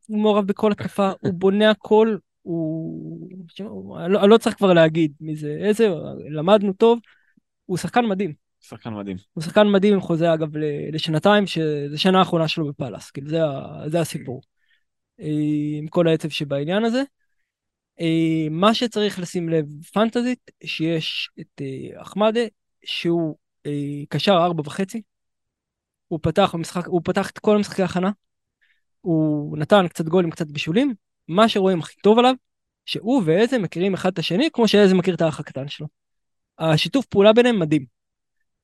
הוא מעורב בכל התקפה, [laughs] הוא בונה הכל, הוא... אני לא, אני לא צריך כבר להגיד מי זה איזה, למדנו טוב, הוא שחקן מדהים. שחקן מדהים. הוא שחקן מדהים עם חוזה אגב לשנתיים, שזה שנה האחרונה שלו בפאלאס, כאילו זה, זה הסיפור. אה, עם כל העצב שבעניין הזה. אה, מה שצריך לשים לב פנטזית, שיש את אה, אחמדה, שהוא קשר ארבע וחצי, הוא פתח במשחק, הוא פתח את כל המשחקי ההכנה, הוא נתן קצת גולים, קצת בישולים, מה שרואים הכי טוב עליו, שהוא ואיזה מכירים אחד את השני, כמו שאיזה מכיר את האח הקטן שלו. השיתוף פעולה ביניהם מדהים.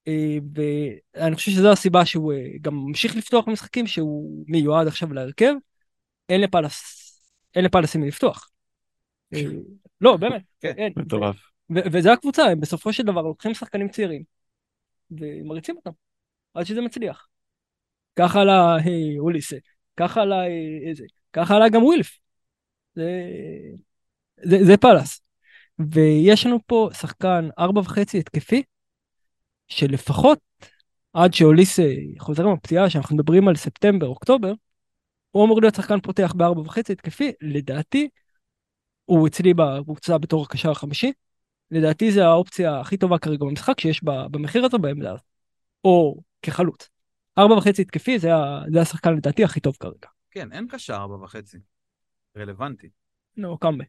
אה, ואני חושב שזו הסיבה שהוא אה, גם ממשיך לפתוח במשחקים שהוא מיועד עכשיו להרכב. אין לפלס, אין לפלס עם מי לפתוח. אה, לא, באמת, [laughs] כן, אין. מטורף. וזה הקבוצה, הם בסופו של דבר לוקחים שחקנים צעירים ומריצים אותם עד שזה מצליח. ככה עלה אוליסה, ככה עלה איזה, ככה עלה גם ווילף. זה, זה, זה פאלאס. ויש לנו פה שחקן ארבע וחצי התקפי, שלפחות עד שאוליסה חוזר מהפציעה, שאנחנו מדברים על ספטמבר, אוקטובר, הוא אמור להיות שחקן פותח בארבע וחצי התקפי, לדעתי, הוא אצלי בקבוצה בתור הקשר החמישי, לדעתי זה האופציה הכי טובה כרגע במשחק שיש במחיר הזה בעמדה הזאת, או כחלוץ. ארבע וחצי התקפי זה, זה השחקן לדעתי הכי טוב כרגע. כן, אין קשר ארבע וחצי. רלוונטי. נו, קאמבה.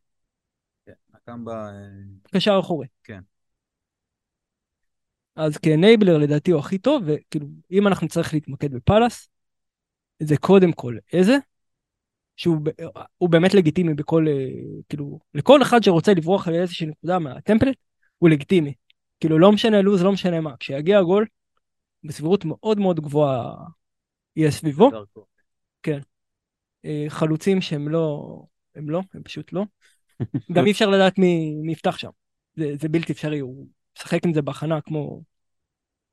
כן, הקמבה... אה, קשר אחורי. כן. אז כאנייבלר לדעתי הוא הכי טוב, וכאילו, אם אנחנו נצטרך להתמקד בפאלאס, זה קודם כל איזה, שהוא באמת לגיטימי בכל, אה, כאילו, לכל אחד שרוצה לברוח על איזושהי נקודה מהטמפלט, הוא לגיטימי. כאילו, לא משנה לוז, לא משנה מה. כשיגיע הגול, בסבירות מאוד מאוד גבוהה יהיה סביבו. דרכו. אה, חלוצים שהם לא, הם לא, הם פשוט לא. גם אי אפשר לדעת מי, מי יפתח שם. זה, זה בלתי אפשרי, הוא משחק עם זה בהכנה כמו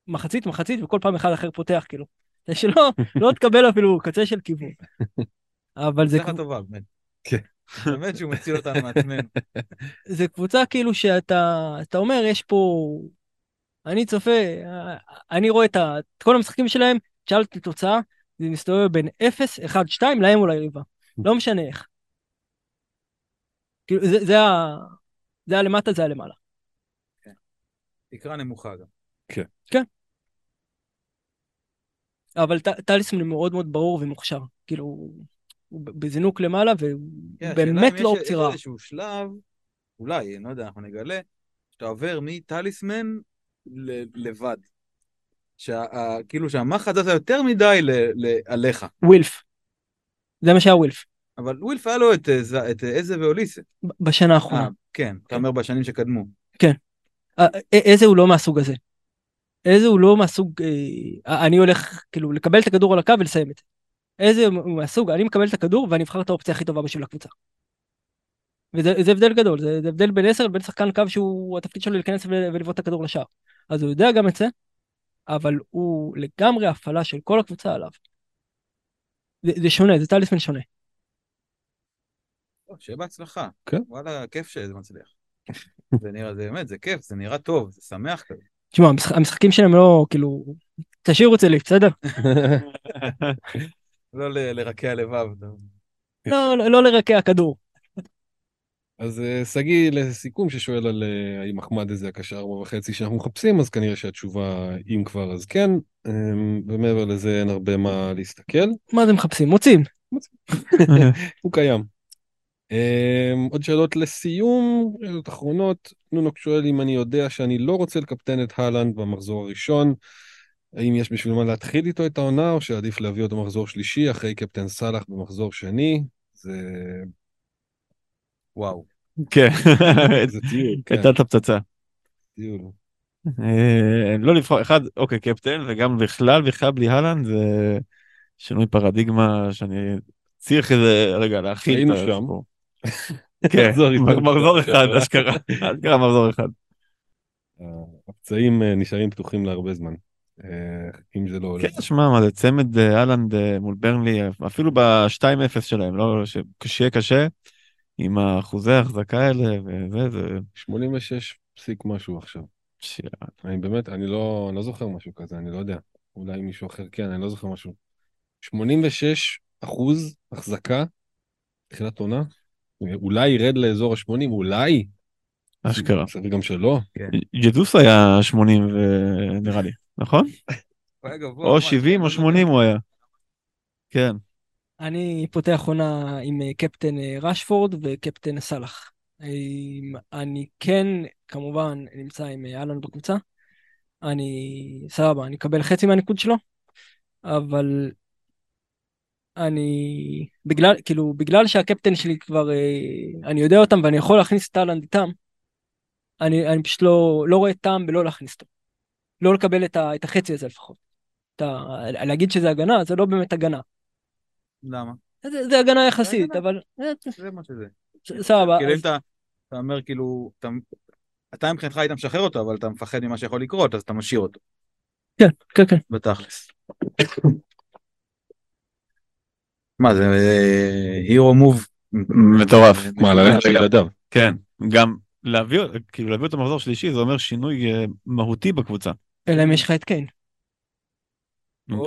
מחצית, מחצית, וכל פעם אחד אחר פותח, כאילו. שלא, לא תקבל אפילו קצה של כיוון. אבל זה, קב- טובה, באמת. כן. באמת שהוא מציל אותנו מעצמנו. זה קבוצה כאילו שאתה אתה אומר, יש פה... אני צופה, אני רואה את, ה, את כל המשחקים שלהם, תשאל אותי תוצאה, זה מסתובב בין 0, 1, 2, להם או ליריבה. לא משנה איך. כאילו, זה, זה ה... זה הלמטה, זה הלמעלה. תקרה נמוכה גם. אבל ט- טליסמן הוא מאוד מאוד ברור ומוכשר. כאילו, הוא בזינוק למעלה, והוא כן, באמת לא אופציה רעה. יש איזשהו שלב, אולי, אני לא יודע, אנחנו נגלה, שאתה עובר מטליסמן ל- לבד. כאילו שהמחץ הזה יותר מדי ל- ל- עליך. ווילף. זה מה שהיה ווילף. אבל ווילף היה לו את אה, את אה, איזה ואוליסה. בשנה אה, האחרונה. כן, אתה אומר בשנים שקדמו. אה, א- איזה הוא לא מהסוג הזה. איזה הוא לא מהסוג, אה, אני הולך כאילו לקבל את הכדור על הקו ולסיים את זה. איזה הוא מהסוג, אני מקבל את הכדור ואני אבחר את האופציה הכי טובה בשביל הקבוצה. וזה זה הבדל גדול, זה, זה הבדל בין 10 לבין שחקן קו שהוא התפקיד שלו להיכנס ול- ולבעוט את הכדור לשער. אז הוא יודע גם את זה, אבל הוא לגמרי הפעלה של כל הקבוצה עליו. זה, זה שונה, זה טליסמן שונה. שיהיה בהצלחה. כן. וואלה, כיף שזה מצליח. זה נראה, זה באמת, זה כיף, זה נראה טוב, זה שמח כזה. תשמע, המשחק, המשחקים שלהם לא, כאילו, תשאירו אצלי, בסדר? [laughs] לא ל- לרקיע לבב. לא, לא, לא לרקע כדור. אז אה, שגיא, לסיכום, ששואל על אה, האם אחמד זה הקשר ארבע וחצי שאנחנו מחפשים, אז כנראה שהתשובה, אם כבר, אז כן. אמ, ומעבר לזה אין הרבה מה להסתכל. מה אתם מחפשים? מוצאים. [laughs] הוא קיים. אמ, עוד שאלות לסיום, שאלות אחרונות. נונוק שואל אם אני יודע שאני לא רוצה לקפטן את הלנד במחזור הראשון, האם יש בשביל מה להתחיל איתו את העונה, או שעדיף להביא אותו במחזור שלישי אחרי קפטן סאלח במחזור שני? זה... וואו. כן, [laughs] זה טיול, כן, הייתה את הפצצה. טיול. אה, לא לבחור, אחד, אוקיי, קפטן, וגם בכלל, בכלל בלי הלנד, זה שינוי פרדיגמה שאני צריך איזה, רגע, היינו את. הסיפור. כן, [laughs] מחזור אחד, [laughs] אשכרה, אשכרה מחזור אחד. הפצעים אה, נשארים פתוחים להרבה זמן. אה, אם זה לא הולך. כן, שמע, מה זה צמד אה, אהלנד אה, מול ברנלי, אפילו ב-2-0 שלהם, לא, שיהיה קשה, עם האחוזי ההחזקה האלה, וזה, זה... 86 פסיק משהו עכשיו. שיט. אני באמת, אני לא, אני לא זוכר משהו כזה, אני לא יודע. אולי מישהו אחר כן, אני לא זוכר משהו. 86 אחוז החזקה, תחילת עונה, אולי ירד לאזור ה-80, אולי. אשכרה. צריך גם שלא. ג'זוס היה 80 נראה לי, נכון? או ממש, 70 או 80 הוא היה. כן. אני פותח עונה עם אה, קפטן אה, רשפורד וקפטן סאלח. אני כן, כמובן, נמצא עם אה, אהלן בקבוצה. אני, סבבה, אני אקבל חצי מהניקוד שלו, אבל אני, בגלל, כאילו, בגלל שהקפטן שלי כבר, אה, אני יודע אותם ואני יכול להכניס את אהלנד איתם, אני, אני פשוט לא, לא רואה טעם בלא להכניס אותו. לא לקבל את, ה, את החצי הזה לפחות. את ה, להגיד שזה הגנה, זה לא באמת הגנה. למה? זה, זה הגנה יחסית, הגנה. אבל... זה מה שזה. סבבה. כאילו אם אז- אתה, אתה אומר כאילו, אתה, אתה מבחינתך היית משחרר אותו, אבל אתה מפחד ממה שיכול לקרות, אז אתה משאיר אותו, כן, כן, כן. בתכלס. מה זה, הירו מוב מטורף. מה, ללכת לילדיו? כן, גם להביא, כאילו להביא אותו מחזור שלישי זה אומר שינוי אה, מהותי בקבוצה. אלא אם יש לך את קיין.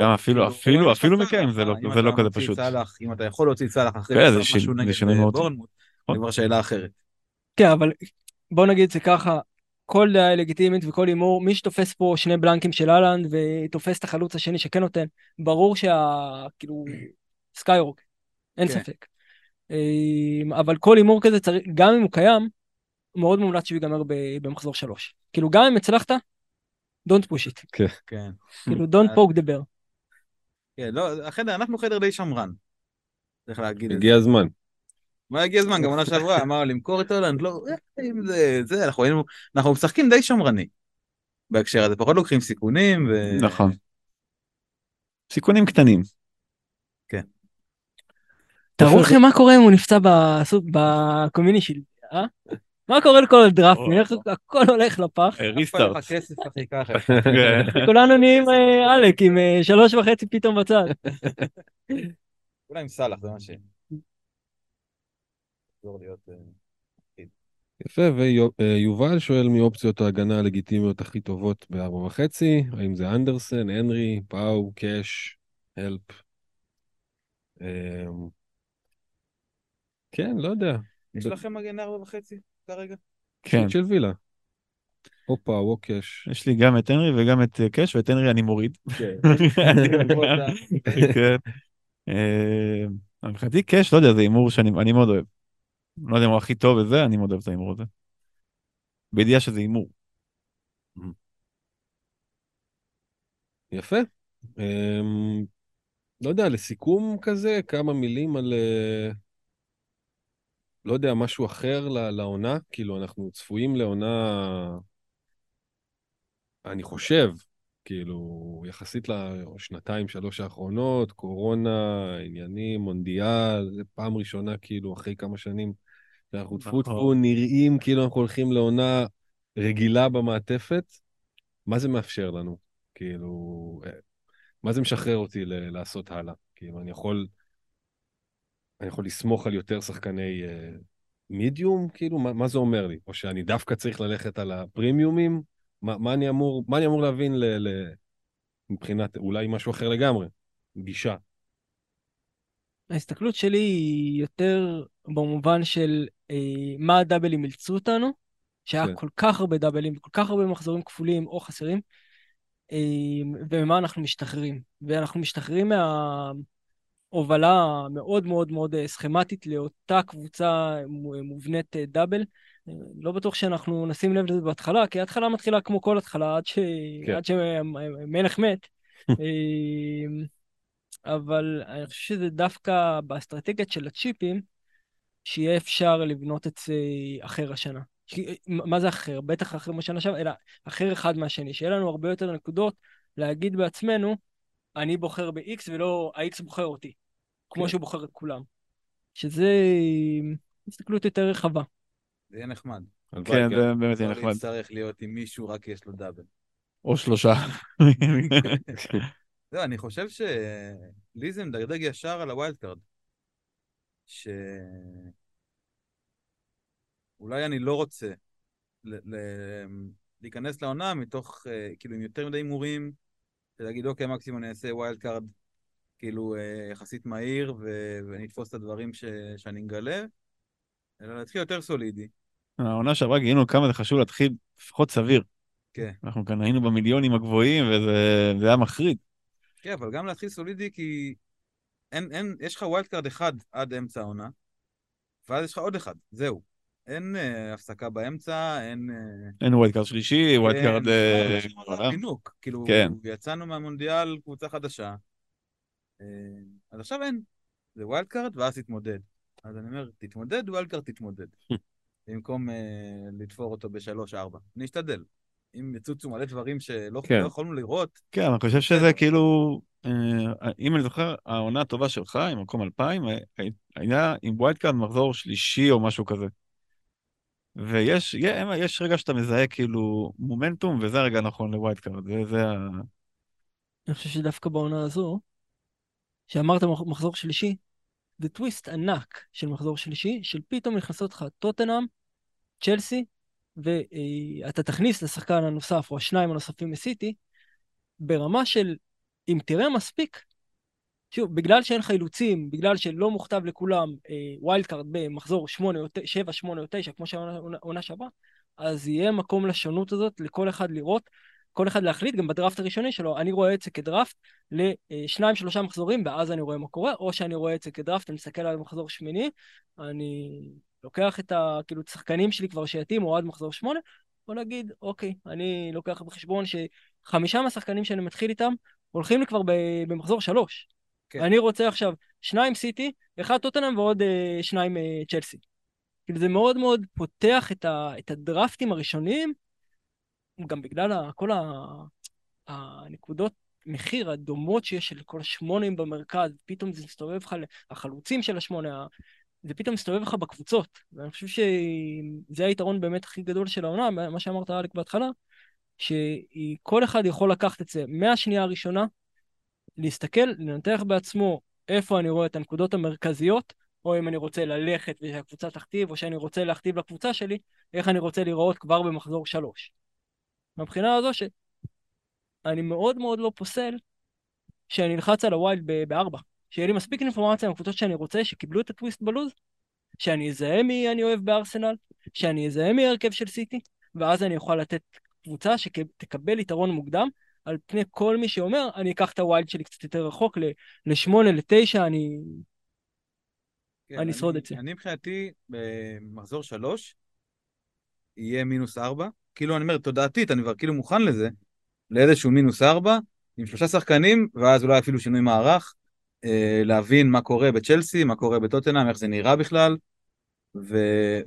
גם אפילו, אפילו, אפילו מכם זה לא, זה לא כזה פשוט. אם אתה יכול להוציא סאלח אחרי כן, זה משהו נגד שינוי אה. בורנמוט, זה כבר שאלה אחרת. כן, אבל בוא נגיד זה ככה, כל דעה לגיטימית וכל הימור, מי שתופס פה שני בלנקים של אהלנד ותופס את החלוץ השני שכן נותן, ברור שה... כאילו, skyrocket, אין כן. ספק. אמ, אבל כל הימור כזה צריך, גם אם הוא קיים, מאוד מומלץ שהוא ייגמר ב- במחזור שלוש. כאילו, גם אם הצלחת, don't push it. כן. כאילו, don't poke the bear. כן, לא, החדר, אנחנו חדר די שמרן. צריך להגיד את זה. הגיע הזמן. מה הגיע הזמן, גם עונה שעברה, [laughs] אמר למכור את הולנד, לא, אה, אם זה, זה, אנחנו היינו, אנחנו משחקים די שמרני. בהקשר הזה, פחות לוקחים סיכונים, ו... נכון. סיכונים קטנים. תארו לכם מה קורה אם הוא נפצע בקומיני שלי, אה? מה קורה לכל הדראפטים? הכל הולך לפח? ריסטארט. כסף, אחי, [laughs] ככה. כולנו נהיים אה, עלק עם אה, שלוש וחצי פתאום בצד. אולי עם סאלח, זה מה ש... אה, יפה, ויובל שואל מי אופציות ההגנה הלגיטימיות הכי טובות בארבע וחצי, האם זה אנדרסן, הנרי, פאו, קאש, הלפ. כן, לא יודע. יש לכם מגן ארבע וחצי כרגע? כן. שוט של וילה. או קאש. יש לי גם את הנרי וגם את אה, קאש ואת הנרי אני מוריד. כן. [laughs] [laughs] כן. אה, מבחינתי קאש, לא יודע, זה הימור שאני אני מאוד אוהב. לא יודע אם הוא הכי טוב בזה, אני מאוד אוהב את ההימור הזה. בידיעה שזה הימור. יפה. אמ, לא יודע, לסיכום כזה, כמה מילים על... לא יודע, משהו אחר לעונה? כאילו, אנחנו צפויים לעונה, אני חושב, כאילו, יחסית לשנתיים, שלוש האחרונות, קורונה, עניינים, מונדיאל, זה פעם ראשונה, כאילו, אחרי כמה שנים, שאנחנו טפו נכון. טפו נראים כאילו אנחנו הולכים לעונה רגילה במעטפת. מה זה מאפשר לנו? כאילו, אה, מה זה משחרר אותי לעשות הלאה? כאילו, אני יכול, אני יכול לסמוך על יותר שחקני אה, מידיום? כאילו, מה, מה זה אומר לי? או שאני דווקא צריך ללכת על הפרימיומים? מה, מה, אני, אמור, מה אני אמור להבין ל, ל, מבחינת אולי משהו אחר לגמרי? גישה. ההסתכלות שלי היא יותר במובן של אה, מה הדאבלים אילצו אותנו, שהיה כן. כל כך הרבה דאבלים וכל כך הרבה מחזורים כפולים או חסרים, אה, וממה אנחנו משתחררים. ואנחנו משתחררים מההובלה המאוד מאוד מאוד אה, סכמטית לאותה קבוצה מו- מובנית אה, דאבל. אה, לא בטוח שאנחנו נשים לב לזה בהתחלה, כי ההתחלה מתחילה כמו כל התחלה, עד, ש... כן. עד שמלך מת. [laughs] אה, אבל אני חושב שזה דווקא באסטרטגיית של הצ'יפים, שיהיה אפשר לבנות את זה אחר השנה. מה זה אחר? בטח אחר משנה שעברה, אלא אחר אחד מהשני, שיהיה לנו הרבה יותר נקודות להגיד בעצמנו, אני בוחר ב-X ולא ה-X בוחר אותי, כמו כן. שהוא בוחר את כולם. שזה הסתכלות יותר רחבה. זה יהיה נחמד. כן, זה באמת יהיה לא נחמד. להצטרך להיות עם מישהו, רק יש לו דאבל. או שלושה. [laughs] לא, אני חושב שלי זה מדגדג ישר על ה wild card. ש... אולי אני לא רוצה ל- ל- להיכנס לעונה מתוך, אה, כאילו, עם יותר מדי הימורים, ולהגיד, אוקיי, מקסימום אני אעשה wild card, כאילו, אה, יחסית מהיר, ו- ואני אתפוס את הדברים ש- שאני מגלה, אלא להתחיל יותר סולידי. העונה שעברה גילינו כמה זה חשוב להתחיל לפחות סביר. כן. אנחנו כאן היינו במיליונים הגבוהים וזה זה היה מחריד. כן, אבל גם להתחיל סולידי, כי אין, אין, יש לך wild card אחד עד אמצע העונה, ואז יש לך עוד אחד, זהו. אין אה, הפסקה באמצע, אין... אה, אין wild card שלישי, wild card... אה. פינוק. כאילו, כן. יצאנו מהמונדיאל, קבוצה חדשה. אז עכשיו אין. זה wild card, ואז תתמודד. אז אני אומר, תתמודד, wild card תתמודד. [laughs] במקום לתפור אותו בשלוש-ארבע. אני אשתדל. אם יצוצו מלא דברים שלא כן. לא יכולנו לראות, כן, אני חושב שזה כאילו, אם אני זוכר, העונה הטובה שלך, עם מקום 2000, היה עם wild card מחזור שלישי או משהו כזה. ויש יש, יש רגע שאתה מזהה כאילו מומנטום, וזה הרגע הנכון ל wild card. זה, זה ה... אני חושב שדווקא בעונה הזו, שאמרת מח- מחזור שלישי, זה טוויסט ענק של מחזור שלישי, של פתאום נכנסות לך טוטנאם, צ'לסי, ואתה תכניס לשחקן הנוסף או השניים הנוספים מסיטי, ברמה של אם תראה מספיק, שוב, בגלל שאין לך אילוצים, בגלל שלא מוכתב לכולם אה, wild card במחזור 8 או 7, 8 או 9, כמו שהעונה שעברה, אז יהיה מקום לשונות הזאת לכל אחד לראות, כל אחד להחליט, גם בדראפט הראשוני שלו, אני רואה את זה כדראפט לשניים שלושה מחזורים, ואז אני רואה מה קורה, או שאני רואה את זה כדראפט, אני מסתכל על מחזור שמיני, אני לוקח את ה... כאילו, השחקנים שלי כבר שיתאימו עד מחזור שמונה, בוא נגיד, אוקיי, אני לוקח בחשבון שחמישה מהשחקנים שאני מתחיל איתם, הולכים לי כבר במחזור שלוש. כן. אני רוצה עכשיו שניים סיטי, אחד טוטנאם ועוד אה, שניים אה, צ'לסי. כאילו זה מאוד מאוד פותח את, ה, את הדרפטים הראשונים, גם בגלל ה, כל ה, הנקודות מחיר הדומות שיש של כל השמונים במרכז, פתאום זה מסתובב לך, החלוצים של השמונה, זה פתאום מסתובב לך בקבוצות. ואני חושב שזה היתרון באמת הכי גדול של העונה, מה שאמרת אלק בהתחלה, שכל אחד יכול לקחת את זה מהשנייה הראשונה, להסתכל, לנתח בעצמו איפה אני רואה את הנקודות המרכזיות, או אם אני רוצה ללכת ושהקבוצה תכתיב, או שאני רוצה להכתיב לקבוצה שלי, איך אני רוצה להיראות כבר במחזור שלוש. מהבחינה הזו שאני מאוד מאוד לא פוסל שאני אלחץ על ה wild בארבע. שיהיה לי מספיק אינפורמציה מהקבוצות שאני רוצה, שקיבלו את הטוויסט בלו"ז, שאני אזהה מי אני אוהב בארסנל, שאני אזהה מי ההרכב של סיטי, ואז אני אוכל לתת קבוצה שתקבל יתרון מוקדם, על פני כל מי שאומר, אני אקח את ה wild שלי קצת יותר רחוק, ל- לשמונה, לתשע, אני... כן, אני אשרוד את זה. אני מבחינתי, במחזור שלוש, יהיה מינוס ארבע. כאילו, אני אומר, תודעתית, אני כבר כאילו מוכן לזה, לאיזשהו מינוס ארבע, עם שלושה שחקנים, ואז אולי אפילו שינוי מערך, אה, להבין מה קורה בצ'לסי, מה קורה בטוטנאם, איך זה נראה בכלל, ו...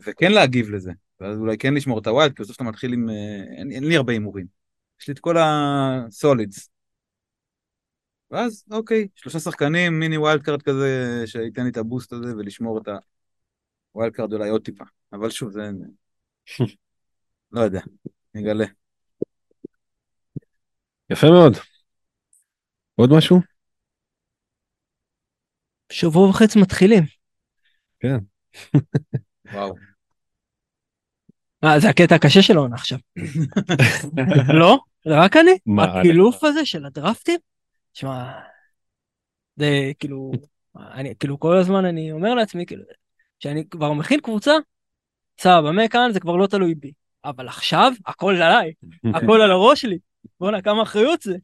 וכן להגיב לזה. ואז אולי כן לשמור את ה wild, כי בסוף אתה מתחיל עם... אה, אין, אין לי הרבה הימורים. יש לי את כל ה solids. ואז, אוקיי, שלושה שחקנים, mini wild card כזה, שייתן לי את ה boost הזה ולשמור את ה wild card אולי עוד טיפה. אבל שוב, זה... [laughs] לא יודע, נגלה. יפה מאוד. עוד משהו? שבוע וחצי מתחילים. וואו. אה, זה הקטע הקשה של העונה עכשיו. [laughs] לא? זה רק אני? מה, הקילוף הזה של הדרפטים? שמע, זה כאילו, אני כאילו כל הזמן אני אומר לעצמי, כאילו, שאני כבר מכין קבוצה, סבבה, מכאן זה כבר לא תלוי בי. אבל עכשיו, הכל עליי, [laughs] הכל על הראש שלי. בואנה, כמה אחריות זה.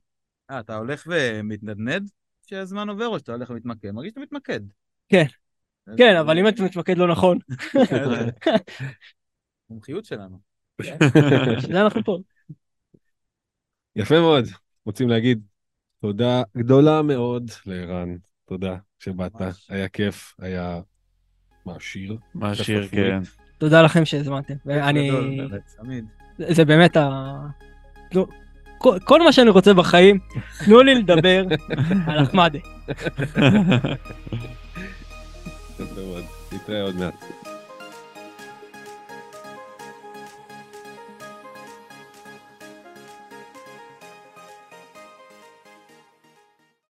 אה, אתה הולך ומתנדנד שהזמן עובר, או שאתה הולך ומתמקד? מרגיש שאתה מתמקד. כן. כן, אבל אם אתה מתמקד לא נכון, [laughs] מומחיות שלנו. [laughs] זה אנחנו פה. יפה מאוד. רוצים להגיד תודה גדולה מאוד לערן. תודה שבאת. היה כיף, היה מעשיר. מעשיר. כן. תודה לכם שהזמנתם. ואני... זה באמת ה... כל- כל מה שאני רוצה בחיים, תנו לי לדבר [laughs] על אחמדה. [laughs] יפה מאוד. נתראה עוד מעט.